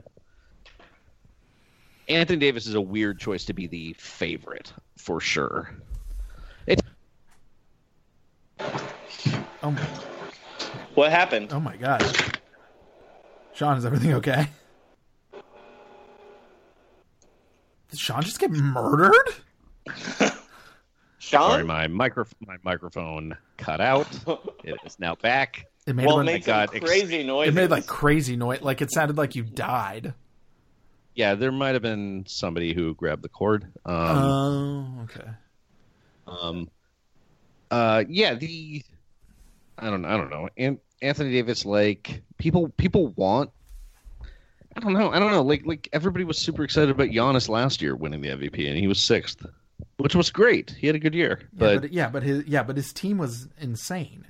Anthony Davis is a weird choice to be the favorite for sure. It, Oh my, What happened? oh my gosh. Sean, is everything okay? Did Sean just get murdered? [laughs] Sean? sorry, my micro my microphone cut out. it is now back. It made well, a it bunch- made some ex- crazy noises. it made like crazy noise. Like it sounded like you died. Yeah, there might have been somebody who grabbed the cord. Um, Oh, okay. Um, uh, yeah, the I don't I don't know. And Anthony Davis, like people people want. I don't know. I don't know. Like like everybody was super excited about Giannis last year winning the MVP, and he was sixth, which was great. He had a good year, Yeah, but, but, yeah, but his yeah, but his team was insane.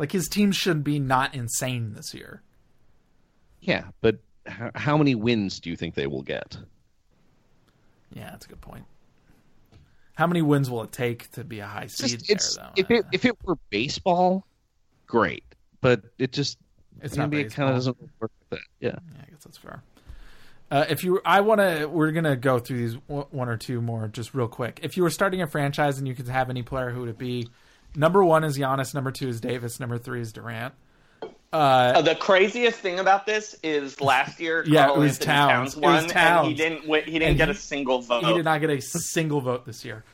Like his team should be not insane this year. yeah, but how, how many wins do you think they will get? Yeah, that's a good point. How many wins will it take to be a high seed it's there, though? if it if it were baseball, great, but it just It's not NBA kind of doesn't work with that. Yeah. Yeah, I guess that's fair. Uh, if you, I want to, we're gonna go through these one or two more just real quick. If you were starting a franchise and you could have any player, who would it be? Number one is Giannis. Number two is Davis. Number three is Durant. Uh, the craziest thing about this is last year, [laughs] Yeah, Karl it was Anthony Towns. It won, was and Towns. he didn't. Win, he didn't And get he- a single vote. He did not get a single vote this year.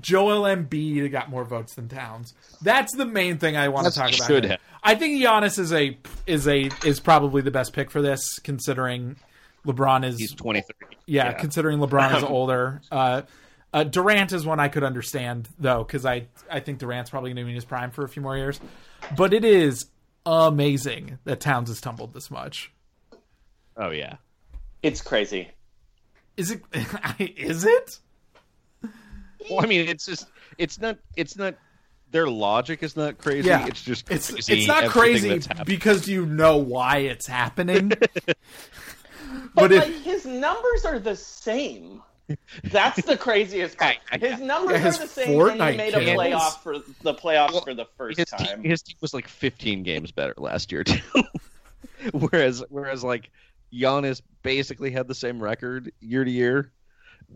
Joel Embiid got more votes than Towns. That's the main thing I want to talk about. should have. I think Giannis is a is a is probably the best pick for this, considering LeBron is He's twenty three. yeah, considering LeBron is [laughs] older. Uh, uh, Durant is one I could understand though, because I I think Durant's probably going to be in his prime for a few more years. But it is amazing that Towns has tumbled this much. Oh yeah. It's crazy. Is it? [laughs] is it? Well, I mean, it's just it's not it's not their logic is not crazy. Yeah, It's just it's crazy, it's not crazy because you know why it's happening. [laughs] But, but if like his numbers are the same. [laughs] That's the craziest part. [laughs] His numbers Yeah, his are the same, and Fortnite he made a kills. playoff for the playoffs for the first his time. team, his team was like 15 games better last year too. [laughs] whereas whereas like Giannis basically had the same record year to year.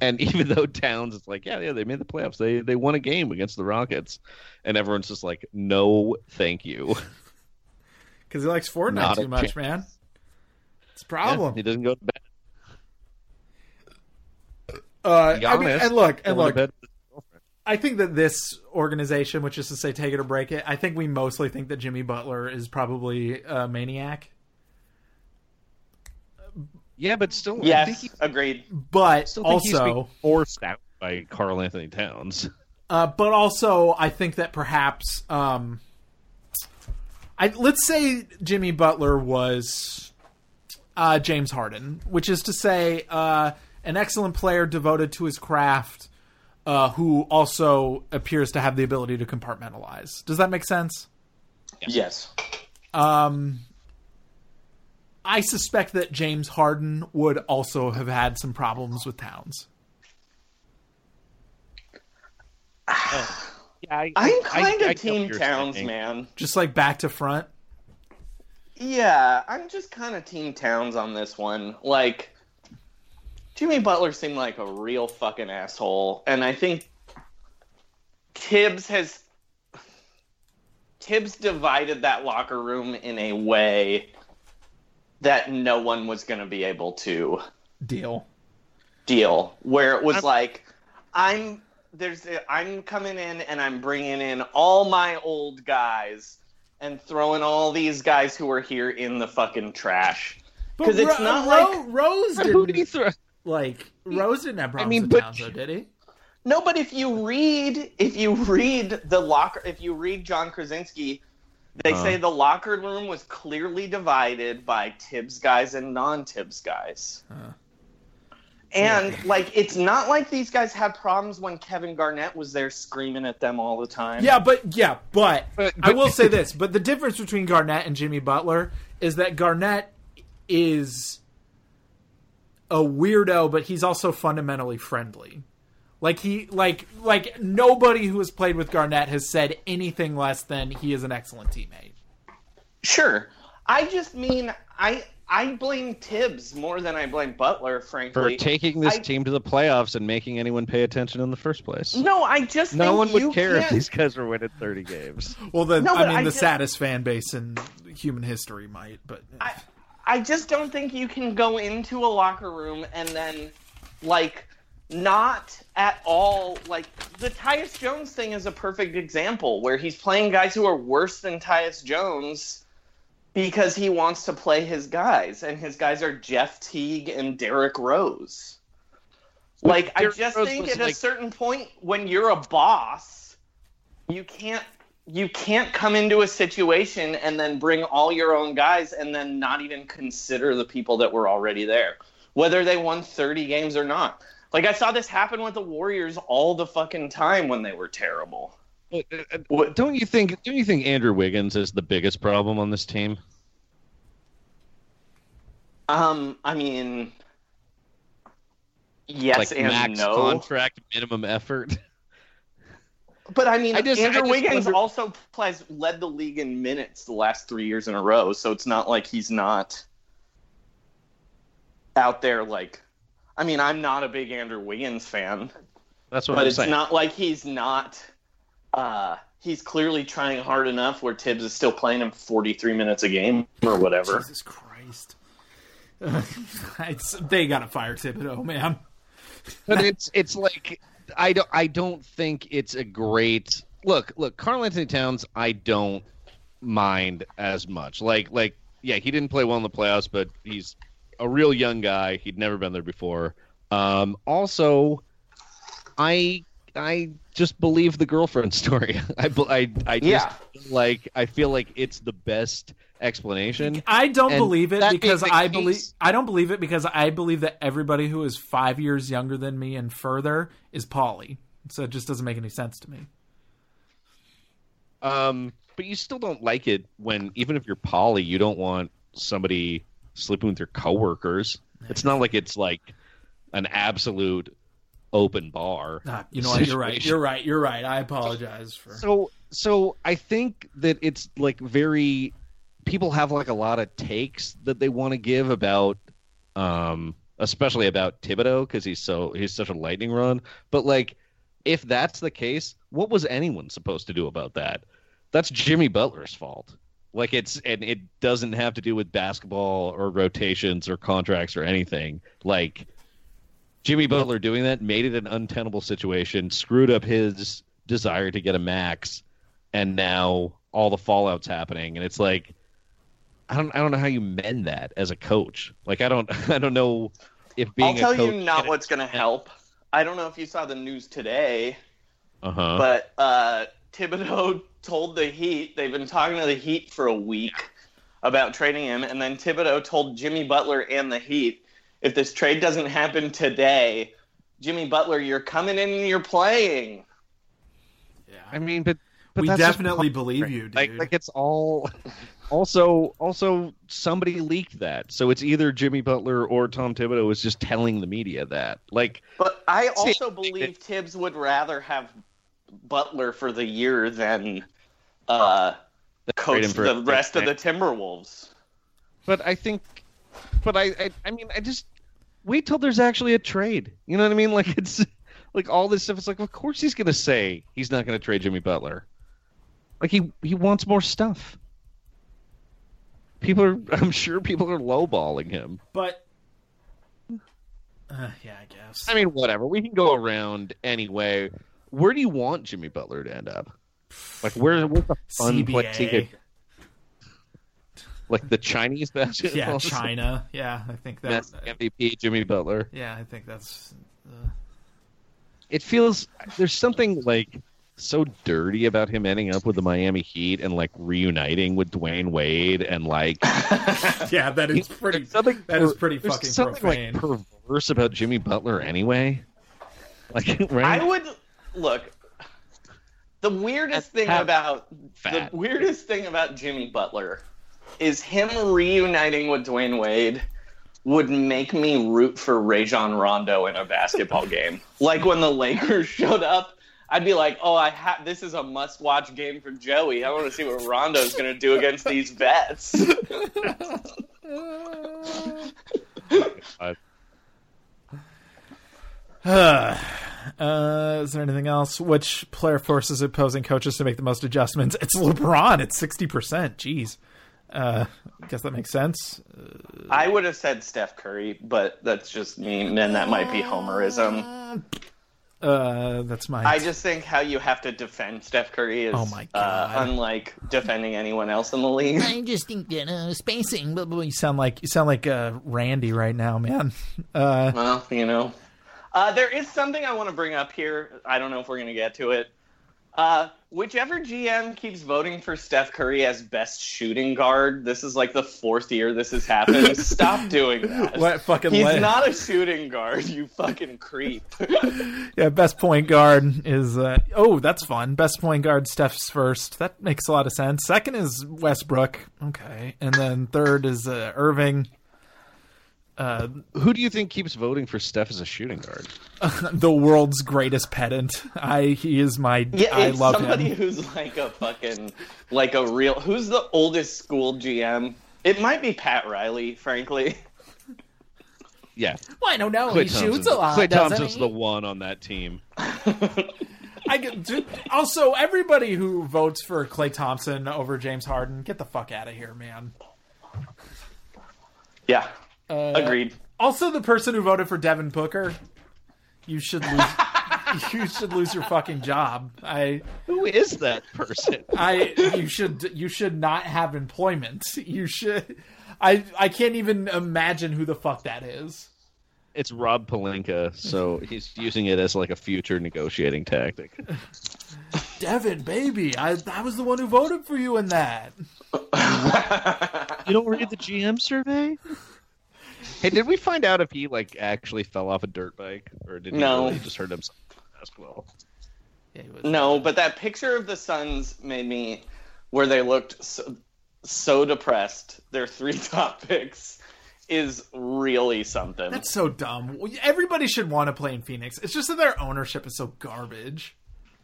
And even though Towns is like, yeah, yeah, they made the playoffs. They they won a game against the Rockets, and everyone's just like, no, thank you. because he likes Fortnite Not too much, chance. man. It's a problem. he doesn't go to bed. Uh, I mean, and look, and look. bed with his girlfriend. I think that this organization, which is to say, take it or break it, I think we mostly think that Jimmy Butler is probably a maniac. Yeah, but still, I think Yes, he, agreed. But still think he's being also, forced out by Karl Anthony Towns. [laughs] uh, but also, I think that perhaps, um, I let's say Jimmy Butler was uh, James Harden, which is to say, uh, an excellent player devoted to his craft, uh, who also appears to have the ability to compartmentalize. Does that make sense? Yes. Um, I suspect that James Harden would also have had some problems with Towns. [sighs] Yeah, I, I'm kind I of get Team you're Towns, saying. man. Just like back to front. Yeah, I'm just kind of Team Towns on this one. Like, Jimmy Butler seemed like a real fucking asshole, and I think Thibs has Thibs divided that locker room in a way that no one was going to be able to Deal. deal where it was like i'm there's i'm coming in and i'm bringing in all my old guys and throwing all these guys who are here in the fucking trash because it's Ro- not Ro- like Rose [laughs] Who did he didn't throw? Like Rose didn't have problems mean, with but- Towns, though, did he? no but if you read if you read the locker if you read Jon Krawczynski they Uh-huh. say the locker room was clearly divided by Thibs guys and non-Thibs guys And like, it's not like these guys had problems when Kevin Garnett was there screaming at them all the time. Yeah, but yeah, but, But- I will [laughs] say this: but the difference between Garnett and Jimmy Butler is that Garnett is a weirdo, but he's also fundamentally friendly. Like he, like, like nobody who has played with Garnett has said anything less than he is an excellent teammate. Sure. I just mean I I blame Thibs more than I blame Butler, frankly, For taking this I- team to the playoffs and making anyone pay attention in the first place. No, I just No think one you would care if can't- these guys were winning 30 games. Well, the No, I mean, I the just- saddest fan base in human history might, but I, I just don't think you can go into a locker room and then, like, not at all. Like, the Tyus Jones thing is a perfect example where he's playing guys who are worse than Tyus Jones because he wants to play his guys, and his guys are Jeff Teague and Derrick Rose. Like, I just Rose think at a certain point when you're a boss, you can't you can't come into a situation and then bring all your own guys and then not even consider the people that were already there, whether they won 30 games or not. Like I saw this happen with the Warriors all the fucking time when they were terrible. What- Don't you think? Don't you think Andrew Wiggins is the biggest problem on this team? Um, I mean, yes like and max no. contract, minimum effort. [laughs] But I mean, I just- I Andrew just Wiggins wonder- also plays led the league in minutes the last three years in a row, so it's not like he's not out there. Like, I mean, I'm not a big Andrew Wiggins fan, That's what but I'm saying. But it's saying. not like he's not. Uh, he's clearly trying hard enough where Thibs is still playing him 43 minutes a game or whatever. Jesus Christ, [laughs] it's, they gotta fire Thibodeau, man. but it's it's like I don't I don't think it's a great look. Look, Karl Anthony Towns, I don't mind as much. Like like yeah, he didn't play well in the playoffs, but he's a real young guy. He'd never been there before. Um, also, I I just believe the girlfriend [laughs] story. I I I just Yeah. like I feel like it's the best explanation. I don't And believe it because I case- believe I don't believe it because I believe that everybody who is five years younger than me and further is poly. So it just doesn't make any sense to me. Um, but you still don't like it when even if you're poly, you don't want somebody sleeping with your coworkers. It's not like it's like an absolute open bar. Ah, you know what? You're right. You're right. You're right. I apologize for. So so I think that it's like very people have like a lot of takes that they want to give about um especially about Thibodeau because he's so he's such a lightning run. But like if that's the case, what was anyone supposed to do about that? That's Jimmy Butler's fault. Like it's and it doesn't have to do with basketball or rotations or contracts or anything. Like Jimmy Butler doing that made it an untenable situation, screwed up his desire to get a max, and now all the fallout's happening. And it's like I don't I don't know how you mend that as a coach. Like I don't [laughs] I don't know if being I'll tell a coach you not what's going to help. I don't know if you saw the news today, uh-huh. but uh, Thibodeau [laughs] told the Heat they've been talking to the Heat for a week about trading him, and then Thibodeau told Jimmy Butler and the Heat, if this trade doesn't happen today, Jimmy Butler, you're coming in and you're playing. Yeah, I mean, but, but we definitely believe you, dude. Like, like it's all. [laughs] Also, also somebody leaked that, so it's either Jimmy Butler or Tom Thibodeau is just telling the media that. Like, But I also believe Thibs would rather have Butler for the year than uh, coach the rest of the Timberwolves. but I think, but I, I, I mean, I just wait till there's actually a trade. You know what I mean? [laughs] Like it's like all this stuff. It's like, of course he's gonna say he's not gonna trade Jimmy Butler. Like he he wants more stuff. People are, [laughs] I'm sure people are lowballing him. But uh, yeah, I guess. I mean, whatever. We can go around anyway. Where do you want Jimmy Butler to end up? Like, where? Where's the fun place CBA. could? Like the Chinese [laughs] basketball. Yeah, China. Yeah, I think that. That's MVP Jimmy Butler. Yeah, I think that's. Uh, It feels there's something like so dirty about him ending up with the Miami Heat and like reuniting with Dwyane Wade and like [laughs] yeah, that is pretty. There's something That is per- pretty fucking something profane. like perverse about Jimmy Butler anyway. [laughs] Like right? I would look. The weirdest thing Fat. about Fat. the weirdest thing about Jimmy Butler is him reuniting with Dwyane Wade would make me root for Rajon Rondo in a basketball [laughs] game. Like when the Lakers showed up, I'd be like, "Oh, I have this is a must-watch game for Joey. I want to see what Rondo's going to do against these vets." uh, is there anything else? Which player forces opposing coaches to make the most adjustments? It's LeBron. It's sixty percent. Jeez. Uh, I guess that makes sense. I would have said Steph Curry, but that's just me, and that might be homerism. Uh, that's my. I just think how you have to defend Steph Curry is Oh my uh, God. unlike defending anyone else in the league. I just think that uh, spacing. Blah, blah, blah. You sound like you sound like uh, Randy right now, man. [laughs] Uh, Well, you know, uh, there is something I want to bring up here. I don't know if we're going to get to it. Uh, whichever GM keeps voting for Steph Curry as best shooting guard, this is like the fourth year this has happened. [laughs] Stop doing that. Let fucking He's let- not a shooting guard, you fucking creep. [laughs] yeah, best point guard is. Uh, oh, that's fun. Best point guard, Steph's first. That makes a lot of sense. Second is Westbrook. Okay, and then third is uh, Irving. Uh, Who do you think keeps voting for Steph as a shooting guard? [laughs] the world's greatest pedant. I he is my. Yeah, I it's love somebody him. who's like a fucking like a real. Who's the oldest school GM? It might be Pat Riley, frankly. Yeah, Well, I don't know. Klay he shoots Thompson's- a lot. Klay Thompson's he? the one on that team. [laughs] I get, dude, also everybody who votes for Klay Thompson over James Harden, get the fuck out of here, man. Yeah, Uh, agreed. Also, the person who voted for Devin Booker, you should lose. [laughs] you should lose your fucking job. I Who is that person? I you should you should not have employment. You should. I I can't even imagine who the fuck that is. It's Rob Pelinka, so he's using it as like a future negotiating tactic. [laughs] Devin, baby, I I was the one who voted for you in that. [laughs] You don't read the GM survey? Hey, did we find out if he like actually fell off a dirt bike, or did he No. really just hurt himself in basketball? No, but that picture of the Suns made me where they looked so, so depressed. Their three [laughs] top picks is really something. That's so dumb. Everybody should want to play in Phoenix. It's just that their ownership is so garbage.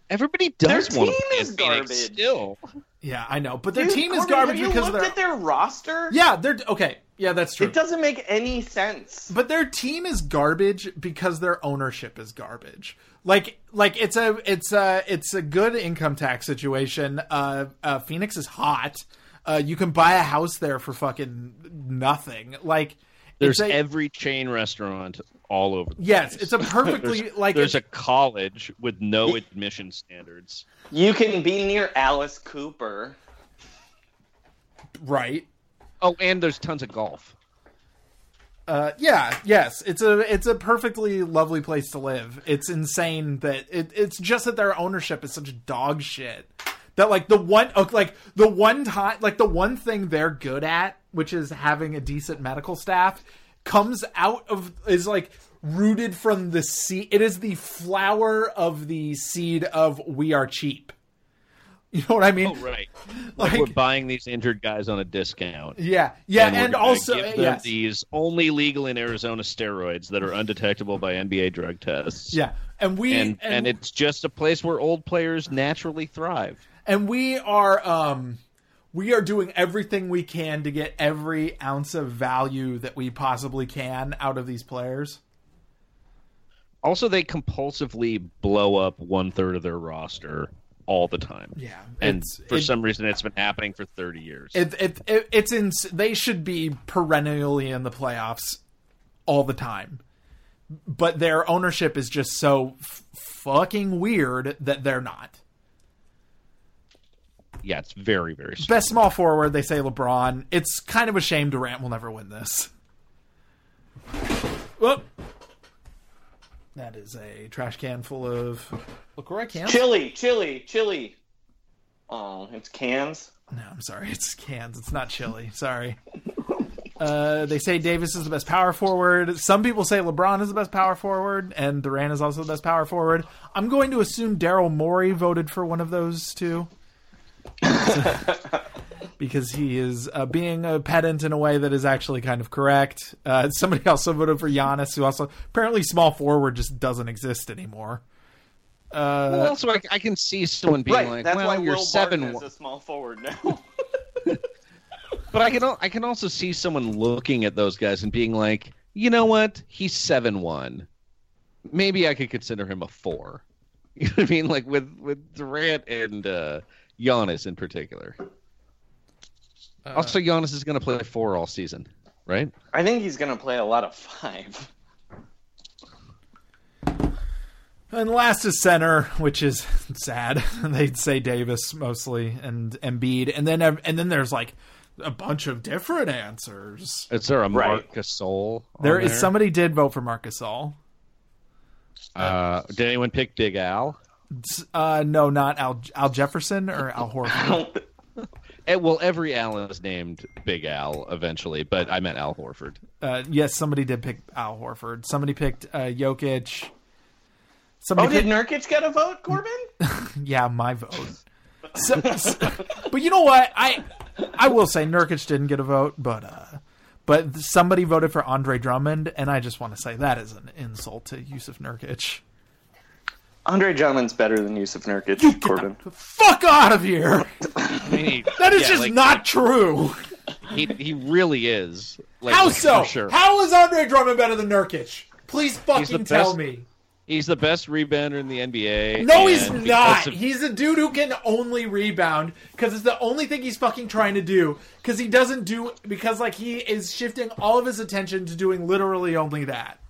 Everybody Their does want team to play in is Phoenix garbage. still. Yeah, I know, but their Dude, team is Corbin, garbage have you because of looked their at their roster. Yeah, they're okay. Yeah, that's true. It doesn't make any sense. But their team is garbage because their ownership is garbage. Like, like it's a, it's a, it's a good income tax situation. Uh, uh Phoenix is hot. Uh, you can buy a house there for fucking nothing. Like There's it's a, every chain restaurant all over. The yes, place. it's a [laughs] perfectly There's, like there's a college with no admission standards. You can be near Alice Cooper. right. Oh, and there's tons of golf. Uh, yeah, yes, it's a it's a perfectly lovely place to live. It's insane that it, it's just that their ownership is such dog shit that like the one oh, like the one time like the one thing they're good at, which is having a decent medical staff, comes out of is like rooted from the seed. It is the flower of the seed of we are cheap. [laughs] You know what I mean? Oh, right. Like, [laughs] Like- we're buying these injured guys on a discount. Yeah, yeah, and gonna also give them yes. these only legal in Arizona steroids that are undetectable by NBA drug tests. Yeah, and we and, and, and it's just a place where old players naturally thrive. and we are um we are doing everything we can to get every ounce of value that we possibly can out of these players. Also, they compulsively blow up one third of their roster all the time. Yeah, and for it- some reason, it's been happening for thirty years. It, it, it it's in they should be perennially in the playoffs all the time. But their ownership is just so f- fucking weird that they're not. yeah, it's very very. Strange. Best small forward, they say LeBron. It's kind of a shame Durant will never win this. Whoop. That is a trash can full of LaCroix cans. Chili, chili, chili. Oh, it's cans. No, I'm sorry. It's cans. It's not chili. Sorry. Uh, they say Davis is the best power forward. Some people say LeBron is the best power forward, and Durant is also the best power forward. I'm going to assume Daryl Morey voted for one of those two. [laughs] because he is uh, being a pedant in a way that is actually kind of correct. Uh, [laughs] somebody also voted for Giannis, who also apparently small forward just doesn't exist anymore. Uh, well, also, I, I can see someone being right, like, that's "Well, why you're Will seven Barton one." is a small forward now. [laughs] [laughs] But I can I can also see someone looking at those guys and being like, you know what? He's seven one. Maybe I could consider him a four. You know what I mean? Like with with Durant and uh, Giannis in particular. Also, Giannis is going to play four all season, right? I think he's going to play a lot of five. And last is center, which is [laughs] sad. [laughs] They'd say Davis mostly and Embiid, and then and then there's like a bunch of different answers. Is there a Right. Marc Gasol? on There is somebody did vote for Marcus Gasol. Uh, did anyone pick Big Al? Uh, no, not Al Al Jefferson or Al Horford. Eh, well, every Al is named Big Al eventually, but I meant Al Horford. Uh, yes, somebody did pick Al Horford. Somebody picked uh, Jokic. Oh, Somebody did picked, Nurkic get a vote, Corbin? [laughs] yeah, my vote. So- so- but you know what? I I will say Nurkic didn't get a vote, but uh, but somebody voted for Andre Drummond, and I just want to say that is an insult to Jusuf Nurkic. Andre Drummond's better than Jusuf Nurkic, Corbin. Fuck out of here! I mean, he- That is yeah, just like, not true. He he really is. Like, How for so? Sure. How is Andre Drummond better than Nurkic? Please the fucking tell best- me. He's the best rebounder in the NBA. No, he's not. of- He's a dude who can only rebound because it's the only thing he's fucking trying to do. Because he doesn't do because like he is shifting all of his attention to doing literally only that.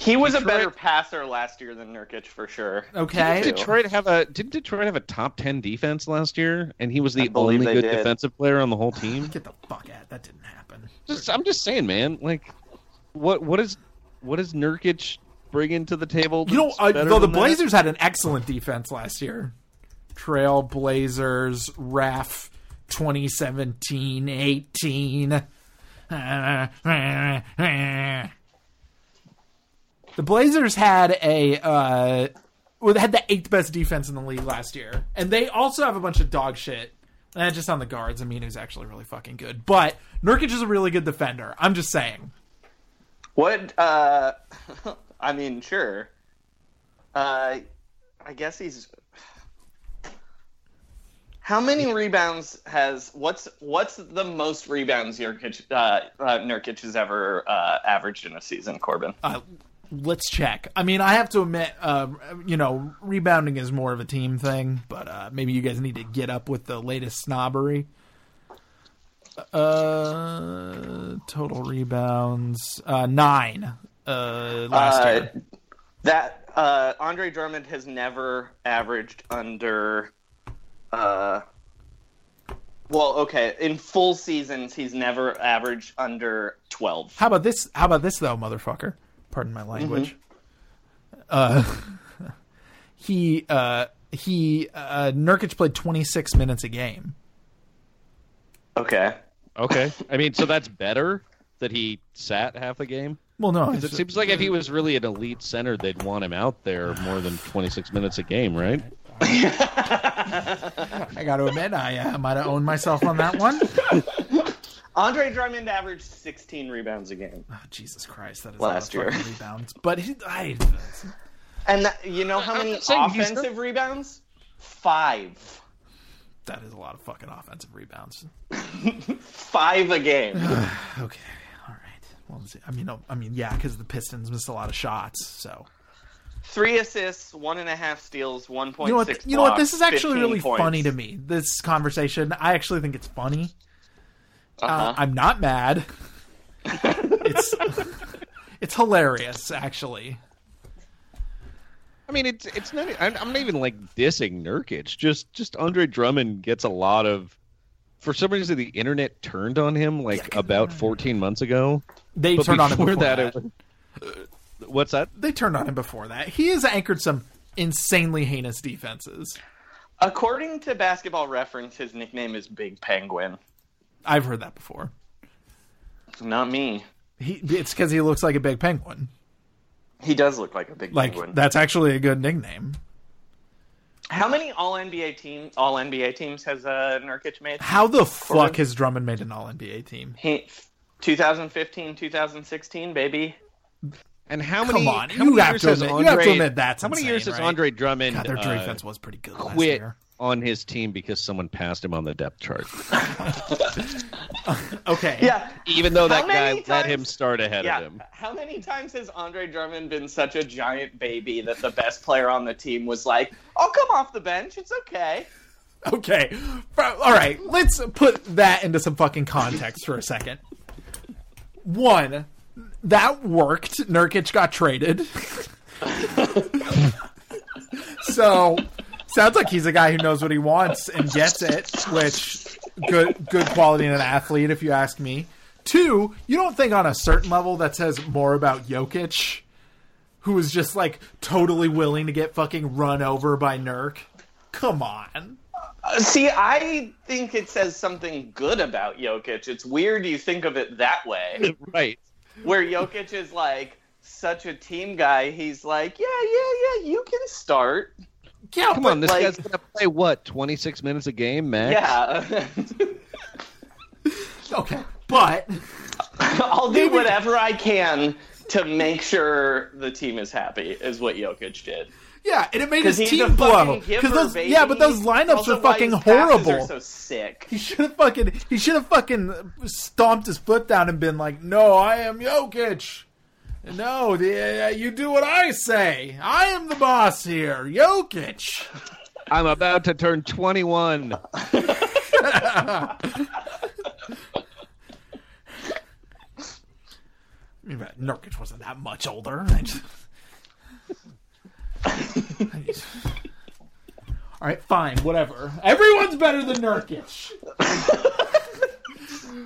He was a better passer last year than Nurkic for sure. Okay. Didn't Detroit have a didn't Detroit have a top ten defense last year, and he was the only good did. defensive player on the whole team. [sighs] Get the fuck out. That didn't happen. Just, I'm just saying, man. Like, what what is what is Nurkic bringing to the table? You know, that's uh, though the than that? Blazers had an excellent defense last year. Trail Blazers, ref 2017 18. [laughs] The Blazers had a uh, well, they had the eighth best defense in the league last year, and they also have a bunch of dog shit. Eh, just on the guards, I mean, who's actually really fucking good. But Nurkic is a really good defender. I'm just saying. What? Uh, [laughs] I mean, sure. Uh, I guess he's. How many rebounds has what's what's the most rebounds Nurkic, uh, uh, Nurkic has ever uh, averaged in a season, Corbin? Let's check. I mean, I have to admit, uh, you know, rebounding is more of a team thing, but uh, maybe you guys need to get up with the latest snobbery. Uh, total rebounds uh, nine. Uh, last Uh, year. that uh, Andre Drummond has never averaged under. Uh, well, okay, in full seasons, he's never averaged under twelve. How about this? How about this though, motherfucker? Pardon my language. Mm-hmm. Uh, [laughs] he uh he uh Nurkic played 26 minutes a game. Okay. Okay. I mean, so that's better that he sat half the game. Well, no, 'Cause it seems like if he was really an elite center, they'd want him out there more than 26 minutes a game, right? [laughs] I got to admit, I uh, might have owned myself on that one. [laughs] Andre Drummond averaged sixteen rebounds a game. Oh, Jesus Christ, that is Last a lot year. fucking rebounds. But he, I, And that, you know how many saying he's offensive rebounds? Five. that is a lot of fucking offensive rebounds. [laughs] Five a game. [sighs] okay, all right. Well, see. I mean, no, I mean, yeah, because the Pistons missed a lot of shots. So Three assists, one and a half steals, one point you know what? six. You know what? This is actually really points. funny to me. This conversation, I actually think it's funny. Uh Uh-huh. I'm not mad. [laughs] it's [laughs] it's hilarious, actually. I mean, it's it's not. I'm I'm not even like dissing Nurkic. Just just Andre Drummond gets a lot of. For some reason, the internet turned on him like about 14 months ago. They But turned on him before that. that. it was- what's that? They turned on him before that. He has anchored some insanely heinous defenses. According to Basketball Reference, his nickname is Big Penguin. I've heard that before. Not me. He, it's because he looks like a big penguin. He does look like a big Like penguin. that's actually a good nickname. How many All NBA team All NBA teams has uh, Nurkic made? How the fuck has Drummond made an All NBA team? He, 2015, 2016, baby. And how Come many? on, how you many have years to has admit- Andre, you have to admit that's how many insane, years has right? Andre Drummond? God, their uh, defense was pretty good last quit year. On his team because someone passed him on the depth chart. [laughs] Okay. Yeah. Even though that guy many let him start ahead yeah. of him. How many times has Andre Drummond been such a giant baby that the best player on the team was like, "I'll come off the bench. It's okay." Okay. All right. Let's put that into some fucking context for a second. One, that worked. Nurkic got traded. [laughs] so, sounds like he's a guy who knows what he wants and gets it, which good good quality in an athlete if you ask me. Two, you don't think on a certain level that says more about Jokic, who is just like totally willing to get fucking run over by Nurk? Come on. Uh, See, I think it says something good about Jokic. It's weird you think of it that way. [laughs] right. Where Jokic is like such a team guy, he's like, yeah, yeah, yeah, you can start. Yeah, Come on, this like- guy's gonna play what? 26 minutes a game, man. Yeah. [laughs] Okay, but [laughs] I'll do whatever I can to make sure the team is happy, is what Jokic did. Yeah, and it made his team blow. giver, Because those, baby. yeah, but those lineups Also are fucking his passes horrible. Are so sick. He should have fucking he should have fucking stomped his foot down and been like, "No, I am Jokic. No, the, uh, you do what I say. I am the boss here, Jokic." [laughs] I'm about to turn 21. I mean, but Nurkic wasn't that much older. [laughs] I just- I [laughs] just- All right, fine, whatever. Everyone's better than Nurkic.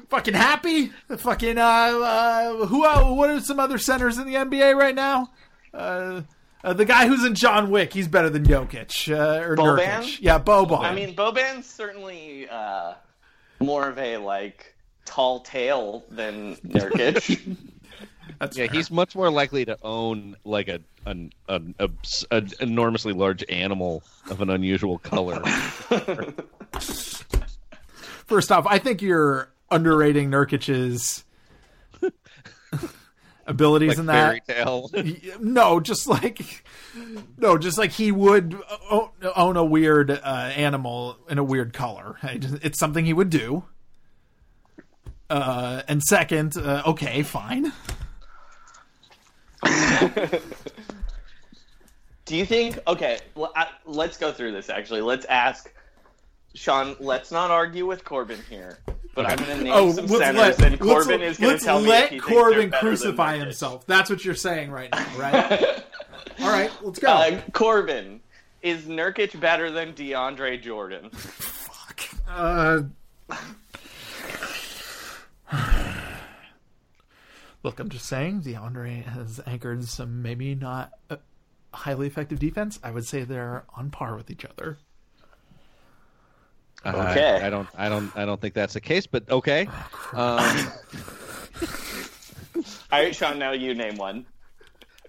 Fucking happy. Fucking uh, uh who? Uh, what are some other centers in the NBA right now? Uh, uh, the guy who's in John Wick, he's better than Jokic uh, or Boban? Nurkic. Yeah, Boban. I mean, Boban's certainly uh, more of a like tall tale than Nurkic. [laughs] That's yeah, fair. he's much more likely to own like a an, an, abs- an enormously large animal of an unusual color. [laughs] First off, I think you're underrating Nurkic's abilities like in that. fairy tale. [laughs] No, just like no, just like he would own a weird uh, animal in a weird color. It's something he would do. Uh, and second, uh, okay, fine. [laughs] Do you think? Okay, l- I- let's go through this. Actually, let's ask Sean. Let's not argue with Corbin here. But I'm going to name Oh, some centers, let, and Corbin let's, is going to tell me let if he Corbin crucify himself. That's what you're saying right now, right? [laughs] All right, let's go. Uh, Corbin, is Nurkic better than DeAndre Jordan? [laughs] Uh, look, I'm just saying, DeAndre has anchored some maybe not uh, highly effective defense. I would say they're on par with each other. Uh, Okay. I, I don't. I don't. I don't think that's the case. But okay. Oh, um, All right, Sean, now you name one.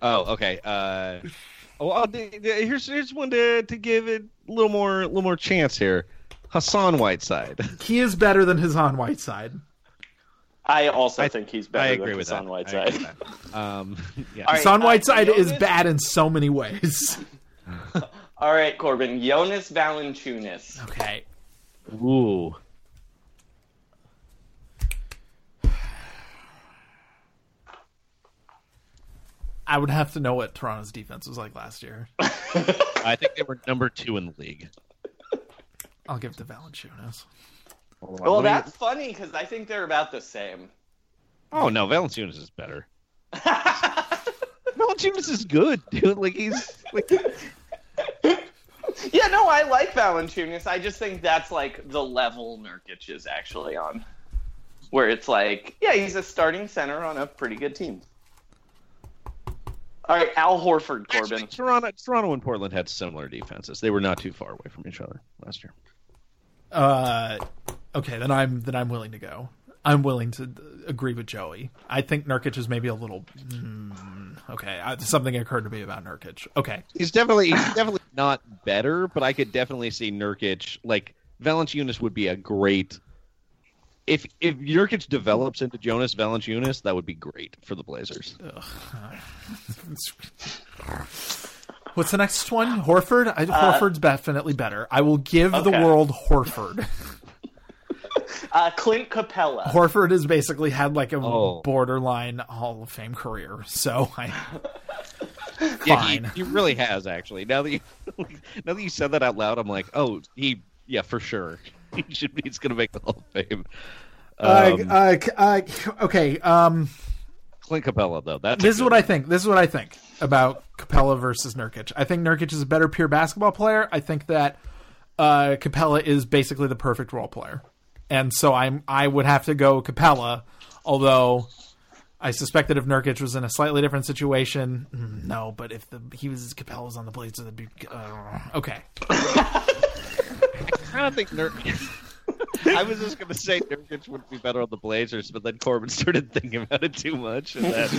oh, okay. Uh, oh, I'll, d- d- here's here's one to to give it a little more a little more chance here. Hassan Whiteside. [laughs] He is better than Hassan Whiteside. I also I- think he's better I agree than with Hassan that. I Whiteside. agree with that. [laughs] Um, yeah. All right, Hassan uh, Whiteside is bad in so many ways. [laughs] All right, Corbin, Jonas Valanciunas. Okay. Ooh. I would have to know what Toronto's defense was like last year. [laughs] I think they were number two in the league. I'll give it to Valanciunas. Well, let me- that's funny because I think they're about the same. Oh no, Valanciunas is better. [laughs] Valanciunas is good, dude. Like he's like [laughs] [laughs] Yeah, no, I like Valanciunas. I just think that's like the level Nurkic is actually on, where it's like, yeah, he's a starting center on a pretty good team. All right, Al Horford, Corbin. Actually, Toronto, Toronto and Portland had similar defenses. They were not too far away from each other last year. Uh, okay, then I'm then I'm willing to go. I'm willing to agree with Joey. I think Nurkic is maybe a little. Mm, okay, I, something occurred to me about Nurkic. Okay, He's definitely he's definitely not better, but I could definitely see Nurkic like Valanciunas would be a great. If if Nurkic develops into Jonas Valanciunas, that would be great for the Blazers. what's the next one? Horford. I, Horford's definitely better. I will give the world Horford. [laughs] Uh, Clint Capela. Horford has basically had like a Oh. borderline Hall of Fame career, so I. [laughs] Yeah, Fine. he, he really has actually. Now that you [laughs] now that you said that out loud, I'm like, oh, he yeah for sure. [laughs] He should be. He's gonna make the Hall of Fame. Um, uh, uh, okay. Um, Clint Capela though. That's this is what I think. This is what I think about Capela versus Nurkic. I think Nurkic is a better pure basketball player. I think that uh, Capela is basically the perfect role player, and so I'm I would have to go Capela. Although I suspect that if Nurkic was in a slightly different situation, no. But if the he was Capela was on the Blazers, it'd be uh, okay. I don't think Nurkic. I was just gonna say Nurkic would be better on the Blazers, but then Corbin started thinking about it too much, and then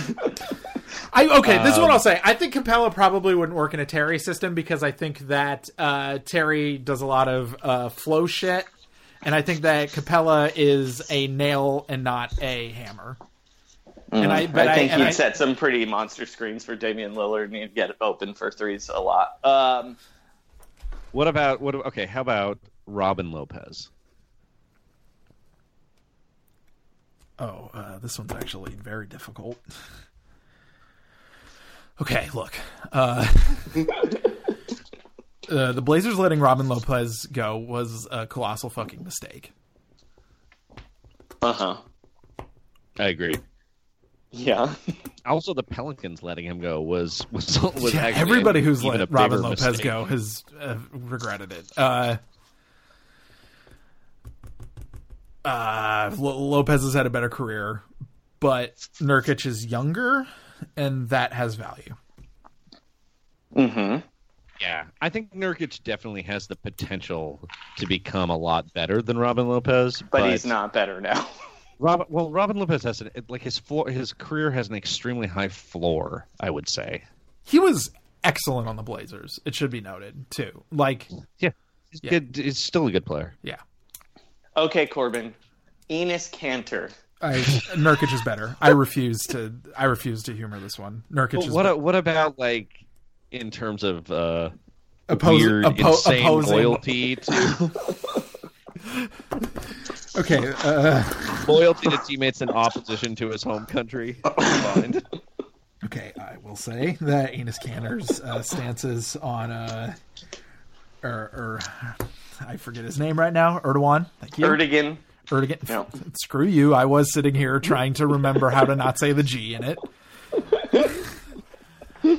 I okay. This is what Um, I'll say. I think Capela probably wouldn't work in a Terry system because I think that uh, Terry does a lot of uh, flow shit, and I think that Capela is a nail and not a hammer. And I, but I think and he'd set some pretty monster screens for Damian Lillard and he'd get open for threes a lot. Um, what about what? Okay, how about Robin Lopez? Oh, uh, this one's actually very difficult. [laughs] Okay, look. Uh, [laughs] uh, the Blazers letting Robin Lopez go was a colossal fucking mistake. uh huh. I agree. Yeah. [laughs] Also, the Pelicans letting him go was was, was Yeah, actually everybody an who's let Robin Lopez mistake. go has uh, regretted it. Uh, uh, Lo- Lopez has had a better career, but Nurkic is younger, and that has value. Mm-hmm. Yeah, I think Nurkic definitely has the potential to become a lot better than Robin Lopez, But, he's not better now. [laughs] Robin, well, Robin Lopez has an, like his floor, his career has an extremely high floor. I would say. He was excellent on the Blazers. It should be noted too. Like, Yeah, he's Yeah. good. He's still a good player. yeah, Okay, Corbin. Enes Kanter. I, Nurkic is better. I refuse to. I refuse to humor this one. Nurkic But is what? a- What about like in terms of uh, Oppos- weird, oppo- insane opposing- loyalty to [laughs] [laughs] okay. Uh, loyalty to teammates in opposition to his home country? Fine. [coughs] Okay, I will say that Enes Kanter's uh, stances on uh, or, or I forget his name right now, Erdogan. Thank you, Erdogan. Erdogan. No. [laughs] Screw you. I was sitting here trying to remember how to not say the G in it.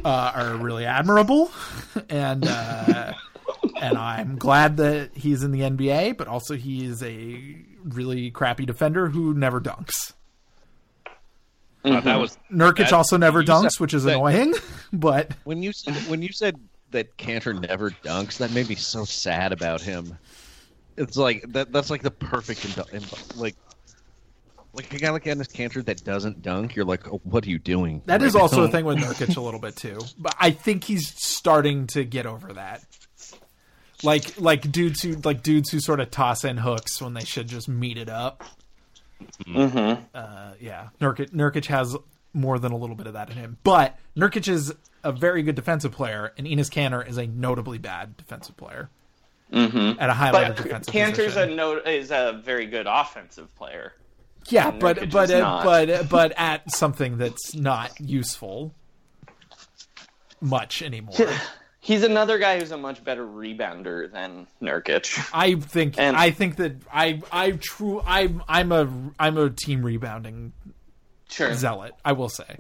Uh, are really admirable, and uh, and I'm glad that he's in the NBA. But also, he is a really crappy defender who never dunks. Uh, that was Nurkic that- also never you said dunks, which is that- annoying. [laughs] But When you said, when you said that Kanter never dunks, that made me so sad about him. It's like that. That's like the perfect like like a guy like Enes Kanter that doesn't dunk. You're like, oh, what are you doing? That is right also now? a thing with Nurkic a little bit too. But I think he's starting to get over that. Like like dudes who like dudes who sort of toss in hooks when they should just meet it up. Mm-hmm. Uh, yeah, Nurkic Nurkic has more than a little bit of that in him. But Nurkic is a very good defensive player, and Enes Kanter is a notably bad defensive player Mm-hmm. at a high level But defensive Kanter's position. a no, is a very good offensive player. Yeah, and but Nurkic but uh, but but at something that's not useful [laughs] much anymore. [laughs] He's another guy who's a much better rebounder than Nurkic. I think And- I think that I I true I'm I'm a I'm a team rebounding Sure. zealot. I will say.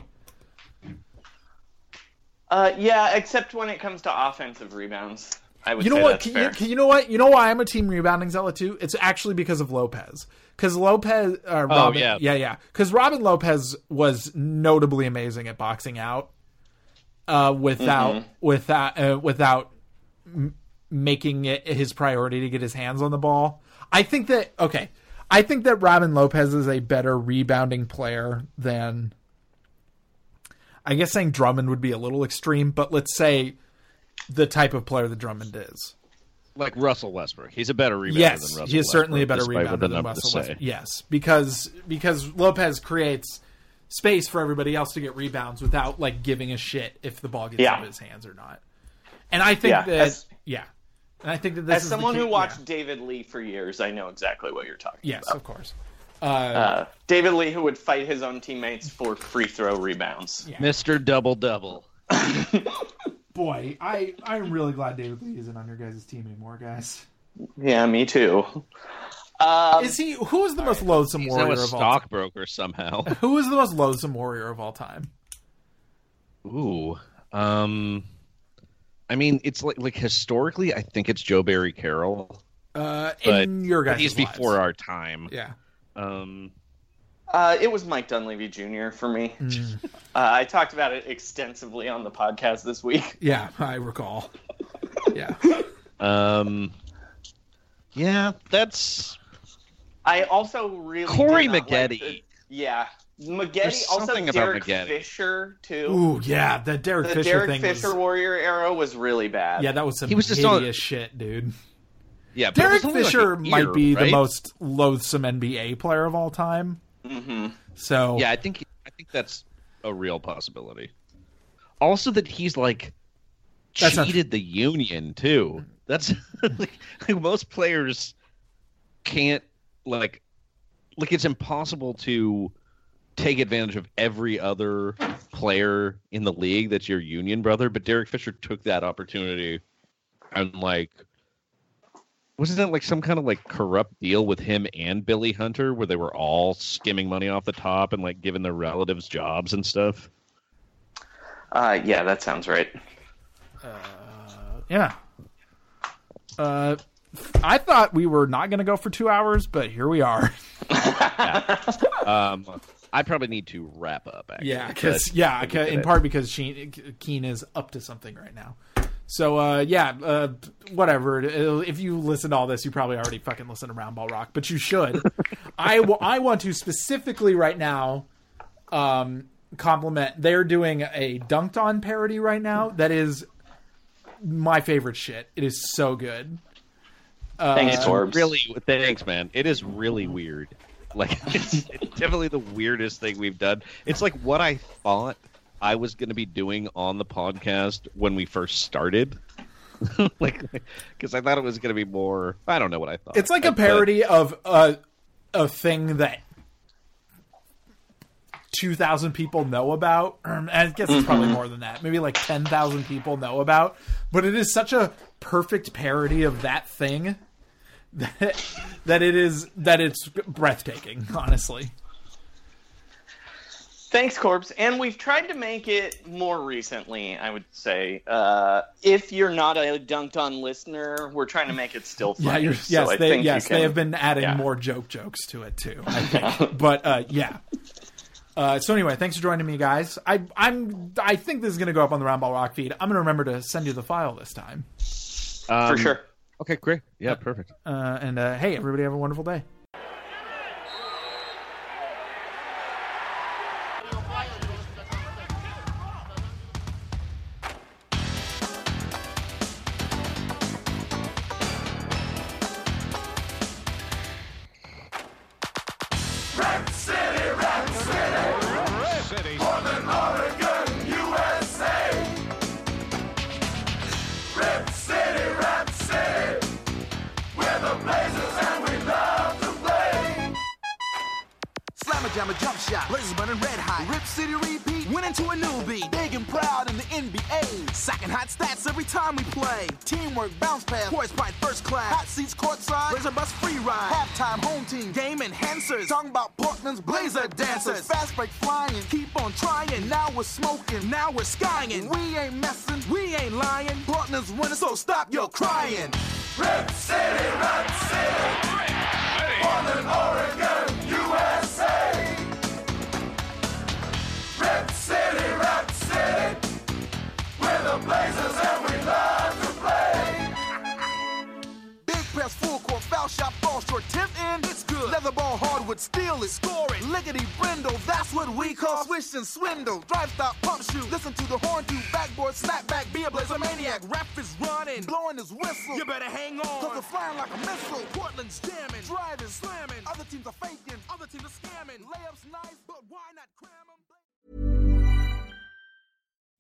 Uh, yeah, except when it comes to offensive rebounds. I would You know say what? that's Can fair. you, can you know what? You know why I'm a team rebounding zealot too? It's actually because of Lopez. Because Lopez, uh, Robin, yeah. yeah, yeah. Because Robin Lopez was notably amazing at boxing out, uh, without Mhm. without uh, without m- making it his priority to get his hands on the ball. I think that okay. I think that Robin Lopez is a better rebounding player than. I guess saying Drummond would be a little extreme, but let's say the type of player that Drummond is. like Russell Westbrook. He's a better rebounder Yes, than Russell he is certainly a better Westbrook, despite what rebounder than Russell. Westbrook. Yes, because because Lopez creates space for everybody else to get rebounds without like giving a shit if the ball gets Yeah. out of his hands or not. And I think Yeah, that as- yeah, and I think that this As is the someone key- who watched yeah. David Lee for years, I know exactly what you're talking yes, about. Yes, of course. Uh, David Lee, who would fight his own teammates for free throw rebounds. Mr. Double Double. [laughs] Boy, I I'm really glad David Lee isn't on your guys' team anymore, guys. Yeah, me too. Um, is he? Who is the most loathsome He's now warrior a of all time? stockbroker somehow. [laughs] [laughs] Who is the most loathsome warrior of all time? Ooh. Um I mean, it's like like historically I think it's Joe Barry Carroll. Uh, But in your guys' he's lives. before our time. Yeah. Um Uh, it was Mike Dunleavy Jr. for me. Mm. [laughs] Uh, I talked about it extensively on the podcast this week. Yeah, I recall. Yeah. um Yeah, that's I also really Corey did not like Maggette. yeah, Maggette. Also, something about Derek Fisher too. Ooh, yeah, the Derek Fisher thing. the Fisher Derek thing. Fisher was, Warrior era was really bad. yeah, that was some He was just hideous on- shit, dude. yeah, Derek was only like Fisher might year, be the most loathsome NBA player of all time. hmm So Yeah, I think I think that's a real possibility. Also that he's like That's not- cheated the union too. That's [laughs] like, like most players can't like like it's impossible to take advantage of every other player in the league that's your union brother, but Derek Fisher took that opportunity and like wasn't it like some kind of like corrupt deal with him and Billy Hunter where they were all skimming money off the top and like giving their relatives jobs and stuff? Uh, yeah, that sounds right. yeah. Uh, I thought we were not going to go for two hours, but here we are. [laughs] Um, I probably need to wrap up. Actually, Yeah, because yeah, in part because Sheen, Keane is up to something right now. So uh, yeah, uh, whatever. It'll- If you listen to all this, you probably already fucking listen to Roundball Rock, but you should. [laughs] I I want to specifically right now um, compliment. They're doing a Dunked On parody right now. That is my favorite shit. It is so good. Uh, Thanks, It's Torbs. really thanks, man. It is really weird. Like [laughs] it's, it's definitely the weirdest thing we've done. It's like what I thought I was going to be doing on the podcast when we first started. [laughs] like, because I thought it was going to be more. I don't know what I thought. It's like a But- parody of a a thing that two thousand people know about. Um, I guess it's probably more than that. Maybe like ten thousand people know about. But it is such a perfect parody of that thing that, that it is that it's breathtaking. Honestly, Thanks, Corpse. And we've tried to make it more recently, I would say. Uh, if you're not a Dunked On listener, we're trying to make it still funny. yeah, you're, so yes, I they think you yes they have been adding yeah. more joke jokes to it too. I think, but uh, yeah. Uh, so anyway, thanks for joining me, guys. I I'm I think this is gonna go up on the Roundball Rock feed. I'm gonna remember to send you the file this time. Um, For sure. Okay, great. Yeah, perfect. Uh, and uh, hey, everybody, have a wonderful day.